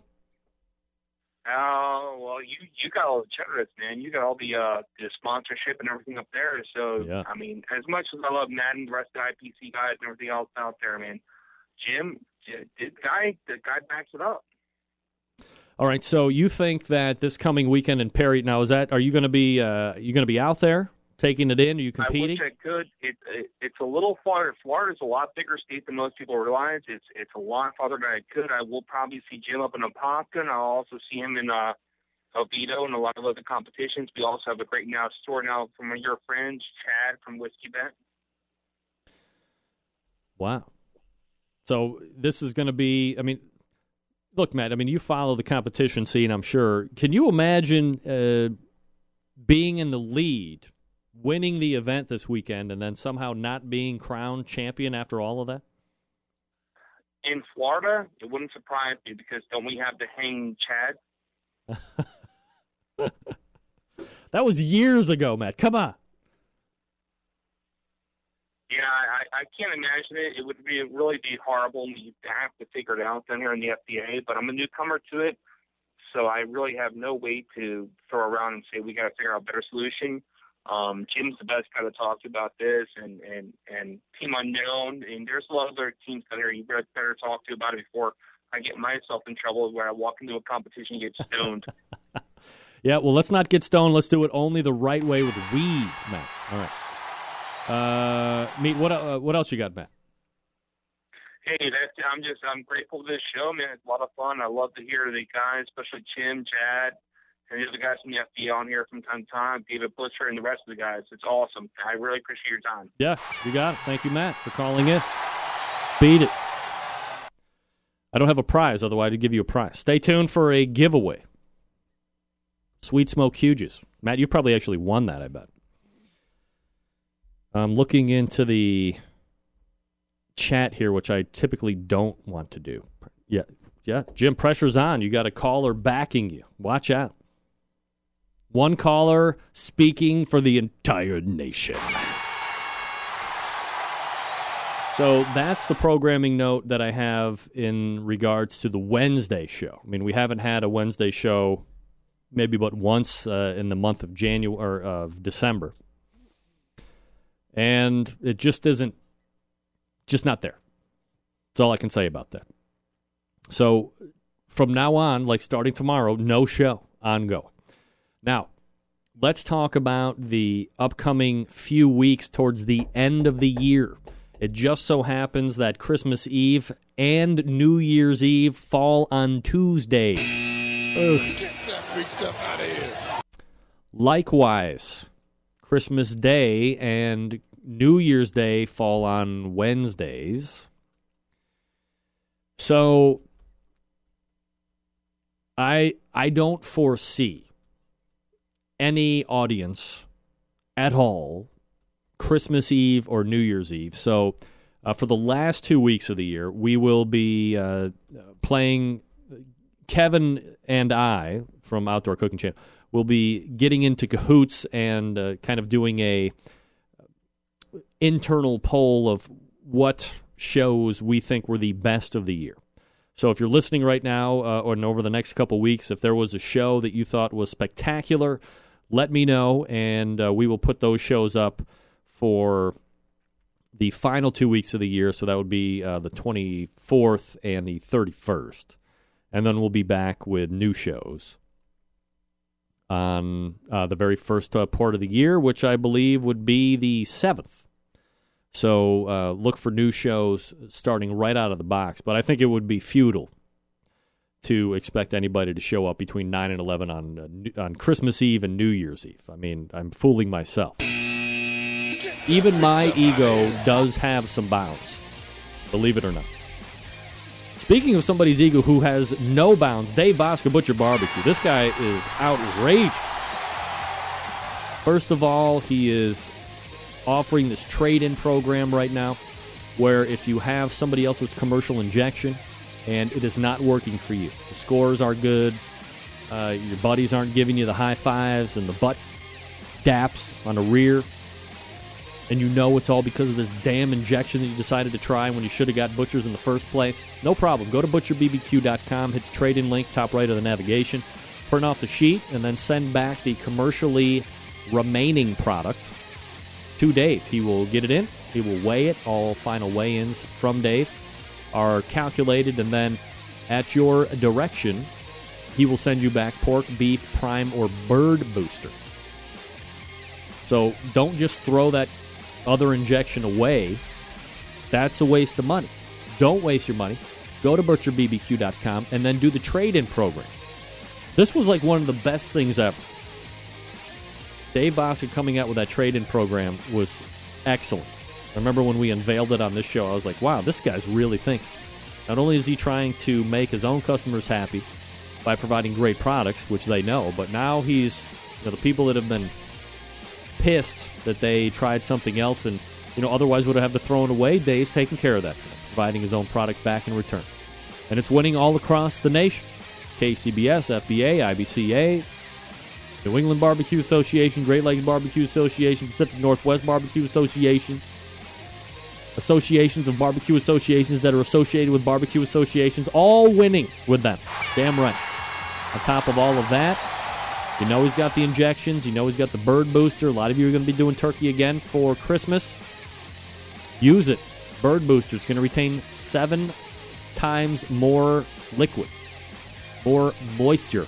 Speaker 14: Oh well, you you got all the cheddar, man. You got all the uh the sponsorship and everything up there. So
Speaker 2: Yeah.
Speaker 14: I mean, as much as I love Madden, the rest of the IPC guys and everything else out there, man, Jim, the guy, the guy backs it up.
Speaker 2: All right. So you think that this coming weekend in Perry? Now, is that are you going to be uh, you going to be out there taking it in? Are you competing?
Speaker 14: I wish I could. It, it it's a little farther. Florida's a lot bigger state than most people realize. It's it's a lot farther than I could. I will probably see Jim up in Apopka, and I'll also see him in uh Oviedo and a lot of other competitions. We also have a great now store now from your friends, Chad from Whiskey Bent.
Speaker 2: Wow. So this is going to be. I mean, look, Matt. I mean, you follow the competition scene. I'm sure. Can you imagine uh, being in the lead, winning the event this weekend, and then somehow not being crowned champion after all of that?
Speaker 14: In Florida, it wouldn't surprise me because don't we have the hang Chad?
Speaker 2: That was years ago, Matt. Come on.
Speaker 14: Yeah, I, I can't imagine it. It would be really be horrible. You have to figure it out down here in the FBA. But I'm a newcomer to it, so I really have no way to throw around and say we got to figure out a better solution. Um, Jim's the best guy to talk to about this, and and and Team Unknown, and there's a lot of other teams down here you better, better talk to about it before I get myself in trouble where I walk into a competition and get stoned.
Speaker 2: Yeah, well, let's not get stoned. Let's do it only the right way with weed, Matt. All right. Uh, meet what? Uh, what else you got, Matt?
Speaker 14: Hey, that's I'm just I'm grateful for this show, man. It's a lot of fun. I love to hear the guys, especially Jim, Chad, and the other guys from the FBI on here from time to time, David Blitzer and the rest of the guys. It's awesome. I really appreciate your time.
Speaker 2: Yeah, you got it. Thank you, Matt, for calling in. Beat it. I don't have a prize, otherwise I'd give you a prize. Stay tuned for a giveaway. Sweet Smoke Q Juice. Matt, you probably actually won that, I bet. I'm looking into the chat here, which I typically don't want to do. Yeah, yeah. Jim, pressure's on. You got a caller backing you. Watch out. One caller speaking for the entire nation. So that's the programming note that I have in regards to the Wednesday show. I mean, we haven't had a Wednesday show maybe but once uh, in the month of January or of December, and it just isn't, just not there. That's all I can say about that. So from now on, like starting tomorrow, no show ongoing. Now, let's talk about the upcoming few weeks towards the end of the year. It just so happens that Christmas Eve and New Year's Eve fall on Tuesdays. Ugh.
Speaker 6: Big stuff out of here.
Speaker 2: Likewise, Christmas Day and New Year's Day fall on Wednesdays. So I I don't foresee any audience at all Christmas Eve or New Year's Eve. So uh, for the last two weeks of the year, we will be uh, playing. Kevin and I from Outdoor Cooking Channel will be getting into cahoots and uh, kind of doing a internal poll of what shows we think were the best of the year. So if you're listening right now uh, or over the next couple weeks, if there was a show that you thought was spectacular, let me know, and uh, we will put those shows up for the final two weeks of the year. So that would be uh, the 24th and the 31st. And then we'll be back with new shows on uh, the very first uh, part of the year, which I believe would be the 7th. So uh, look for new shows starting right out of the box. But I think it would be futile to expect anybody to show up between 9 and 11 on, uh, on Christmas Eve and New Year's Eve. I mean, I'm fooling myself. Even my ego does have some bounds, believe it or not. Speaking of somebody's ego who has no bounds, Dave Bostic Butcher Barbecue. This guy is outrageous. First of all, he is offering this trade in program right now. where if you have somebody else's commercial injection and it is not working for you, the scores are good, uh, your buddies aren't giving you the high fives and the butt daps on the rear, and you know it's all because of this damn injection that you decided to try when you should have got Butchers in the first place, no problem. Go to butcherbbq.com, hit the trade in link, top right of the navigation, print off the sheet, and then send back the commercially remaining product to Dave. He will get it in, he will weigh it. All final weigh ins from Dave are calculated, and then at your direction, he will send you back pork, beef, prime, or bird booster. So don't just throw that other injection away. That's a waste of money. Don't waste your money. Go to butcherbbq.com and then do the trade in program. This was like one of the best things ever. Dave Bostic coming out with that trade in program was excellent. I remember when we unveiled it on this show, I was like, wow, this guy's really thinking. Not only is he trying to make his own customers happy by providing great products, which they know, but now he's, you know, the people that have been pissed that they tried something else and, you know, otherwise would have to throw it away, Dave's taking care of that providing his own product back in return. And it's winning all across the nation. KCBS, FBA, IBCA, New England Barbecue Association, Great Lakes Barbecue Association, Pacific Northwest Barbecue Association, associations of barbecue associations that are associated with barbecue associations, all winning with them. Damn right. On top of all of that, you know he's got the injections. You know he's got the bird booster. A lot of you are going to be doing turkey again for Christmas. Use it. Bird booster. It's going to retain seven times more liquid, more moisture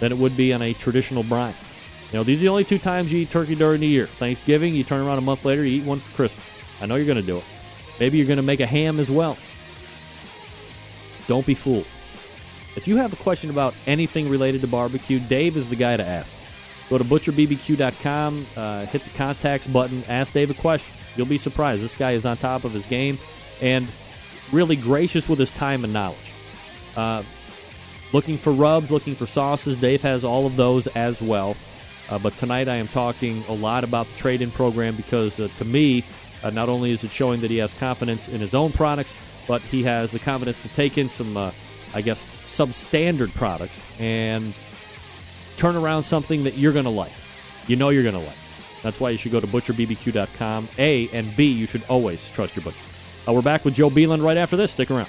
Speaker 2: than it would be on a traditional brine. You know, these are the only two times you eat turkey during the year. Thanksgiving, you turn around a month later, you eat one for Christmas. I know you're going to do it. Maybe you're going to make a ham as well. Don't be fooled. If you have a question about anything related to barbecue, Dave is the guy to ask. Go to butcherbbq.com, uh, hit the contacts button, ask Dave a question. You'll be surprised. This guy is on top of his game and really gracious with his time and knowledge. Uh, looking for rubs, looking for sauces, Dave has all of those as well. Uh, but tonight I am talking a lot about the trade in program because uh, to me, uh, not only is it showing that he has confidence in his own products, but he has the confidence to take in some, uh, I guess, substandard products and turn around something that you're going to like. You know you're going to like. That's why you should go to butcherbbq.com. A and B, you should always trust your butcher. Uh, we're back with Joe Beeland right after this. Stick around.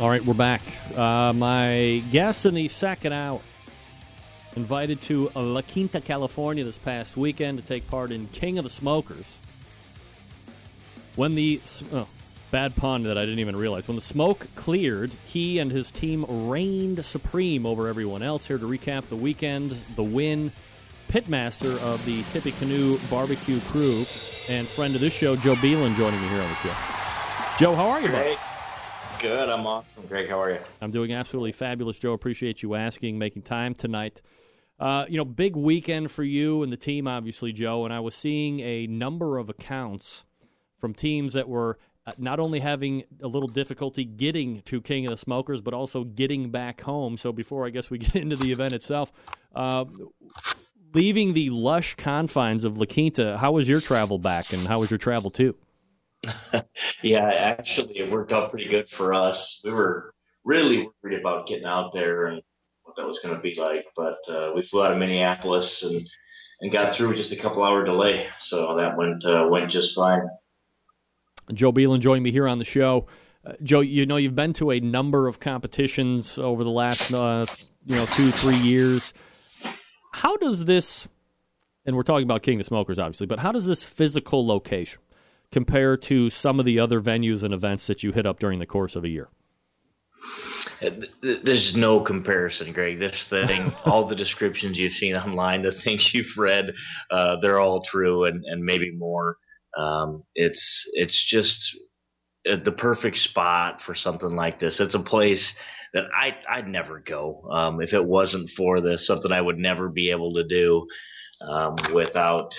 Speaker 2: All right, we're back. Uh, my guest in the second hour invited to La Quinta, California this past weekend to take part in King of the Smokers. When the oh, bad pun that I didn't even realize. When the smoke cleared, he and his team reigned supreme over everyone else. Here to recap the weekend, the win, pitmaster of the Tippecanoe barbecue crew, and friend of this show, Joe Beelan, joining me here on the show. Joe, how are you.
Speaker 15: Good. I'm awesome. Greg, how are you?
Speaker 2: I'm doing absolutely fabulous, Joe. Appreciate you asking, making time tonight. Uh, you know, big weekend for you and the team, obviously, Joe. And I was seeing a number of accounts from teams that were uh, not only having a little difficulty getting to King of the Smokers, but also getting back home. So before I guess we get into the event itself, uh, leaving the lush confines of La Quinta, how was your travel back, and how was your travel too?
Speaker 15: yeah, actually, it worked out pretty good for us. We were really worried about getting out there and what that was going to be like, but uh, we flew out of Minneapolis and and got through with just a couple hour delay, so that went uh, went just fine.
Speaker 2: Joe Beelan joined me here on the show. Uh, Joe, you know you've been to a number of competitions over the last uh, you know two three years. How does this, and we're talking about King of Smokers, obviously, but how does this physical location? Compare to some of the other venues and events that you hit up during the course of a year?
Speaker 15: There's no comparison, Greg. This thing, all the descriptions you've seen online, the things you've read, uh, they're all true and, and maybe more. Um, it's it's just uh, the perfect spot for something like this. It's a place that I I'd never go um, if it wasn't for this. Something I would never be able to do um, without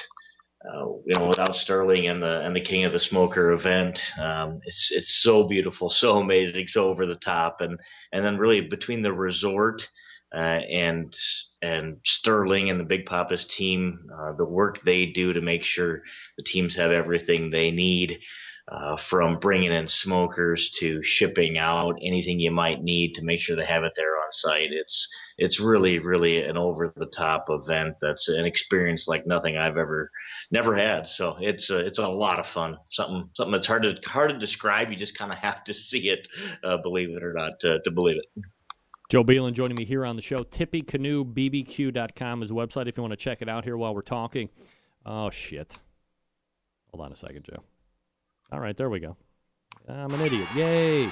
Speaker 15: uh, you know, without Sterling and the and the King of the Smoker event, um, it's it's so beautiful, so amazing, so over the top, and and then really between the resort uh, and and Sterling and the Big Poppa's team, uh, the work they do to make sure the teams have everything they need, uh, from bringing in smokers to shipping out anything you might need to make sure they have it there on site. It's it's really really an over the top event that's an experience like nothing I've ever never had. So it's a, it's a lot of fun. Something something that's hard to hard to describe. You just kind of have to see it, uh, believe it or not, to, to believe it.
Speaker 2: Joe Beelan joining me here on the show. TippyCanoeBBQ.com is the website if you want to check it out here while we're talking. Oh, shit. Hold on a second, Joe. All right, there we go. I'm an idiot. Yay.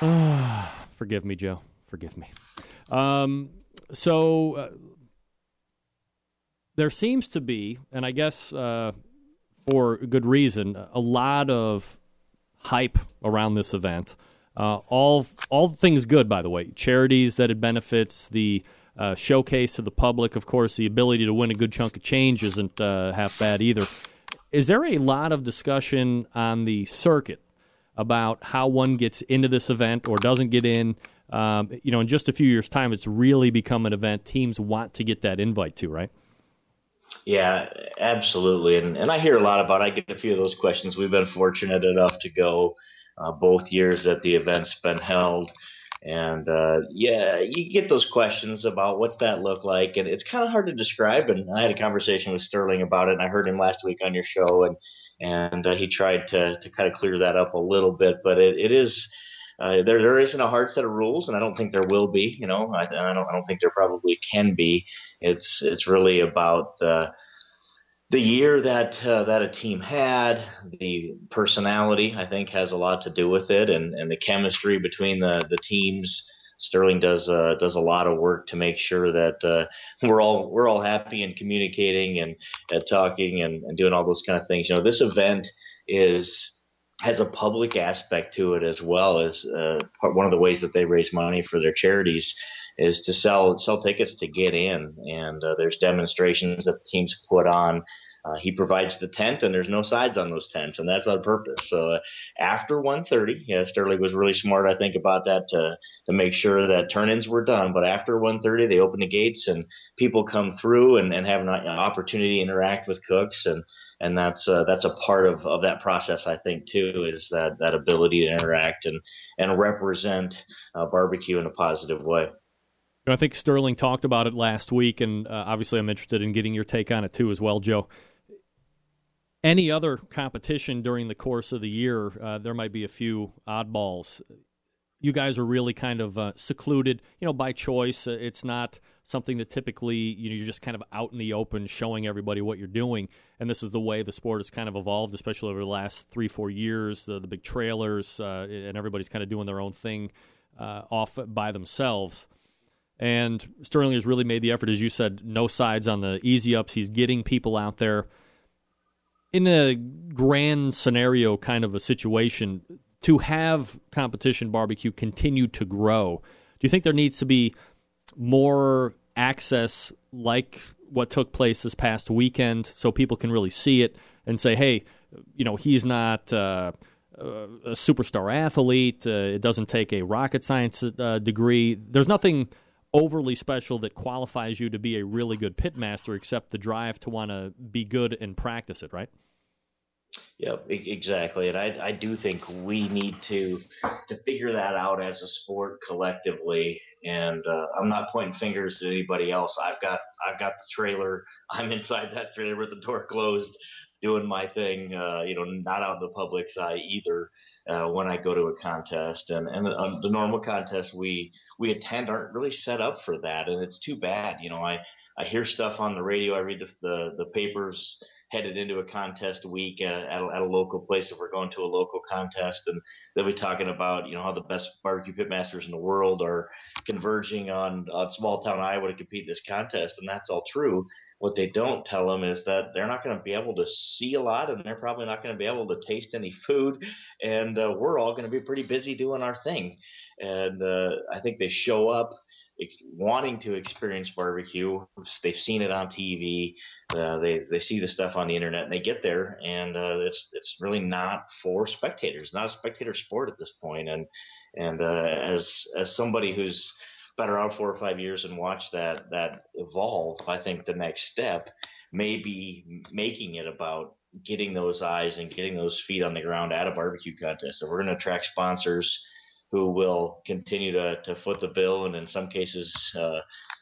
Speaker 2: Forgive me, Joe. Forgive me. Um, so uh, there seems to be, and I guess uh, for good reason, a lot of hype around this event. Uh, all all things good, by the way. Charities that it benefits, the uh, showcase to the public, of course, the ability to win a good chunk of change isn't uh, half bad either. Is there a lot of discussion on the circuit about how one gets into this event or doesn't get in? Um, you know, in just a few years' time, it's really become an event teams want to get that invite to, right?
Speaker 15: Yeah, absolutely. And and I hear a lot about. I get a few of those questions. We've been fortunate enough to go uh, both years that the event's been held. And uh, yeah, you get those questions about what's that look like, and it's kind of hard to describe. And I had a conversation with Sterling about it, and I heard him last week on your show, and and uh, he tried to to kind of clear that up a little bit. But it, it is uh, there there isn't a hard set of rules, and I don't think there will be. You know, I, I don't I don't think there probably can be. It's it's really about the the year that uh, that a team had, the personality I think has a lot to do with it, and, and the chemistry between the the teams. Sterling does uh, does a lot of work to make sure that uh, we're all we're all happy and communicating and, and talking and, and doing all those kind of things. You know, this event is has a public aspect to it as well as uh, one of the ways that they raise money for their charities is to sell sell tickets to get in, and uh, there's demonstrations that the teams put on. Uh, he provides the tent, and there's no sides on those tents, and that's on purpose. So uh, after 1:30, yeah, Sterling was really smart, I think, about that to to make sure that turn-ins were done. But after 1:30, they open the gates, and people come through and, and have an opportunity to interact with cooks, and and that's uh, that's a part of, of that process, I think, too, is that that ability to interact and and represent uh, barbecue in a positive way.
Speaker 2: I think Sterling talked about it last week, and uh, obviously I'm interested in getting your take on it too, as well, Joe. Any other competition during the course of the year, uh, there might be a few oddballs. You guys are really kind of uh, secluded, you know, by choice. Uh, it's not something that typically you know you're just kind of out in the open, showing everybody what you're doing. And this is the way the sport has kind of evolved, especially over the last three, four years. The, the big trailers, uh, and everybody's kind of doing their own thing uh, off by themselves. And Sterling has really made the effort, as you said, no sides on the easy ups. He's getting people out there in a grand scenario kind of a situation to have competition barbecue continue to grow. Do you think there needs to be more access like what took place this past weekend so people can really see it and say, hey, you know, he's not. Uh, a superstar athlete. Uh, it doesn't take a rocket science uh, degree. There's nothing overly special that qualifies you to be a really good pitmaster, except the drive to want to be good and practice it, right?
Speaker 15: Yep, exactly. And I, I do think we need to to figure that out as a sport collectively. And uh, I'm not pointing fingers at anybody else. I've got I've got the trailer. I'm inside that trailer with the door closed, doing my thing. Uh, you know, not out in the public's eye either uh, when I go to a contest. And and the, um, the normal contests we we attend aren't really set up for that, and it's too bad. You know, I I hear stuff on the radio. I read the the, the papers headed into a contest week at, a, at, a, local place if we're going to a local contest and they'll be talking about you know how the best barbecue pitmasters in the world are converging on, on small town iowa to compete in this contest and that's all true what they don't tell them is that they're not going to be able to see a lot and they're probably not going to be able to taste any food and uh, we're all going to be pretty busy doing our thing and uh, i think they show up wanting to experience barbecue. They've seen it on TV. Uh, they they see the stuff on the internet, and they get there, and uh, it's it's really not for spectators. Not a spectator sport at this point. And and uh, as as somebody who's been around four or five years and watched that that evolve, I think the next step may be making it about getting those eyes and getting those feet on the ground at a barbecue contest. So we're going to attract sponsors who will continue to, to foot the bill and in some cases uh,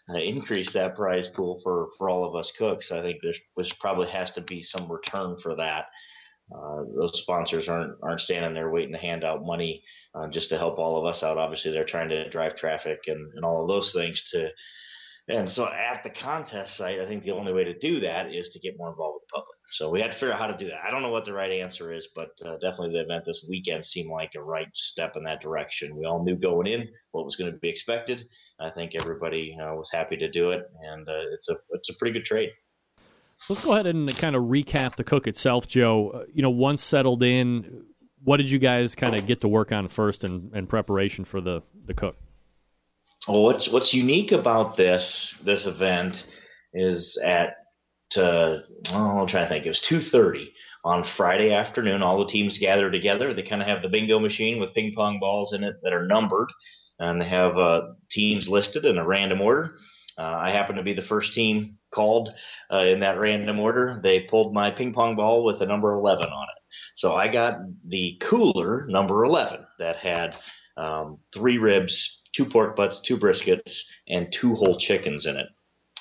Speaker 15: uh, increase that prize pool for, for all of us cooks. I think there's, there's probably has to be some return for that. Uh, those sponsors aren't aren't standing there waiting to hand out money uh, just to help all of us out. Obviously, they're trying to drive traffic and, and all of those things to and so at the contest site, I think the only way to do that is to get more involved with the public. So we had to figure out how to do that. I don't know what the right answer is, but uh, definitely the event this weekend seemed like a right step in that direction. We all knew going in what was going to be expected. I think everybody uh, was happy to do it, and uh, it's a it's a pretty good trade.
Speaker 2: Let's go ahead and kind of recap the cook itself, Joe. Uh, you know, once settled in, what did you guys kind of get to work on first in, in preparation for the the cook?
Speaker 15: Well, what's what's unique about this this event is at uh, I'm trying to think. It was two thirty on Friday afternoon. All the teams gather together. They kind of have the bingo machine with ping pong balls in it that are numbered, and they have uh, teams listed in a random order. Uh, I happen to be the first team called uh, in that random order. They pulled my ping pong ball with the number eleven on it, so I got the cooler number eleven that had um, three ribs two pork butts, two briskets, and two whole chickens in it.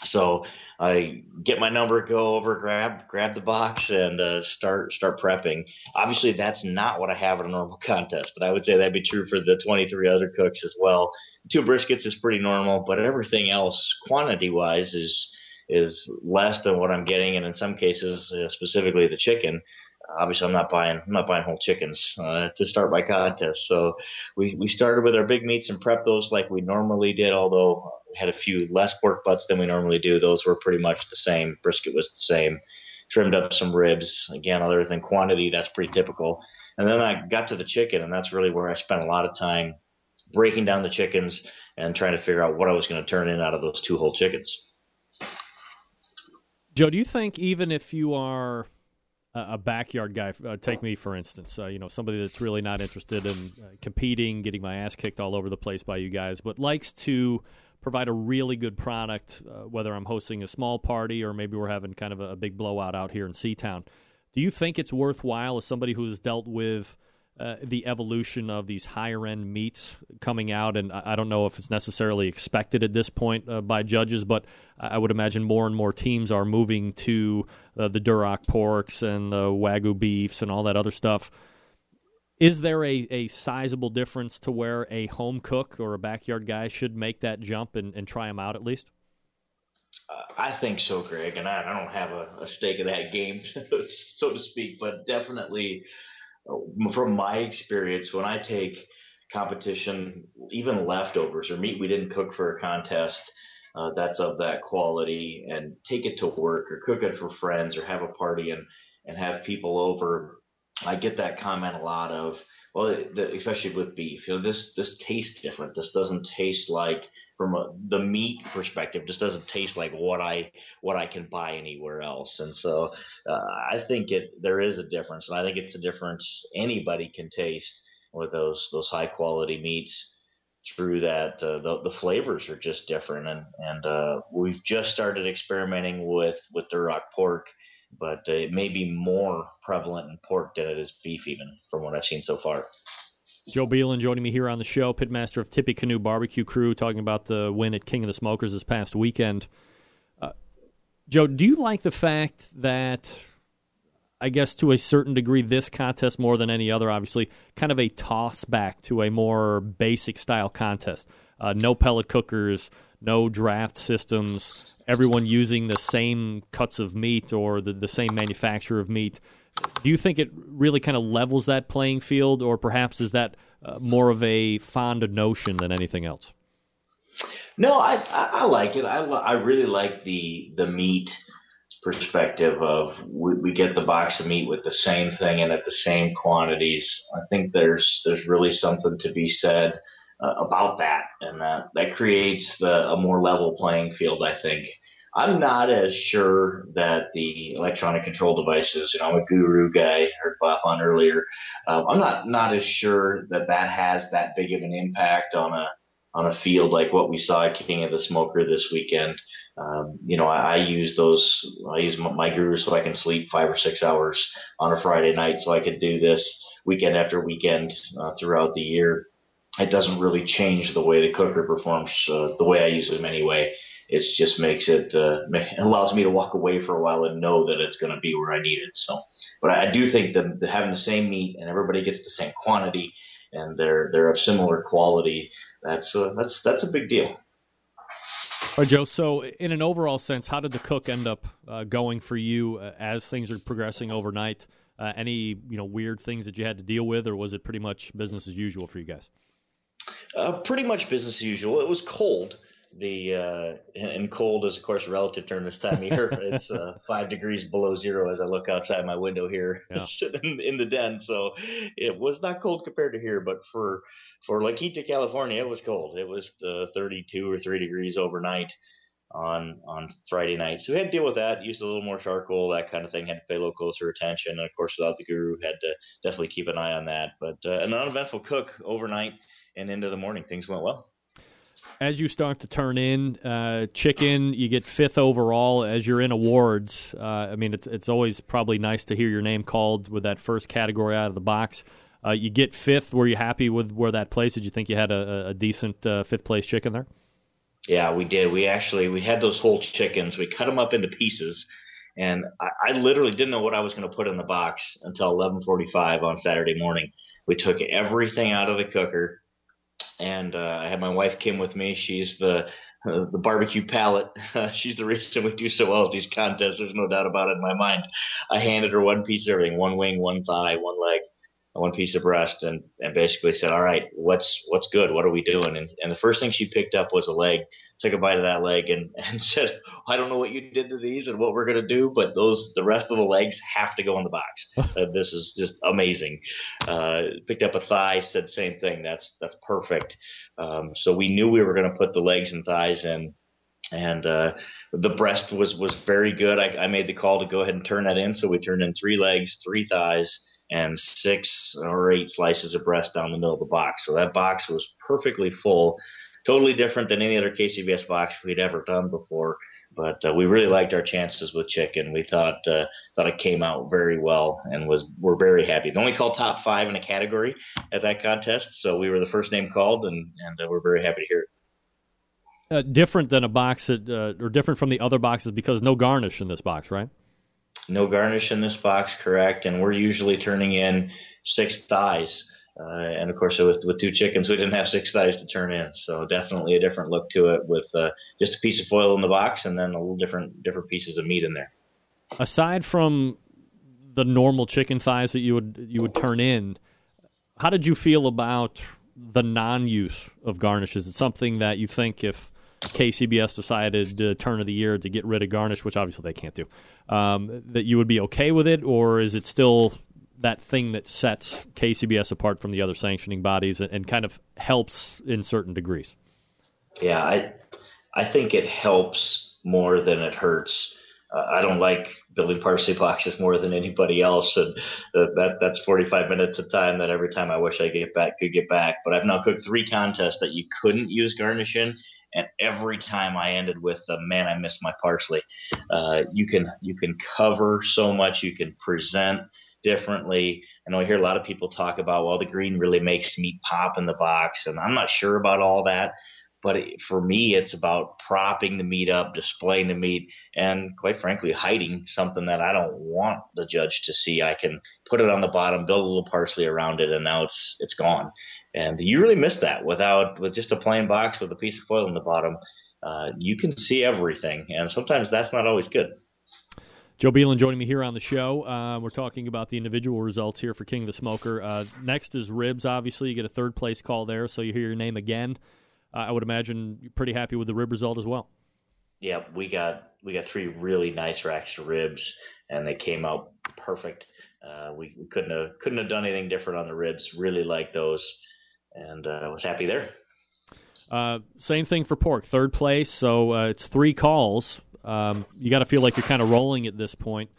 Speaker 15: So I get my number, go over, grab grab the box, and uh, start start prepping. Obviously, that's not what I have in a normal contest, and I would say that'd be true for the 23 other cooks as well. Two briskets is pretty normal, but everything else, quantity wise, is is less than what I'm getting, and in some cases, uh, specifically the chicken, obviously I'm not buying I'm not buying whole chickens uh, to start my contest. So we, we started with our big meats and prepped those like we normally did. Although we had a few less pork butts than we normally do. Those were pretty much the same. Brisket was the same. Trimmed up some ribs. Again, other than quantity, that's pretty typical. And then I got to the chicken, and that's really where I spent a lot of time breaking down the chickens and trying to figure out what I was going to turn in out of those two whole chickens.
Speaker 2: Joe, do you think even if you are a backyard guy. Uh, take me for instance. Uh, you know, somebody that's really not interested in uh, competing, getting my ass kicked all over the place by you guys, but likes to provide a really good product. Uh, whether I'm hosting a small party or maybe we're having kind of a, a big blowout out here in Seatown. Do you think it's worthwhile as somebody who has dealt with uh, the evolution of these higher end meats coming out, and I, don't know if it's necessarily expected at this point uh, by judges, but I would imagine more and more teams are moving to uh, the Duroc porks and the Wagyu beefs and all that other stuff. Is there a, a sizable difference to where a home cook or a backyard guy should make that jump and, and try them out at least?
Speaker 15: I think so, Greg, and I, I don't have a, a stake in that game, so to speak, but definitely from my experience, when I take competition, even leftovers or meat we didn't cook for a contest uh, that's of that quality, and take it to work or cook it for friends or have a party and and have people over, I get that comment a lot of well, the, especially with beef, you know, this this tastes different. This doesn't taste like from a, the meat perspective, just doesn't taste like what I what I can buy anywhere else. And so uh, I think it there is a difference, and I think it's a difference anybody can taste with those those high quality meats through that uh, the, the flavors are just different and and uh, we've just started experimenting with with Duroc pork but uh, it may be more prevalent in pork than it is beef even from what I've seen so far.
Speaker 2: Joe Beelan joining me here on the show, pitmaster of Tippecanoe Barbecue Crew, talking about the win at King of the Smokers this past weekend. Uh, Joe, do you like the fact that, I guess to a certain degree, this contest more than any other, obviously, kind of a toss back to a more basic style contest? Uh, no pellet cookers, no draft systems. everyone using the same cuts of meat or the, the same manufacturer of meat. Do you think it really kind of levels that playing field, or perhaps is that uh, more of a fond notion than anything else?
Speaker 15: No, I, I, I like it. I, I really like the the meat perspective of we, we, get the box of meat with the same thing and at the same quantities. I think there's there's really something to be said uh, about that, and that that creates the a more level playing field. I think. I'm not as sure that the electronic control devices, you know, I'm a guru guy, heard Bob on earlier. Um, I'm not not as sure that that has that big of an impact on a on a field like what we saw at King of the Smoker this weekend. Um, you know, I, I, use those. I use my, guru so I can sleep five or six hours on a Friday night, so I could do this weekend after weekend uh, throughout the year. It doesn't really change the way the cooker performs. Uh, the way I use them anyway. It just makes it uh, allows me to walk away for a while and know that it's going to be where I need it. So, but I do think that having the same meat and everybody gets the same quantity and they're they're of similar quality that's a, that's that's a big deal.
Speaker 2: All right, Joe. So, in an overall sense, how did the cook end up uh, going for you uh, as things are progressing overnight? Uh, any you know weird things that you had to deal with, or was it pretty much business as usual for you guys?
Speaker 15: Uh, pretty much business as usual. It was cold, the uh, and cold is of course relative during this time of year. it's uh, five degrees below zero as I look outside my window here, yeah. sitting in the den. So it was not cold compared to here, but for for La Quinta, California, it was cold. It was uh, 32 or 3 degrees overnight on on Friday night. So we had to deal with that. Used a little more charcoal, that kind of thing. Had to pay a little closer attention, and of course, without the guru, had to definitely keep an eye on that. But uh, an uneventful cook overnight and into the morning, things went well
Speaker 2: as you start to turn in uh, chicken, you get fifth overall as you're in awards. Uh, I mean, it's it's always probably nice to hear your name called with that first category out of the box. Uh, you get fifth. Were you happy with where that placed? Did you think you had a, a decent uh, fifth place chicken there?
Speaker 15: Yeah, we did. We actually we had those whole chickens. We cut them up into pieces, and I, I literally didn't know what I was going to put in the box until 11:45 on Saturday morning. We took everything out of the cooker and uh, I had my wife Kim with me. She's the uh, the barbecue palate. Uh, she's the reason we do so well at these contests. There's no doubt about it in my mind. I handed her one piece of everything: one wing, one thigh, one leg, one piece of breast, and and basically said, "All right, what's what's good? What are we doing?" And and the first thing she picked up was a leg took a bite of that leg and, and said, I don't know what you did to these and what we're going to do, but those, the rest of the legs have to go in the box. uh, this is just amazing. Uh, picked up a thigh, said same thing. That's, that's perfect. Um, so we knew we were going to put the legs and thighs in and uh, the breast was was very good. I, I, made the call to go ahead and turn that in, so we turned in three legs, three thighs, and six or eight slices of breast down the middle of the box. So that box was perfectly full totally different than any other KCBS box we'd ever done before. But uh, we really liked our chances with chicken. We thought uh, thought it came out very well and was we're very happy. They only called top five in a category at that contest, so we were the first name called, and and uh, we're very happy to hear it.
Speaker 2: Uh, different than a box that, uh, or different from the other boxes because no garnish in this box, right?
Speaker 15: No garnish in this box, correct. And we're usually turning in six thighs uh, and of course, with, with two chickens, we didn't have six thighs to turn in. So definitely a different look to it with uh, just a piece of foil in the box and then a little different different pieces of meat in there.
Speaker 2: Aside from the normal chicken thighs that you would you would turn in, how did you feel about the non-use of garnish? Is it something that you think if KCBS decided to turn of the year to get rid of garnish, which obviously they can't do, um, that you would be okay with it, or is it still that thing that sets KCBS apart from the other sanctioning bodies and, and kind of helps in certain degrees.
Speaker 15: Yeah, I I think it helps more than it hurts. Uh, I don't like building parsley boxes more than anybody else, and uh, that that's 45 minutes of time that every time I wish I get back could get back. But I've now cooked three contests that you couldn't use garnish in, and every time I ended with the man, I miss my parsley. Uh, you can you can cover so much, you can present differently. I know I hear a lot of people talk about, well, the green really makes meat pop in the box, and I'm not sure about all that. But it, for me, it's about propping the meat up, displaying the meat, and quite frankly, hiding something that I don't want the judge to see. I can put it on the bottom, build a little parsley around it, and now it's it's gone. And you really miss that without with just a plain box with a piece of foil in the bottom uh, you can see everything, and sometimes that's not always good.
Speaker 2: Joe Beelan joining me here on the show. Uh, we're talking about the individual results here for King of the Smoker. Uh, next is ribs. Obviously, you get a third place call there, so you hear your name again. Uh, I would imagine you're pretty happy with the rib result as well.
Speaker 15: Yeah, we got we got three really nice racks of ribs, and they came out perfect. Uh, we, we couldn't have couldn't have done anything different on the ribs. Really like those, and I was happy there.
Speaker 2: Uh, same thing for pork, third place. So uh, it's three calls. Um, you got to feel like you're kind of rolling at this point.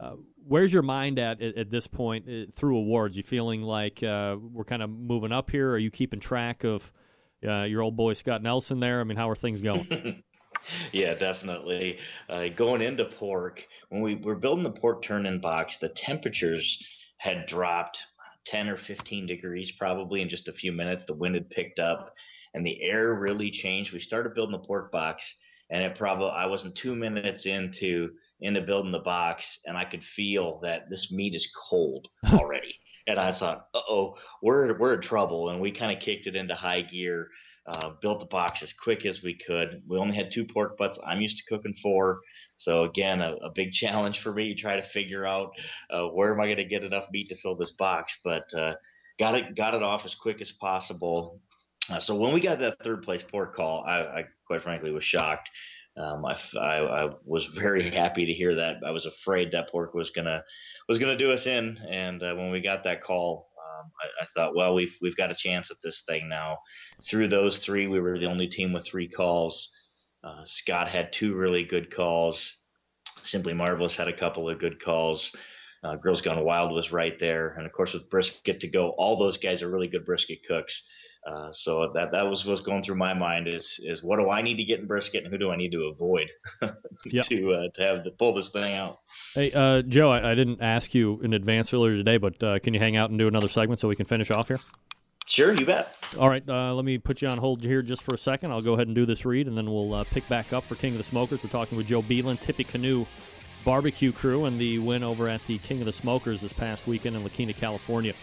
Speaker 2: Uh, where's your mind at at, at this point uh, through awards? You feeling like uh, we're kind of moving up here? Are you keeping track of uh, your old boy Scott Nelson there? I mean, how are things going?
Speaker 15: yeah, definitely. going into pork, when we were building the pork turn-in box, the temperatures had dropped 10 or 15 degrees probably in just a few minutes. The wind had picked up and the air really changed. We started building the pork box, and it probably I wasn't two minutes into into building the box, and I could feel that this meat is cold already. And I thought, oh, we're we're in trouble. And we kind of kicked it into high gear. Uh, built the box as quick as we could. We only had two pork butts. I'm used to cooking four, so again, a, a big challenge for me to try to figure out uh, where am I going to get enough meat to fill this box. But uh, got it got it off as quick as possible. Uh, so when we got that third place pork call, I, I quite frankly was shocked. Um, I, I, I, was very happy to hear that. I was afraid that pork was gonna was gonna do us in, and uh, when we got that call, um, I, I, thought, well, we've we've got a chance at this thing now. Through those three, we were the only team with three calls. Uh, Scott had two really good calls. Simply Marvelous had a couple of good calls. Uh, Girls Gone Wild was right there, and of course with brisket to go, all those guys are really good brisket cooks. Uh, so that that was what's going through my mind is is what do I need to get in brisket and who do I need to avoid
Speaker 2: yep.
Speaker 15: to uh, to have to pull this thing out.
Speaker 2: Hey uh, Joe, I, I, didn't ask you in advance earlier today, but uh, can you hang out and do another segment so we can finish off here?
Speaker 15: Sure, you bet.
Speaker 2: All right, uh, let me put you on hold here just for a second. I'll go ahead and do this read, and then we'll pick back up for King of the Smokers. We're talking with Joe Beelan, Tippecanoe barbecue crew, and the win over at the King of the Smokers this past weekend in La Quinta, California.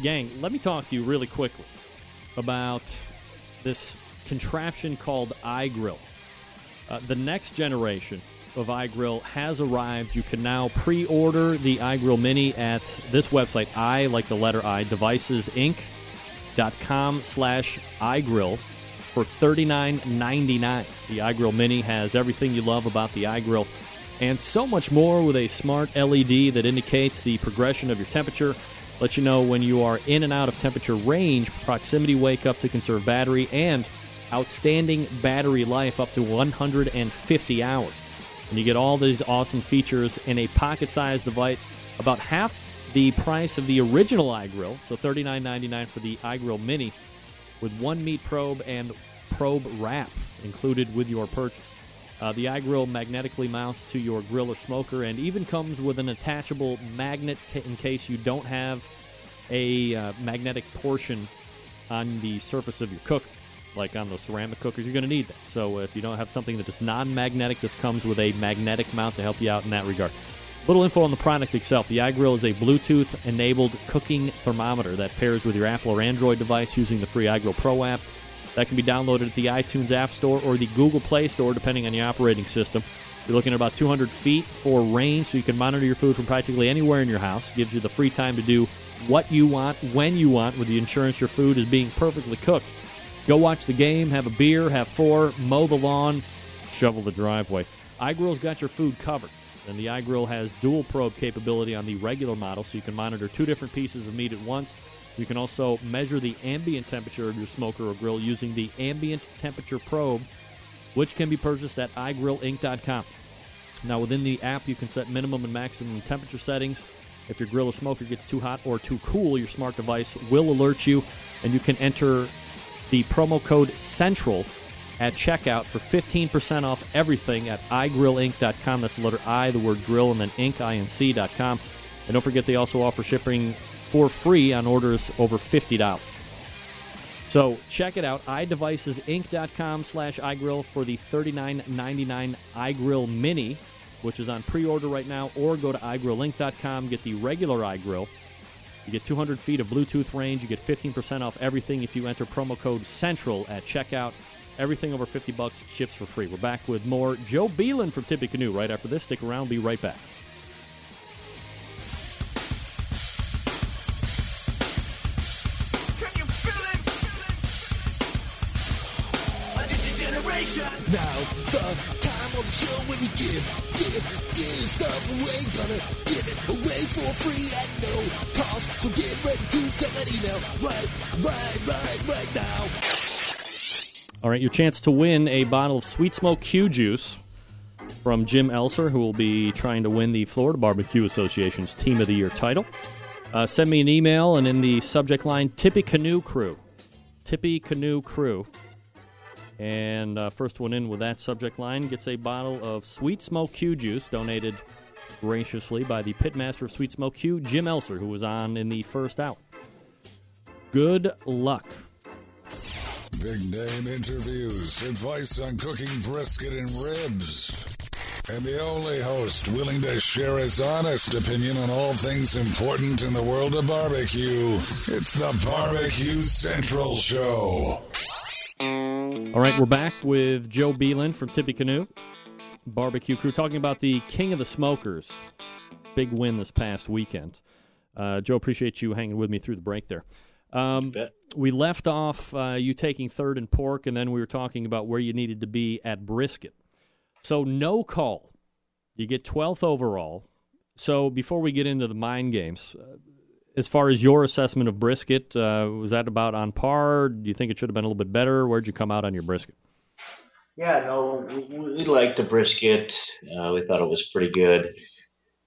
Speaker 2: gang, let me talk to you really quickly about this contraption called iGrill. Uh, the next generation of iGrill has arrived. You can now pre-order the iGrill Mini at this website, i like the letter I, devicesinc.com slash iGrill for $39.99. The iGrill Mini has everything you love about the iGrill and so much more with a smart LED that indicates the progression of your temperature let you know when you are in and out of temperature range, proximity wake up to conserve battery, and outstanding battery life up to 150 hours. And you get all these awesome features in a pocket sized device, about half the price of the original iGrill, so $39.99 for the iGrill Mini, with one meat probe and probe wrap included with your purchase. Uh, the iGrill magnetically mounts to your grill or smoker and even comes with an attachable magnet in case you don't have a uh, magnetic portion on the surface of your cooker. Like on those ceramic cookers, you're going to need that. So if you don't have something that is non magnetic, this comes with a magnetic mount to help you out in that regard. Little info on the product itself. The iGrill is a Bluetooth enabled cooking thermometer that pairs with your Apple or Android device using the free iGrill Pro app. That can be downloaded at the iTunes App Store or the Google Play Store, depending on your operating system. You're looking at about 200 feet for range, so you can monitor your food from practically anywhere in your house. Gives you the free time to do what you want, when you want, with the insurance your food is being perfectly cooked. Go watch the game, have a beer, have four, mow the lawn, shovel the driveway. iGrill's got your food covered. And the iGrill has dual probe capability on the regular model, so you can monitor two different pieces of meat at once you can also measure the ambient temperature of your smoker or grill using the ambient temperature probe, which can be purchased at iGrillInc.com. Now, within the app, you can set minimum and maximum temperature settings. If your grill or smoker gets too hot or too cool, your smart device will alert you, and you can enter the promo code CENTRAL at checkout for 15% off everything at iGrillInc.com. That's the letter I, the word grill, and then Inc, I-N-C.com. And don't forget, they also offer shipping for free on orders over $50. So check it out, iDevicesInc.com slash iGrill for the $39.99 iGrill Mini, which is on pre-order right now, or go to iGrillInc.com, get the regular iGrill. You get 200 feet of Bluetooth range. You get 15% off everything if you enter promo code CENTRAL at checkout. Everything over 50 bucks ships for free. We're back with more Joe Beelan from Tippecanoe right after this. Stick around. Be right back.
Speaker 8: Now's the time on the show when we give, give, give stuff away. Gonna give it away for free at no cost. So get ready to send that email right, right, right, right now.
Speaker 2: All right, your chance to win a bottle of Sweet Smoke Q Juice from Jim Elser, who will be trying to win the Florida Barbecue Association's Team of the Year title. Uh, send me an email, and in the subject line, Tippecanoe Crew. Tippecanoe Crew. And uh, first one in with that subject line gets a bottle of Sweet Smoke Q Juice, donated graciously by the pitmaster of Sweet Smoke Q, Jim Elser, who was on in the first hour. Good luck.
Speaker 6: Big name interviews, advice on cooking brisket and ribs. And the only host willing to share his honest opinion on all things important in the world of barbecue. It's the Barbecue Central Show.
Speaker 2: All right, we're back with Joe Beelan from Tippecanoe Barbecue Crew talking about the King of the Smokers. Big win this past weekend. Uh, Joe, appreciate you hanging with me through the break there. Um, we left off uh, you taking third in pork, and then we were talking about where you needed to be at brisket. So, no call. You get 12th overall. So, before we get into the mind games, uh, as far as your assessment of brisket, uh, was that about on par? Do you think it should have been a little bit better? Where'd you come out on your brisket?
Speaker 15: Yeah, no, we, liked the brisket. Uh, we thought it was pretty good.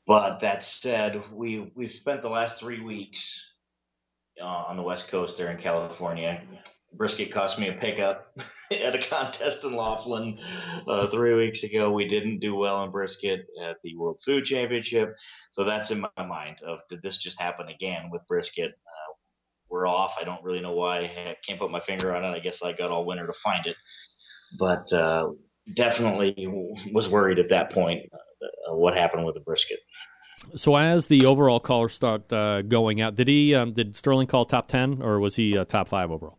Speaker 15: But that said, we we've spent the last three weeks uh, on the West Coast there in California. Brisket cost me a pickup at a contest in Laughlin uh, three weeks ago. We didn't do well in brisket at the World Food Championship, so that's in my mind. Of did this just happen again with brisket? Uh, we're off. I don't really know why. I can't put my finger on it. I guess I got all winter to find it, but uh, definitely was worried at that point. Uh, what happened with the brisket?
Speaker 2: So as the overall callers start uh, going out, did he um, did Sterling call top ten or was he uh, top five overall?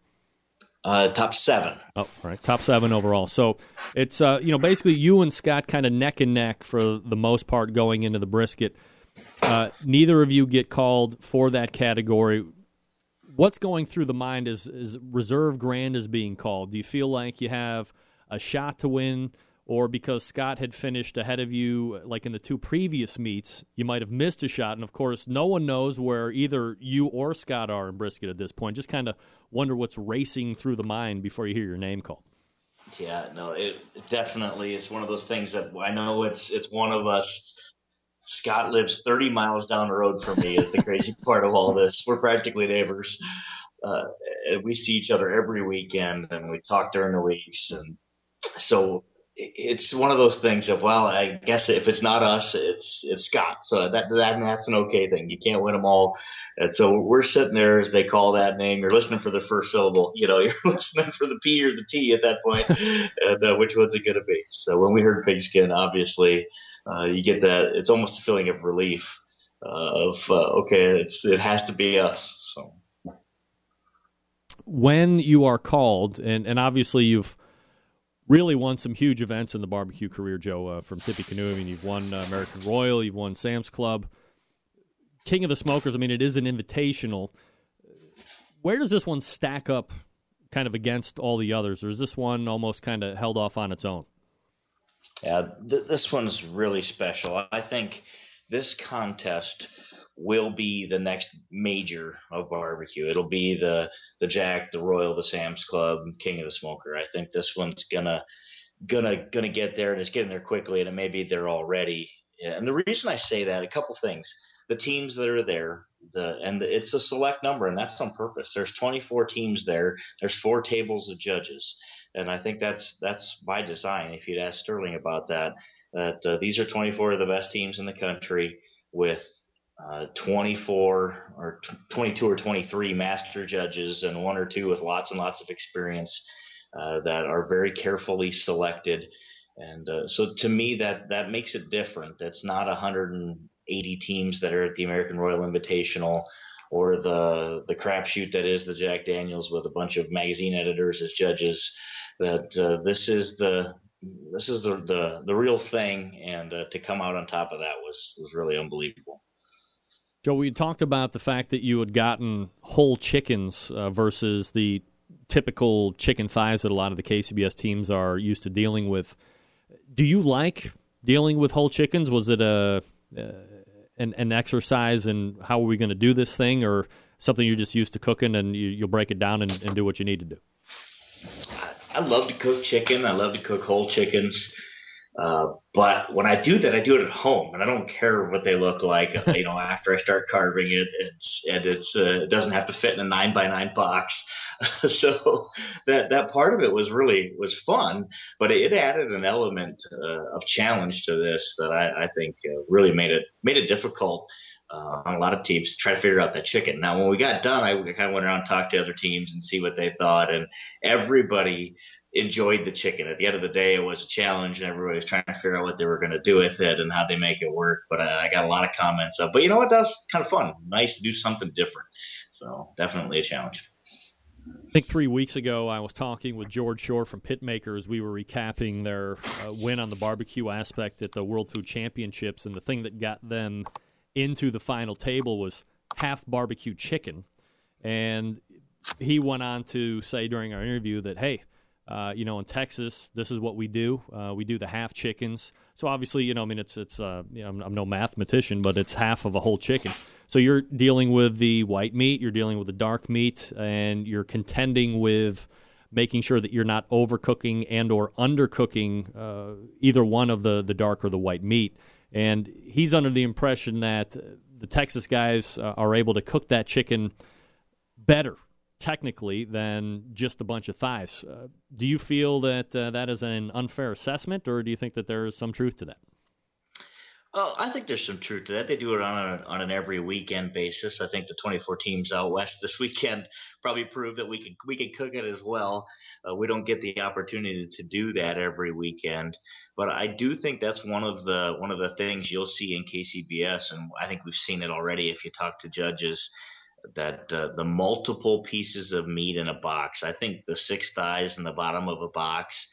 Speaker 15: Uh, top seven.
Speaker 2: Oh, right, top seven overall. So it's uh, you know basically you and Scott kind of neck and neck for the most part going into the brisket. Uh, neither of you get called for that category. What's going through the mind is is reserve grand is being called. Do you feel like you have a shot to win? Or because Scott had finished ahead of you, like in the two previous meets, you might have missed a shot. And of course, no one knows where either you or Scott are in brisket at this point. Just kind of wonder what's racing through the mind before you hear your name called.
Speaker 15: Yeah, no, it definitely is one of those things that I know it's it's one of us. Scott lives 30 miles down the road from me. Is the crazy part of all this. We're practically neighbors. Uh, we see each other every weekend, and we talk during the weeks, and so it's one of those things of well, I guess if it's not us, it's it's Scott. So that that that's an okay thing. You can't win them all, and so we're sitting there as they call that name. You're listening for the first syllable. You know, you're listening for the P or the T at that point, and uh, which one's it going to be? So when we heard pigskin, obviously, uh, you get that. It's almost a feeling of relief uh, of uh, okay, it's it has to be us. So
Speaker 2: when you are called, and and obviously you've really won some huge events in the barbecue career, Joe, uh, from Tippecanoe. I mean, you've won uh, American Royal, you've won Sam's Club. King of the Smokers, I mean, it is an invitational. Where does this one stack up kind of against all the others, or is this one almost kind of held off on its own?
Speaker 15: Yeah, th- this one's really special. I think this contest will be the next major of barbecue. It'll be the the Jack, the Royal, the Sam's Club, King of the Smoker. I think this one's gonna gonna gonna get there and it's getting there quickly and it may be there already. And the reason I say that, a couple things. The teams that are there, the and the, it's a select number, and that's on purpose. There's 24 teams there. There's four tables of judges, and I think that's that's by design. If you'd ask Sterling about that, that uh, these are 24 of the best teams in the country with uh, 24 or t- 22 or 23 master judges and one or two with lots and lots of experience uh, that are very carefully selected. And uh, so to me, that, that makes it different. That's not 180 teams that are at the American Royal Invitational or the, the crapshoot that is the Jack Daniels with a bunch of magazine editors as judges. that uh, this is the this is the the, the real thing, and uh, to come out on top of that was was really unbelievable.
Speaker 2: Joe, we talked about the fact that you had gotten whole chickens uh, versus the typical chicken thighs that a lot of the KCBS teams are used to dealing with. Do you like dealing with whole chickens? Was it a uh, an, an exercise in how are we going to do this thing, or something you're just used to cooking and you, will break it down and, and do what you need to do?
Speaker 15: I love to cook chicken. I love to cook whole chickens. Uh, but when I do that, I do it at home, and I don't care what they look like. you know, after I start carving it, it's and it's uh, it doesn't have to fit in a nine by nine box. so that that part of it was really was fun, but it added an element uh, of challenge to this that I, I think uh, really made it made it difficult. Uh, on a lot of teams to try to figure out that chicken. Now, when we got done, I kind of went around and talked to other teams and see what they thought, and everybody enjoyed the chicken. At the end of the day, it was a challenge, and everybody was trying to figure out what they were going to do with it and how they make it work. But I, I got a lot of comments but you know what? That was kind of fun. Nice to do something different. So definitely a challenge.
Speaker 2: I think three weeks ago, I was talking with George Shore from Pitmakers. We were recapping their uh, win on the barbecue aspect at the World Food Championships, and the thing that got them into the final table was half barbecue chicken. And he went on to say during our interview that, hey, uh, you know, in Texas, this is what we do. Uh, we do the half chickens. So obviously, you know, I mean, it's it's. Uh, you know, I'm, I'm, no mathematician, but it's half of a whole chicken. So you're dealing with the white meat, you're dealing with the dark meat, and you're contending with making sure that you're not overcooking and or undercooking uh, either one of the the dark or the white meat. And he's under the impression that the Texas guys uh, are able to cook that chicken better technically than just a bunch of thighs. Uh, do you feel that uh, that is an unfair assessment, or do you think that there is some truth to that?
Speaker 15: Well, I think there's some truth to that. They do it on a, on an every weekend basis. I think the 24 teams out west this weekend probably proved that we could we could cook it as well. Uh, we don't get the opportunity to do that every weekend, but I do think that's one of the one of the things you'll see in KCBS, and I think we've seen it already if you talk to judges that uh, the multiple pieces of meat in a box. I think the six thighs in the bottom of a box,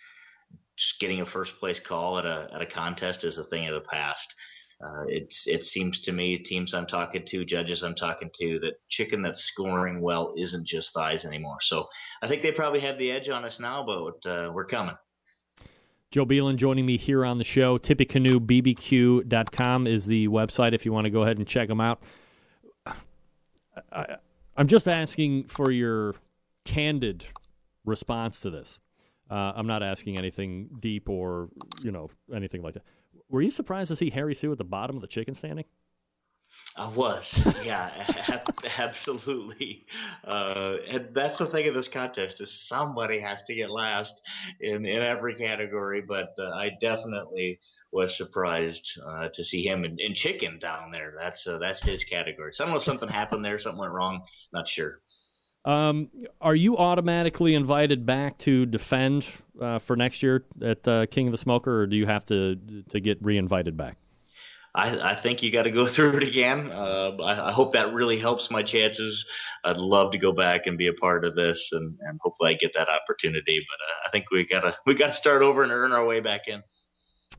Speaker 15: just getting a first place call at a at a contest is a thing of the past. Uh, it's it seems to me teams I'm talking to, judges I'm talking to, that chicken that's scoring well isn't just thighs anymore. So I think they probably have the edge on us now, but uh, we're coming.
Speaker 2: Joe Beelan joining me here on the show. TippecanoeBBQ.com is the website if you want to go ahead and check them out. I, am just asking for your candid response to this. Uh, I'm not asking anything deep or you know anything like that. Were you surprised to see Harry Soo at the bottom of the chicken standing?
Speaker 15: I was, yeah, absolutely. Uh, and that's the thing of this contest is somebody has to get last in, in every category. But uh, I definitely was surprised uh, to see him in, chicken down there. That's uh, that's his category. So I don't know if something happened there, something went wrong. Not sure.
Speaker 2: Um, are you automatically invited back to defend uh, for next year at uh, King of the Smoker, or do you have to to get reinvited back?
Speaker 15: I, I think you got to go through it again. Uh, I, I, hope that really helps my chances. I'd love to go back and be a part of this, and, and hopefully I get that opportunity. But uh, I think we gotta we got to start over and earn our way back in.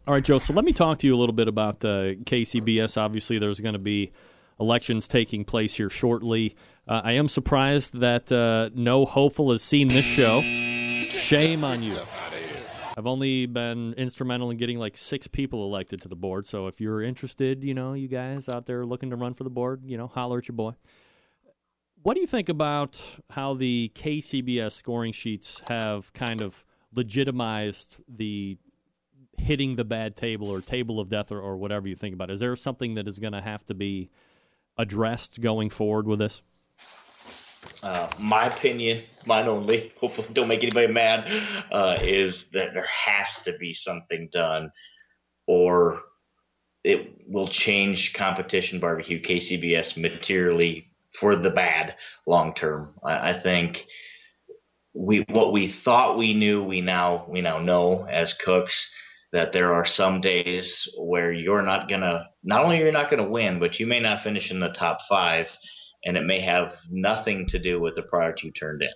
Speaker 2: All right, Joe. So let me talk to you a little bit about uh, KCBS. Obviously, there's going to be elections taking place here shortly. Uh, I am surprised that uh, no hopeful has seen this show. Shame on you. I've only been instrumental in getting like six people elected to the board. So if you're interested, you know, you guys out there looking to run for the board, you know, holler at your boy. What do you think about how the KCBS scoring sheets have kind of legitimized the hitting the bad table or table of death or, or whatever you think about? Is there something that is going to have to be addressed going forward with this?
Speaker 15: Uh, my opinion, mine only, hopefully don't make anybody mad, uh, is that there has to be something done or it will change competition barbecue KCBS materially for the bad long term. I, I think we what we thought we knew we now we now know as cooks that there are some days where you're not gonna not only you're not gonna win, but you may not finish in the top five and it may have nothing to do with the product you turned in.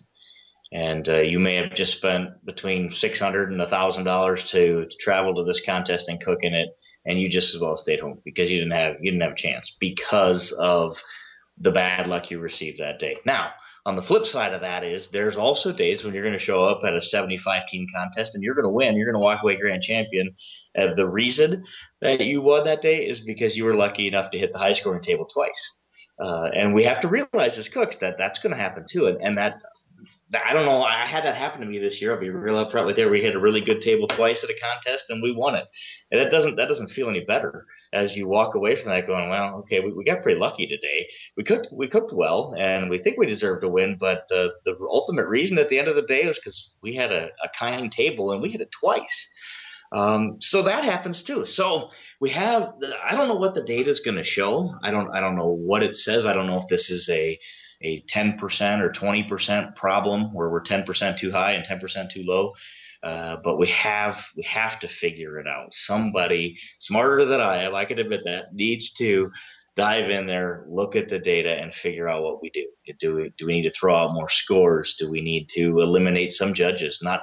Speaker 15: and uh, you may have just spent between six hundred and a thousand dollars to travel to this contest and cook in it, and you just as well stayed home because you didn't have you didn't have a chance because of the bad luck you received that day. Now, on the flip side of that is there's also days when you're going to show up at a 75 team contest and you're going to win. You're going to walk away grand champion. Uh, the reason that you won that day is because you were lucky enough to hit the high scoring table twice. Uh, and we have to realize as cooks that that's going to happen too. And, and that I don't know. I had that happen to me this year. I'll be real upfront with you. We hit a really good table twice at a contest and we won it. And that doesn't that doesn't feel any better as you walk away from that going, well, okay, we, we got pretty lucky today. We cooked we cooked well and we think we deserved to win. But uh, the ultimate reason at the end of the day was because we had a, a kind table and we hit it twice. Um, so that happens too. So we have I don't know what the data is going to show. I don't I don't know what it says. I don't know if this is a a 10% or 20% problem where we're 10% too high and 10% too low. Uh, but we have we have to figure it out. Somebody smarter than I am, I can admit that, needs to dive in there, look at the data, and figure out what we do. Do we do we need to throw out more scores? Do we need to eliminate some judges? Not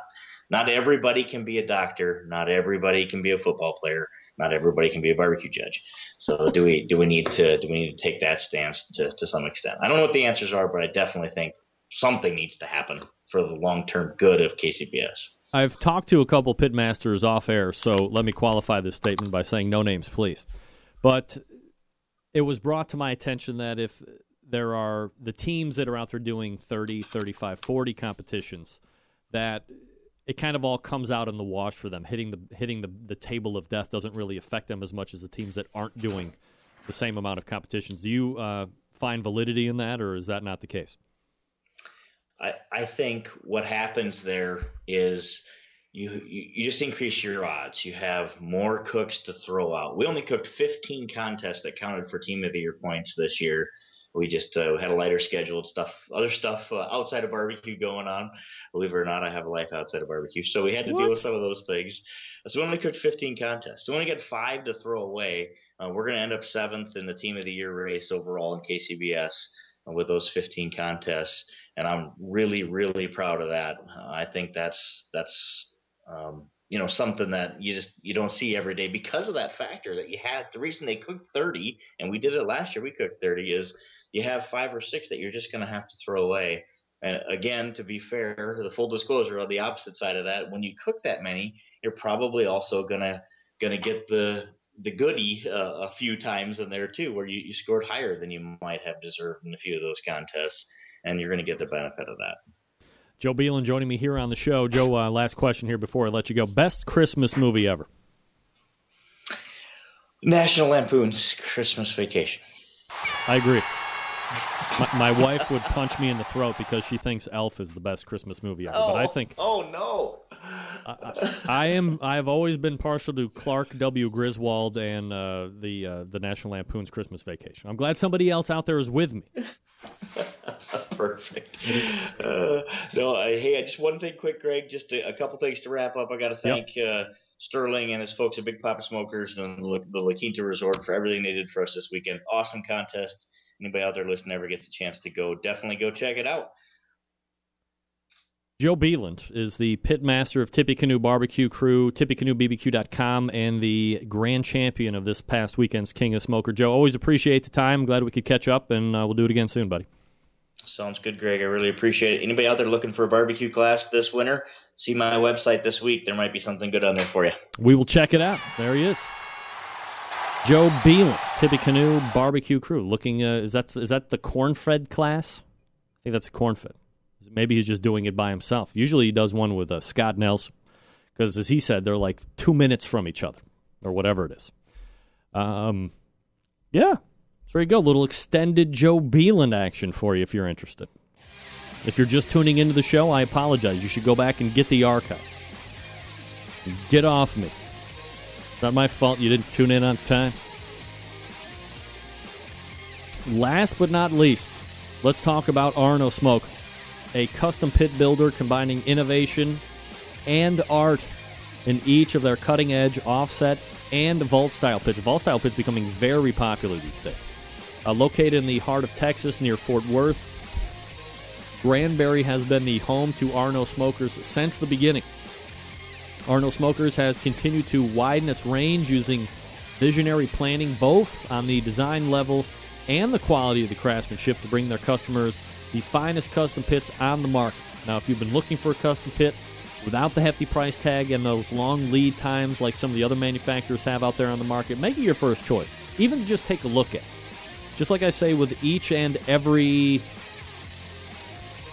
Speaker 15: not everybody can be a doctor. Not everybody can be a football player. Not everybody can be a barbecue judge. So do we do we need to do we need to take that stance to, to some extent? I don't know what the answers are, but I definitely think something needs to happen for the long term good of KCBS.
Speaker 2: I've talked to a couple pitmasters off air, so let me qualify this statement by saying no names, please. But it was brought to my attention that if there are the teams that are out there doing 30, 35, 40 competitions, that it kind of all comes out in the wash for them. Hitting the hitting the, the table of death doesn't really affect them as much as the teams that aren't doing the same amount of competitions. Do you uh, find validity in that, or is that not the case?
Speaker 15: I, I think what happens there is you, you, you just increase your odds. You have more cooks to throw out. We only cooked 15 contests that counted for team of the year points this year we just uh, had a lighter scheduled stuff, other stuff uh, outside of barbecue going on. Believe it or not, I have a life outside of barbecue, so we had to what? deal with some of those things. So we only cooked 15 contests. So we only got five to throw away. Uh, we're going to end up seventh in the team of the year race overall in KCBS uh, with those 15 contests, and I'm really, really proud of that. I think that's that's um, you know something that you just you don't see every day because of that factor that you had. The reason they cooked 30, and we did it last year, we cooked 30 is you have five or six that you're just going to have to throw away. And again, to be fair, the full disclosure on the opposite side of that, when you cook that many, you're probably also gonna gonna get the the goodie uh, a few times in there too, where you, you scored higher than you might have deserved in a few of those contests, and you're going to get the benefit of that.
Speaker 2: Joe Beelan joining me here on the show. Joe, uh, last question here before I let you go. Best Christmas movie ever?
Speaker 15: National Lampoon's Christmas Vacation.
Speaker 2: I agree. My, my, wife would punch me in the throat because she thinks Elf is the best Christmas movie ever.
Speaker 15: Oh,
Speaker 2: but I think.
Speaker 15: Oh no.
Speaker 2: I, I, am. I have always been partial to Clark W. Griswold and uh, the uh, the National Lampoon's Christmas Vacation. I'm glad somebody else out there is with me.
Speaker 15: Perfect. Uh, no, I, hey, I just one thing quick, Greg. Just a, a couple things to wrap up. I got to thank yep. Uh, Sterling and his folks at Big Poppa Smokers and the, the La Quinta Resort for everything they did for us this weekend. Awesome contest anybody out there listening ever gets a chance to go, definitely go check it out.
Speaker 2: Joe Beeland is the pit master of Tippecanoe Barbecue Crew, tippecanoebbq.com, and the grand champion of this past weekend's King of Smoker. Joe, always appreciate the time. Glad we could catch up, and uh, we'll do it again soon, buddy.
Speaker 15: Sounds good, Greg. I really appreciate it. Anybody out there looking for a barbecue class this winter, see my website this week. There might be something good on there for you.
Speaker 2: We will check it out. There he is. Joe Beelan, Tippecanoe Barbecue Crew. Looking, uh, is that is that the cornfed class? I think that's a cornfed. Maybe he's just doing it by himself. Usually he does one with uh, Scott Nelson because, as he said, they're like two minutes from each other or whatever it is. Um, yeah, so there you go. Little extended Joe Beeland action for you if you're interested. If you're just tuning into the show, I apologize. You should go back and get the archive. Get off me. Not my fault you didn't tune in on time. Last but not least, let's talk about Arno Smoke, a custom pit builder combining innovation and art in each of their cutting edge offset and vault style pits. Vault style pits becoming very popular these days. Uh, located in the heart of Texas near Fort Worth, Granbury has been the home to RO Smokers since the beginning. RO Smokers has continued to widen its range using visionary planning both on the design level and the quality of the craftsmanship to bring their customers the finest custom pits on the market. Now, if you've been looking for a custom pit without the hefty price tag and those long lead times like some of the other manufacturers have out there on the market, make it your first choice. Even to just take a look at. Just like I say with each and every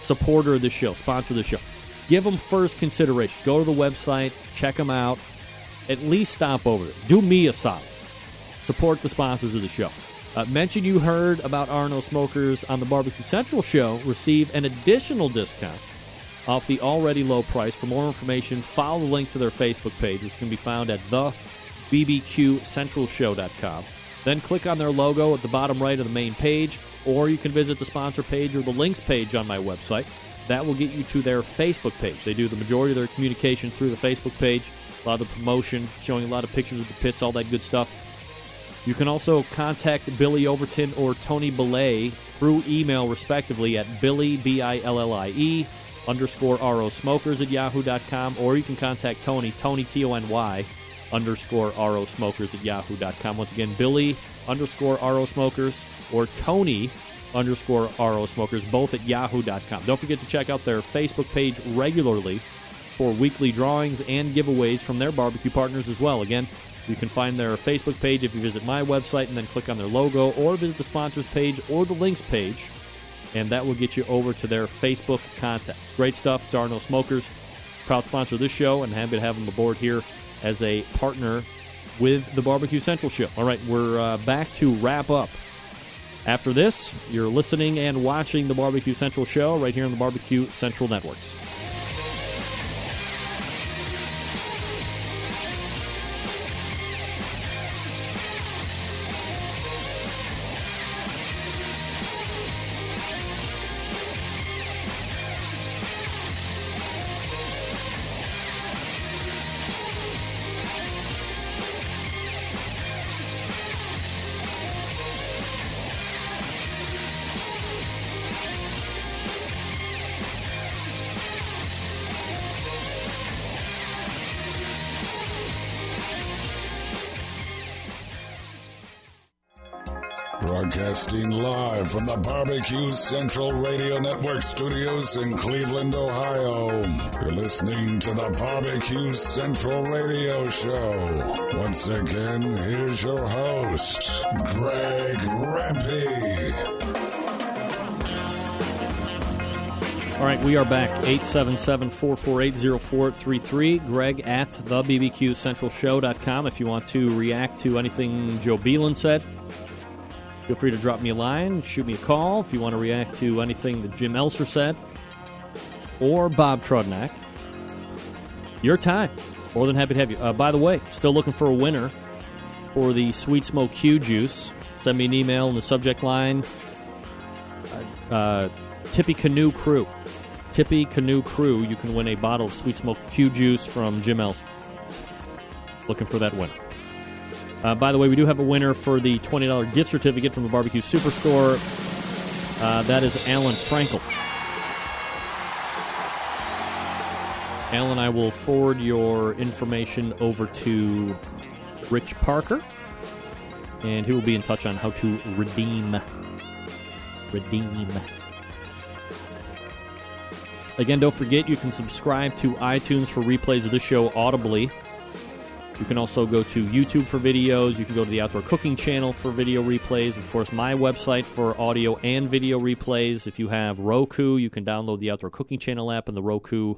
Speaker 2: supporter of the show, sponsor of the show, give them first consideration. Go to the website, check them out, at least stop over there. Do me a solid. Support the sponsors of the show. Uh, mention you heard about RO Smokers on the Barbecue Central show. Receive an additional discount off the already low price. For more information, follow the link to their Facebook page, which can be found at thebbqcentralshow.com. Then click on their logo at the bottom right of the main page, or you can visit the sponsor page or the links page on my website. That will get you to their Facebook page. They do the majority of their communication through the Facebook page, a lot of the promotion, showing a lot of pictures of the pits, all that good stuff. You can also contact Billy Overton or Tony Belay through email, respectively, at Billy, B I L L I E, underscore RO Smokers at yahoo.com, or you can contact Tony, Tony, T O N Y, underscore RO Smokers at yahoo.com. Once again, Billy, underscore RO Smokers, or Tony, underscore RO Smokers, both at yahoo.com. Don't forget to check out their Facebook page regularly for weekly drawings and giveaways from their barbecue partners as well. Again, you can find their Facebook page if you visit my website and then click on their logo, or visit the sponsors page or the links page, and that will get you over to their Facebook contacts. Great stuff. It's Smokers, proud sponsor of this show, and happy to have them aboard here as a partner with the Barbecue Central show. All right, we're uh, back to wrap up. After this, you're listening and watching the Barbecue Central show right here on the Barbecue Central Networks.
Speaker 6: Live from the Barbecue Central Radio Network studios in Cleveland, Ohio. You're listening to the Barbecue Central Radio Show. Once again, here's your host, Greg Rempe.
Speaker 2: All right, we are back. 877 448 0433. Greg at the BBQCentralShow.com if you want to react to anything Joe Beelan said. Feel free to drop me a line, shoot me a call if you want to react to anything that Jim Elser said or Bob Trudnak. Your time. More than happy to have you. Uh, by the way, still looking for a winner for the Sweet Smoke Q Juice. Send me an email in the subject line. Uh, uh, Tippecanoe Crew. Tippecanoe Crew. You can win a bottle of Sweet Smoke Q Juice from Jim Elser. Looking for that winner. Uh, by the way, we do have a winner for the $20 gift certificate from the Barbecue Superstore. Uh, that is Alan Frankel. Alan, I will forward your information over to Rich Parker, and he will be in touch on how to redeem. Redeem. Again, don't forget you can subscribe to iTunes for replays of this show audibly. You can also go to YouTube for videos. You can go to the Outdoor Cooking channel for video replays. Of course, my website for audio and video replays. If you have Roku, you can download the Outdoor Cooking channel app in the Roku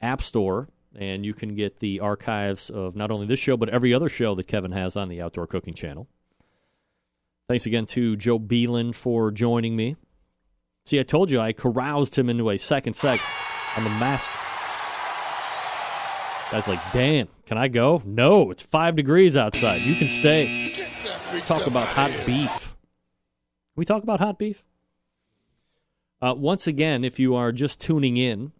Speaker 2: App Store, and you can get the archives of not only this show, but every other show that Kevin has on the Outdoor Cooking channel. Thanks again to Joe Beelan for joining me. See, I told you I caroused him into a second segment. I'm a master. Guy's like, Dan, can I go? No, it's five degrees outside. You can stay. Let's talk about hot beef. Can we talk about hot beef? Uh, once again, if you are just tuning in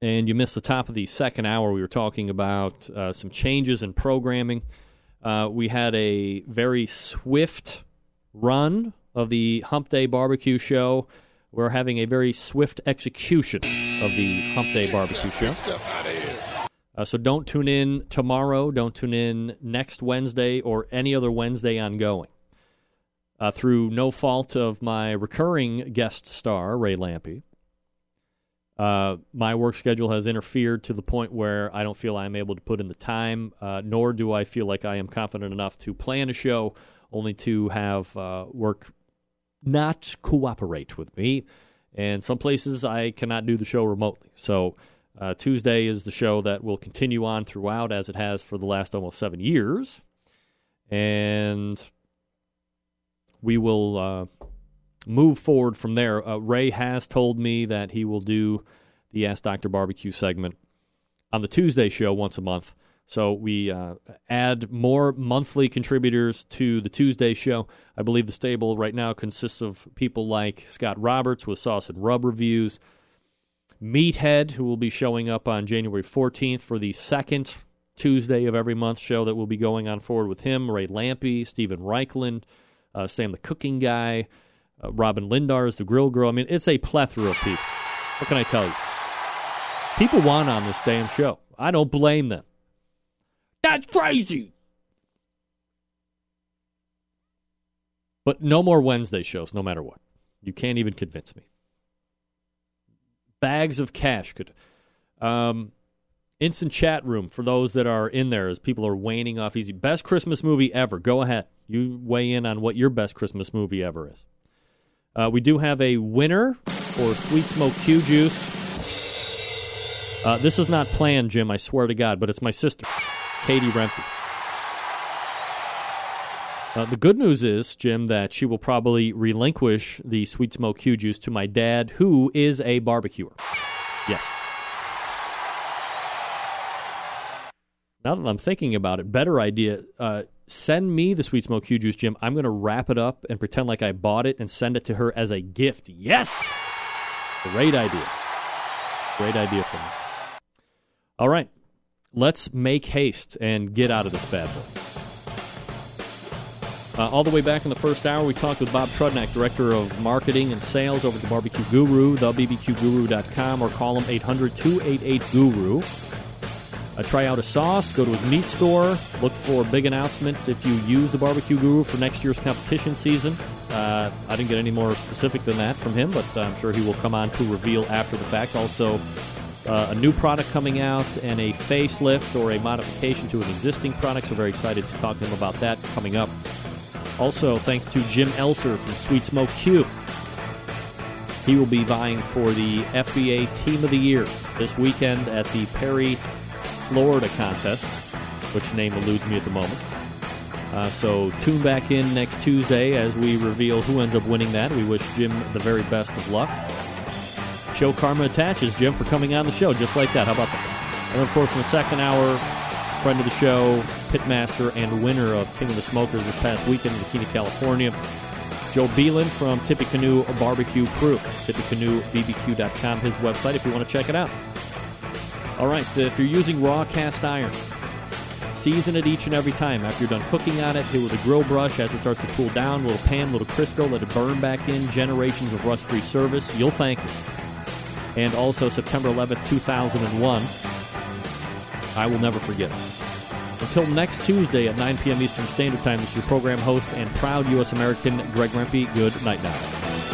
Speaker 2: and you missed the top of the second hour, we were talking about uh, some changes in programming. Uh, we had a very swift run of the Hump Day Barbecue Show we're having a very swift execution of the Hump Day Barbecue Show. Uh, so don't tune in tomorrow. Don't tune in next Wednesday or any other Wednesday ongoing. Uh, through no fault of my recurring guest star, Ray Lampe, uh, my work schedule has interfered to the point where I don't feel I'm able to put in the time, uh, nor do I feel like I am confident enough to plan a show, only to have uh, work not cooperate with me. And some places I cannot do the show remotely. So uh, Tuesday is the show that will continue on throughout as it has for the last almost seven years. And we will uh, move forward from there. Uh, Ray has told me that he will do the Ask Dr. Barbecue segment on the Tuesday show once a month. So we uh, add more monthly contributors to the Tuesday show. I believe the stable right now consists of people like Scott Roberts with Sauce and Rub reviews, Meathead, who will be showing up on January 14th for the second Tuesday of every month show that will be going on forward with him, Ray Lampe, Steven Raichlen, uh, Sam the Cooking Guy, uh, Robin Lindar is the Grill Girl. I mean, it's a plethora of people. What can I tell you? People want on this damn show. I don't blame them. That's crazy. But no more Wednesday shows, no matter what. You can't even convince me. Bags of cash could. Um, instant chat room for those that are in there as people are waning off easy. Best Christmas movie ever. Go ahead. You weigh in on what your best Christmas movie ever is. Uh, we do have a winner for Sweet Smoke Q Juice. Uh, this is not planned, Jim, I swear to God, but it's my sister, Katie Rempe. Uh, the good news is, Jim, that she will probably relinquish the Sweet Smoke Q Juice to my dad, who is a barbecuer. Yes. Now that I'm thinking about it, better idea. Uh, send me the Sweet Smoke Q Juice, Jim. I'm going to wrap it up and pretend like I bought it and send it to her as a gift. Yes! Great idea. Great idea for me. All right. Let's make haste and get out of this bad boy. Uh, all the way back in the first hour, we talked with Bob Trudnak, Director of Marketing and Sales over at the Barbecue Guru, thebbqguru.com, or call him 800 288 Guru. Uh, try out a sauce, go to his meat store, look for big announcements if you use the Barbecue Guru for next year's competition season. Uh, I didn't get any more specific than that from him, but I'm sure he will come on to reveal after the fact. Also, uh, a new product coming out and a facelift or a modification to an existing product. So, very excited to talk to him about that coming up. Also, thanks to Jim Elser from Sweet Smoke Q. He will be vying for the FBA Team of the Year this weekend at the Perry, Florida contest, which name eludes me at the moment. Uh, so tune back in next Tuesday as we reveal who ends up winning that. We wish Jim the very best of luck. Show karma attaches, Jim, for coming on the show just like that. How about that? And of course, in the second hour, friend of the show, pitmaster and winner of King of the Smokers this past weekend in Bikini, California, Joe Beelan from Tippecanoe Barbecue Crew. TippecanoeBBQ.com, his website, if you want to check it out. All right, so if you're using raw cast iron, season it each and every time. After you're done cooking on it, hit with a grill brush as it starts to cool down. Little pan, little Crisco, let it burn back in. Generations of rust-free service. You'll thank me. And also September 11th, 2001. I will never forget. Until next Tuesday at 9 p.m. Eastern Standard Time, this is your program host and proud U.S. American, Greg Rempe. Good night now.